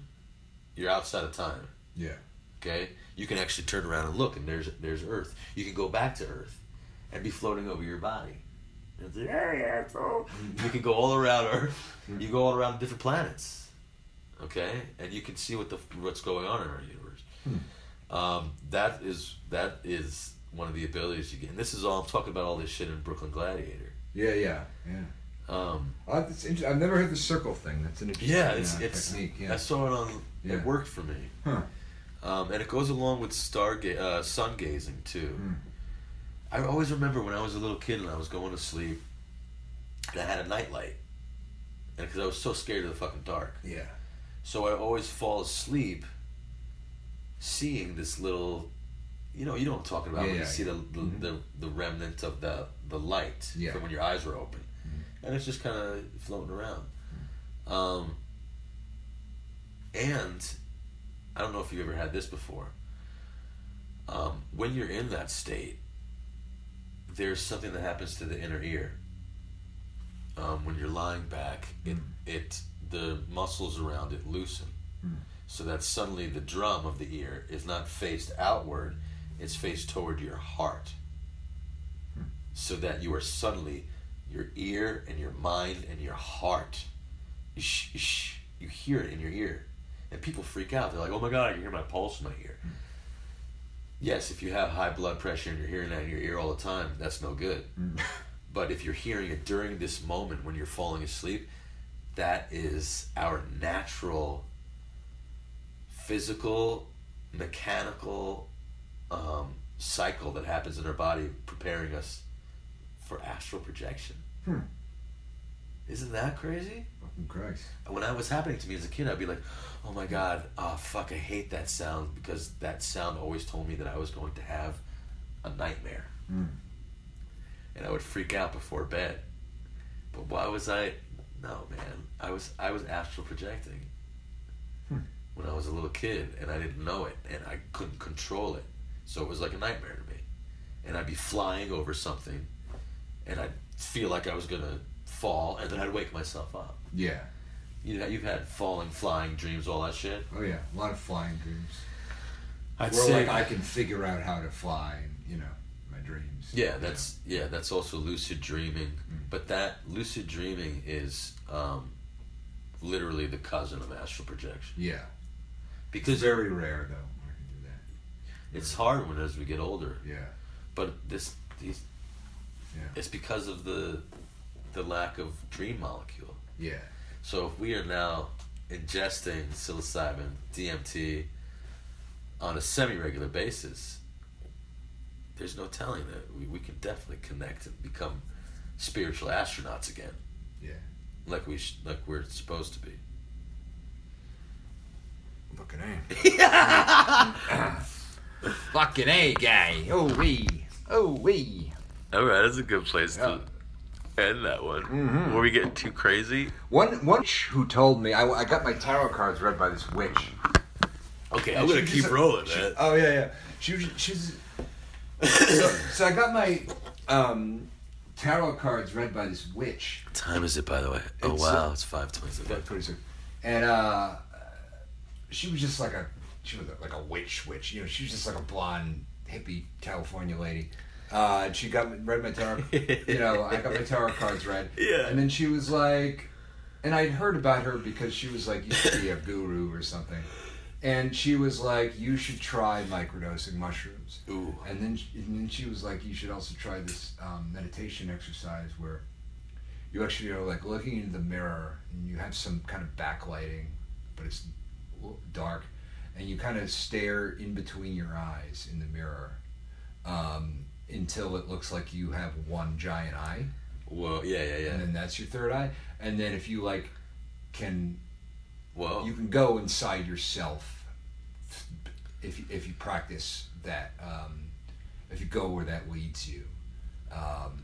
You're outside of time. Yeah. Okay, you can actually turn around and look, and there's there's Earth. You can go back to Earth, and be floating over your body. And like, "Hey, asshole." You can go all around Earth. You go all around different planets. Okay, and you can see what the what's going on in our universe. Hmm. Um, that is that is one of the abilities you get. And this is all I'm talking about. All this shit in Brooklyn Gladiator. Yeah. Yeah. Yeah. Um, Oh, that's I've never heard the circle thing. That's an interesting yeah, it's uh, it's. technique. I saw it on. Yeah. It worked for me. Huh. Um, and it goes along with starga- uh, sun gazing too. Hmm. I always remember when I was a little kid and I was going to sleep, and I had a nightlight, and because I was so scared of the fucking dark, Yeah. so I always fall asleep, seeing this little, you know, you know what I'm talking about Yeah, when you yeah, see the yeah. the, Mhm. the the remnant of the the light from when your eyes were open, and it's just kind of floating around. Um, and I don't know if you've ever had this before. Um, when you're in that state, there's something that happens to the inner ear. Um, when you're lying back, it it the muscles around it loosen, so that suddenly the drum of the ear is not faced outward; it's faced toward your heart. So that you are suddenly your ear and your mind and your heart. Ish, ish, you hear it in your ear, and people freak out. They're like, "Oh my god, I can hear my pulse in my ear." Yes, if you have high blood pressure and you're hearing that in your ear all the time, that's no good. Mm-hmm. But if you're hearing it during this moment when you're falling asleep, that is our natural physical, mechanical um, cycle that happens in our body, preparing us for astral projection. Hmm. Isn't that crazy? Fucking Christ. When that was happening to me as a kid, I'd be like, "Oh my god, oh fuck, I hate that sound because that sound always told me that I was going to have a nightmare." Mm. And I would freak out before bed. But why was I? No, man, I was I was astral projecting. When I was a little kid, and I didn't know it, and I couldn't control it, so it was like a nightmare to me. And I'd be flying over something, and I'd feel like I was gonna fall, and then I'd wake myself up. Yeah. You know, you've had falling, flying dreams, all that shit. Oh yeah. A lot of flying dreams. I'd Where say, like I can figure out how to fly, you know, my dreams. yeah, that's yeah, that's also lucid dreaming. But that lucid dreaming is um, literally the cousin of astral projection Yeah. It's because very rare though. I can do that. it's hard when as we get older. Yeah. But this these Yeah. it's because of the the lack of dream molecule. Yeah. So if we are now ingesting psilocybin, DMT on a semi-regular basis, there's no telling that we, we can definitely connect and become spiritual astronauts again, Yeah. like we sh- like we're supposed to be. Fucking A. Fucking A guy. Oh wee. Oh wee. All right, that's a good place Yeah. to end that one. Mhm. Were we getting too crazy? One one witch who told me I, I got my tarot cards read by this witch. Okay, And I'm gonna keep rolling, she- man. Oh yeah, yeah. She was she's so, so I got my um, tarot cards read by this witch. What time is it, by the way? Oh It's, wow, uh, it's five twenty. About 26. And uh, she was just like a she was like a witch witch. You know, she was just like a blonde hippie California lady. Uh, she got read my tarot. you know, I got my tarot cards read. Yeah. And then she was like, and I'd heard about her because she was like used to be a guru or something. And she was like, you should try microdosing mushrooms. Ooh. And then, and then she was like, you should also try this um, meditation exercise where you actually are like looking into the mirror and you have some kind of backlighting, but it's dark, and you kind of stare in between your eyes in the mirror um, until it looks like you have one giant eye, Well, yeah, yeah, yeah. and then that's your third eye. And then if you like can well, you can go inside yourself if you, if you practice that um, if you go where that leads you um,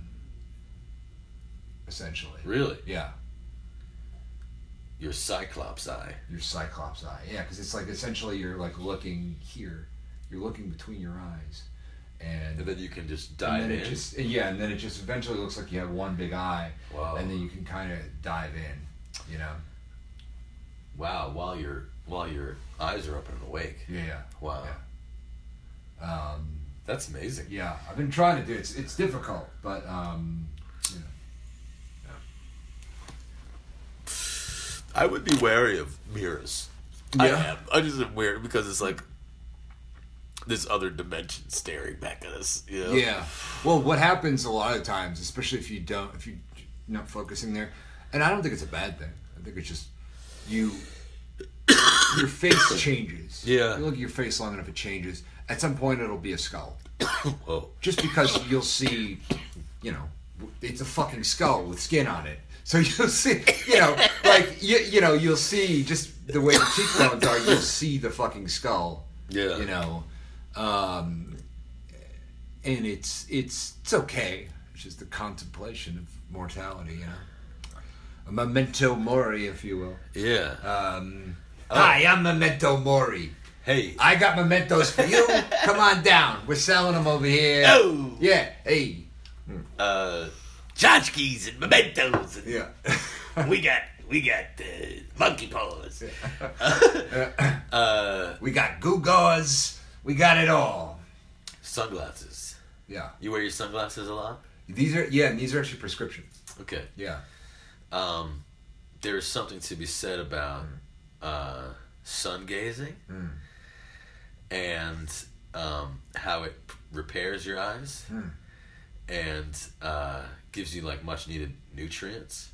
essentially really? yeah Your Cyclops eye. your cyclops eye yeah because it's like essentially you're like looking here you're looking between your eyes and, And then you can just dive in. it just yeah and then it just eventually looks like you have one big eye wow. and then you can kind of dive in you know wow, while your while your eyes are open and awake. yeah yeah Wow. yeah um, That's amazing. Yeah, I've been trying to do it. It's, it's difficult, but um, you know. I would be wary of mirrors. I Yeah. am. I just am weird because it's like this other dimension staring back at us. You know? Yeah. Well, what happens a lot of times, especially if you don't, if you're not focusing there, and I don't think it's a bad thing. I think it's just you. your face changes. Yeah. You look at your face long enough, it changes. At some point, it'll be a skull. Whoa. Just because you'll see, you know, it's a fucking skull with skin on it. So you'll see, you know, like you, you know, you'll see just the way the cheekbones are. You'll see the fucking skull. Yeah. you know um and it's it's it's okay it's just the contemplation of mortality you know a memento mori if you will Yeah. um hi i'm memento mori Hey. i got mementos for you come on down we're selling them over here Oh. yeah hey Uh, tchotchkes and mementos. And yeah we got we got uh, monkey paws. uh, we got goo-gawers we got it all sunglasses. yeah You wear your sunglasses a lot? these are yeah and these are actually prescription Okay. yeah Um, there is something to be said about uh, sun gazing Mm. and um, how it repairs your eyes Mm. and uh, gives you like much needed nutrients.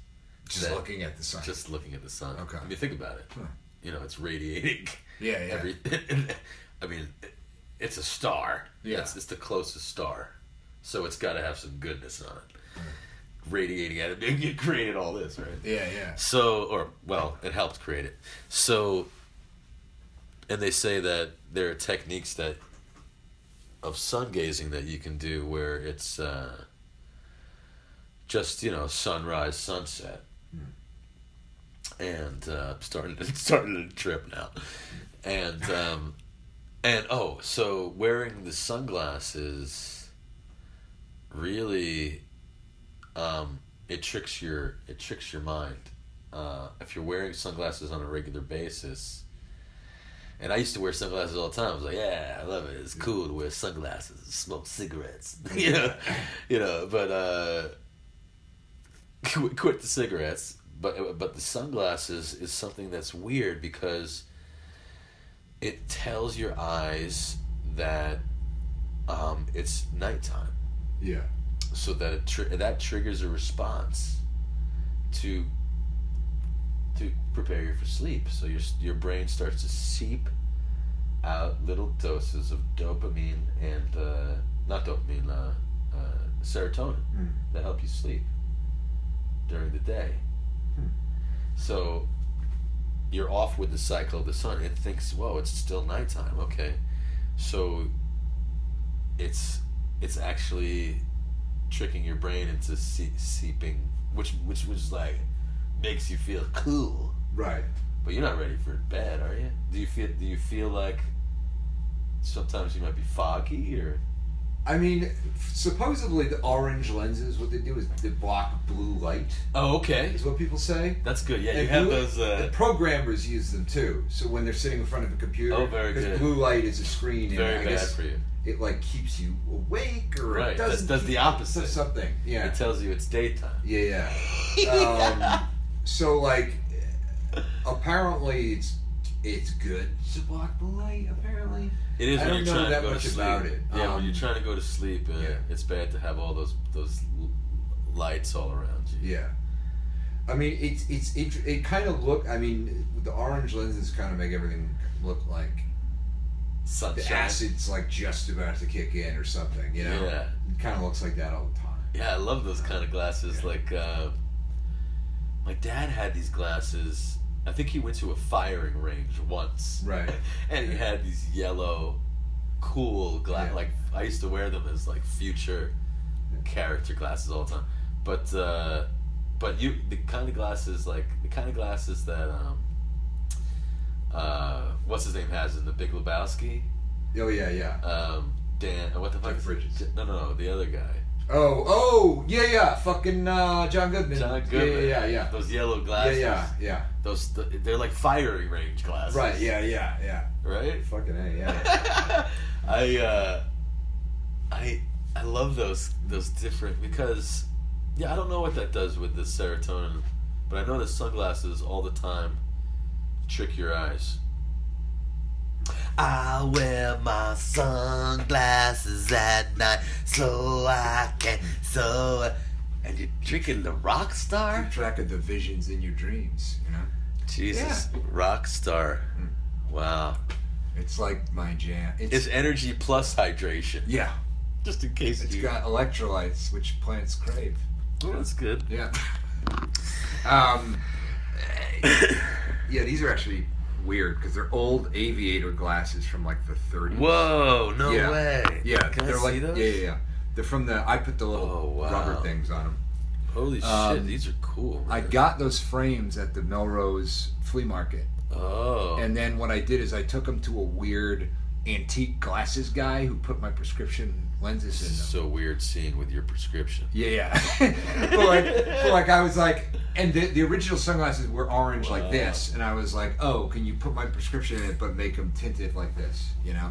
just That- looking at the sun Just looking at the sun. Okay. I mean, think about it. Huh. You know, it's radiating yeah yeah everything. I mean, it- it's a star. Yeah. It's, it's the closest star. So it's got to have some goodness on it. radiating at it. It created all this, right? Yeah, yeah. So, or well, it helped create it. So, and they say that there are techniques that of sun gazing that you can do where it's uh, just you know sunrise, sunset, and uh, starting to starting to trip now, and um, and oh, so wearing the sunglasses really um, it tricks your it tricks your mind. Uh, if you're wearing sunglasses on a regular basis, and I used to wear sunglasses all the time. I was like, yeah, I love it. It's cool to wear sunglasses and smoke cigarettes. you know, you know. But uh, quit, quit the cigarettes. But but the sunglasses is something that's weird because it tells your eyes that um, it's nighttime Yeah. so that it tr- that triggers a response to to prepare you for sleep. So your your brain starts to seep out little doses of dopamine and uh, not dopamine, uh, uh, serotonin Mm. that help you sleep during the day. Hmm. So you're off with the cycle of the sun. It thinks, whoa, it's still nighttime. Okay, so it's it's actually tricking your brain into see- seeping, which which was like makes you feel cool, Right. but you're not ready for bed, are you? Do you feel Do you feel like sometimes you might be foggy or? I mean, supposedly the orange lenses, what they do is they block blue light. Oh, okay, Is what people say. that's good. Yeah, you And have blue- those. Uh, the programmers use them too. So when they're sitting in front of a computer, Oh, very because good. blue light is a screen, and very I bad guess for you. it like keeps you awake, or Right, it does- does the opposite. does something. Yeah, It tells you it's daytime. yeah, yeah. um, so like, apparently it's it's good to block blue light. Apparently, It is I when don't you're know trying that much about it. Yeah, when Um, you're trying to go to sleep, yeah. it's bad to have all those those lights all around you. Yeah. I mean, it's it's it, it kind of look. I mean, the orange lenses kind of make everything look like the acid's like just about to kick in or something. You know, Yeah. it kind of looks like that all the time. Yeah, I love those kind of glasses. Yeah. Like, uh, my dad had these glasses. I think he went to a firing range once. Right. and he had these yellow, cool glass. Yeah. Like I used to wear them as like future character glasses all the time. But uh, but you the kind of glasses like the kind of glasses that um uh what's his name has in the Big Lebowski. Oh yeah, yeah. Um, Dan. What the fuck? Jeff it? Bridges. No, no, no. The other guy. Oh, oh, yeah, yeah. Fucking uh, John Goodman. John Yeah, Goodman. Yeah, yeah, yeah. Those yellow glasses. yeah, yeah. yeah. Those they're like firing range glasses. Right. Yeah, yeah, yeah. Right. Fucking a, yeah. I uh, I I love those those different because yeah I don't know what that does with the serotonin, but I know that sunglasses all the time trick your eyes. I wear my sunglasses at night so I can so and you're drinking the rock star. Keep track of the visions in your dreams. You know, Jesus, rock star. Wow. it's like my jam. It's, It's energy plus hydration. yeah. Just in case It's you. got electrolytes, which plants crave. Oh, that's good. Yeah. Um, yeah, these are actually weird because they're old aviator glasses from like the 30s. Whoa! No Yeah. way. Yeah, Can they're I like see those? yeah, yeah, yeah. They're from the. I put the little Oh, wow. rubber things on them. Holy shit! Um, These are cool. I got those frames at the Melrose flea market, Oh. and then what I did is I took them to a weird antique glasses guy who put my prescription lenses in is them. so weird seeing with your prescription. Yeah, yeah. but like, but like I was like, and the, the original sunglasses were orange Wow. like this, and I was like, oh, can you put my prescription in it, but make them tinted like this, you know?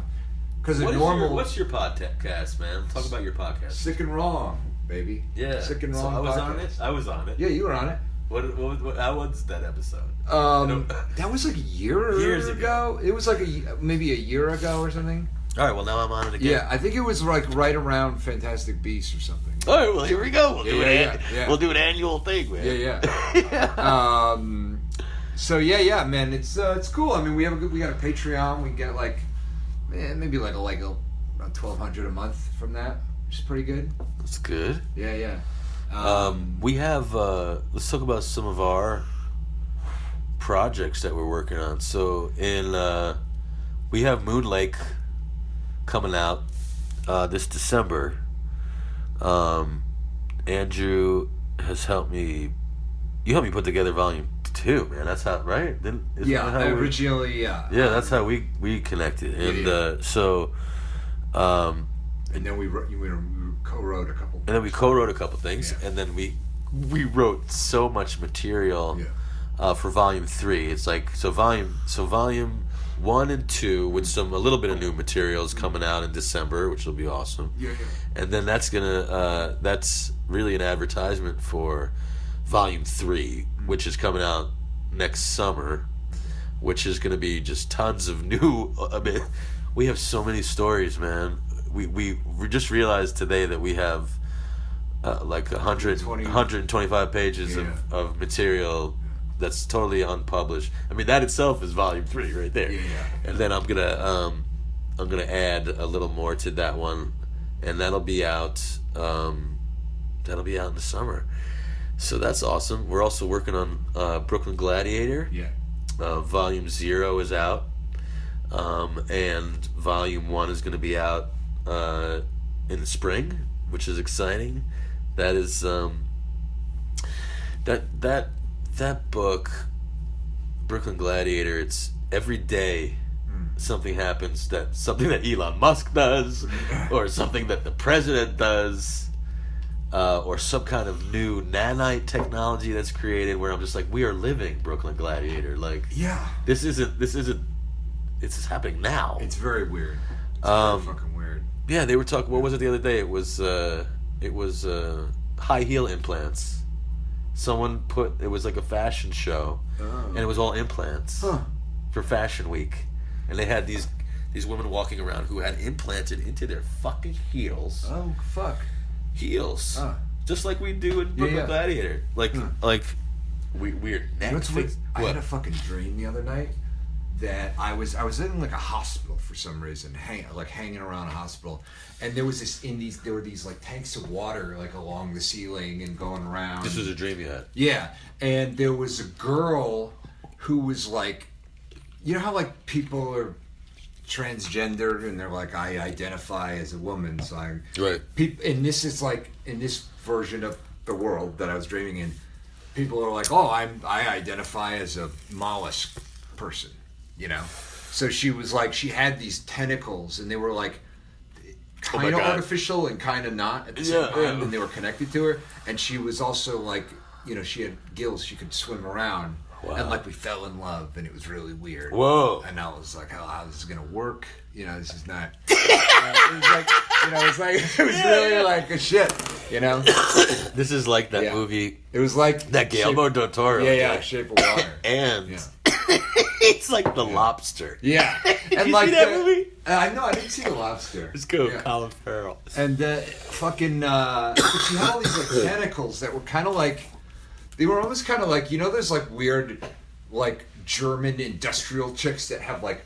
Because the What normal, your, what's your podcast, man? Talk about your podcast. sick and wrong, baby. Yeah. sick and so wrong. I was on it. I was on it. Yeah, you were on it. What, what, what? How was that episode? Um, that was like a year or Years ago. It was like a maybe a year ago or something. All right. Well, now I'm on it again. Yeah, I think it was like right around Fantastic Beasts or something. All right. Well, here we go. We'll do Yeah, an yeah, yeah. We'll do an annual thing, man. Yeah, yeah. um, so yeah, yeah, man, it's uh, it's cool. I mean, we have a good, we got a Patreon. We get like, man, maybe like a like a, about twelve hundred a month from that, which is pretty good. That's good. Yeah, yeah. Um, we have. Uh, let's talk about some of our projects that we're working on. So in uh, we have Moon Lake coming out uh, this December. Um, Andrew has helped me. You helped me put together volume two, man. That's how right? Didn't, yeah, how we- originally, yeah. yeah, that's how we we connected, and yeah. Uh, so, um, And then we wrote, we wrote- we co-wrote a couple. and then we co-wrote a couple things, Yeah. and then we we wrote so much material Yeah. uh, for volume three. It's like so volume so volume one and two with some a little bit of new materials coming out in December, which will be awesome. Yeah, yeah. And then that's gonna uh, that's really an advertisement for volume three, which is coming out next summer, which is gonna be just tons of new. I mean, we have so many stories, man. We we, we just realized today that we have. Uh, like 100, 120 125 pages Yeah. of, of material that's totally unpublished. I mean, that itself is volume three right there. Yeah. And then I'm gonna um, I'm gonna add a little more to that one, and that'll be out. Um, that'll be out in the summer. So that's awesome. We're also working on uh, Brooklyn Gladiator. Yeah. Uh, volume zero is out, um, and volume one is going to be out uh, in the spring, which is exciting. That is um, that that that book, Brooklyn Gladiator. It's every day something happens that something that Elon Musk does, or something that the president does. Uh, or some kind of new nanite technology that's created where I'm just like, we are living Brooklyn Gladiator. Like, Yeah. this isn't this isn't it's just happening now It's very weird. It's Um, very fucking weird. yeah they were talking what was it the other day it was uh it was uh high heel implants someone put it was like a fashion show and it was all implants Huh. for fashion week and they had these these women walking around who had implanted into their fucking heels Oh fuck. heels Huh. just like we do in Brooklyn yeah. Gladiator like Hmm. like we, weird neck what's fix- I had a fucking dream the other night that I was I was in like a hospital for some reason, hang, like hanging around a hospital, and there was this in these there were these like tanks of water like along the ceiling and going around. this was a dream you had Yeah, and there was a girl who was like, you know how like people are transgender and they're like, I identify as a woman, so I. right People, and this is like in this version of the world that I was dreaming in. People are like, oh, I'm I identify as a mollusk person, you know. So she was like, she had these tentacles, and they were like Oh kind of God. artificial and kind of not at the same time, yeah. and they were connected to her. And she was also like, you know, she had gills; she could swim around. Wow. And like we fell in love, and it was really weird. Whoa. And I was like, "How how this is gonna work?" You know, this is not. Uh, it was like, you know, it was like it was really like a shit. You know, this is like that Yeah. movie it was like that Guillermo del Toro Yeah, yeah. Shape of Water. and It's like the lobster. Yeah, and you like see that the- movie? Uh, I know, I didn't see the lobster. It's good, Yeah. Colin Farrell. And uh, fucking, uh, she had all these like tentacles that were kind of like, they were almost kind of like, you know, there's like weird, like German industrial chicks that have like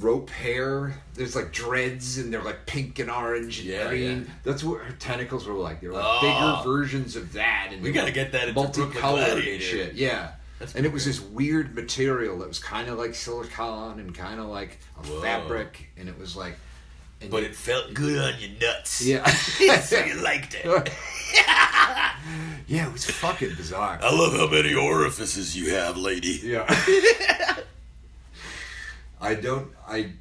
rope hair. There's like dreads and they're like pink and orange and Yeah, green. yeah. That's what her tentacles were like. They were like Oh. bigger versions of that. And We gotta get that into multicolored and shit. Yeah. That's and it was this weird material that was kind of like silicone and kind of like a Whoa. fabric, and it was like. And But you- it felt good on your nuts. yeah. so you liked it. yeah, it was fucking bizarre. I love how many orifices you have, lady. Yeah. I don't. I.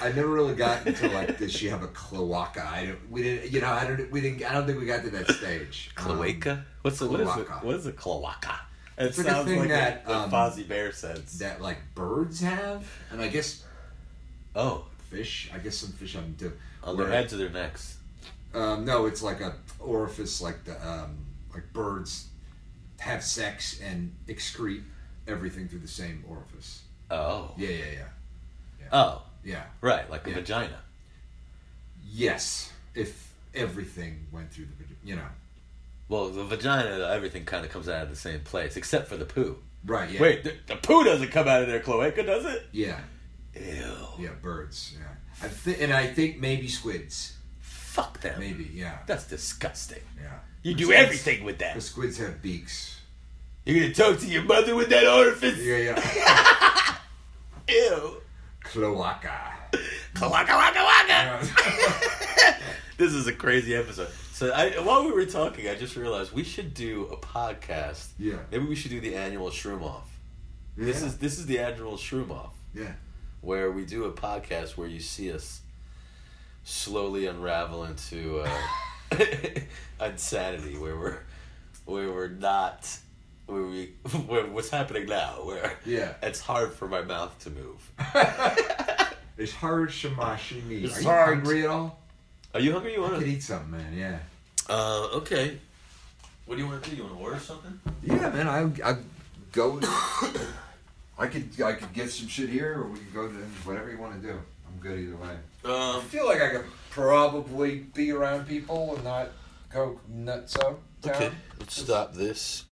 I never really got into like, does she have a cloaca? I don't. We didn't. You know, I don't. We didn't. I don't think we got to that stage. Um, Cloaca? What's a, what is it? cloaca. What is a cloaca? It It's like a thing that, um, Fozzie Bear says. that like birds have, and I guess oh, fish. I guess some fish have them too. on their heads or their necks. Um, no, it's like a orifice, like the um, like birds have sex and excrete everything through the same orifice. Oh. Yeah, yeah, yeah, Oh, yeah. right, like a Yeah. vagina. Yes, if everything went through the, vagi- you know, Well, the vagina, everything kind of comes out of the same place, except for the poo. right? Yeah. Wait, the, the poo doesn't come out of their cloaca, does it? Yeah, Ew. yeah, birds. Yeah, I thi- and I think maybe squids. Fuck them. Maybe, yeah. That's disgusting. Yeah. You do everything with that. The squids have beaks. You're gonna talk to your mother with that orifice? Yeah, yeah. Ew. Cloaca. Waka waka waka. Yeah. This is a crazy episode. So I, while we were talking, I just realized we should do a podcast. Yeah. Maybe we should do the annual Shroom Off. This is this is the annual Shroom Off, Yeah. where we do a podcast where you see us slowly unravel into uh, insanity, where we're where we're not where we where, what's happening now, where Yeah. it's hard for my mouth to move. It's hard shamashi me. It's Are you hard. hungry at all? Are you hungry? You want to? eat something, man. Yeah. Uh, okay. What do you want to do? You want to order something? Yeah, man. I I go. I could I could get some shit here, or we could go to whatever you want to do. I'm good either way. Um, I feel like I could probably be around people and not go nuts out. okay. Let's stop this.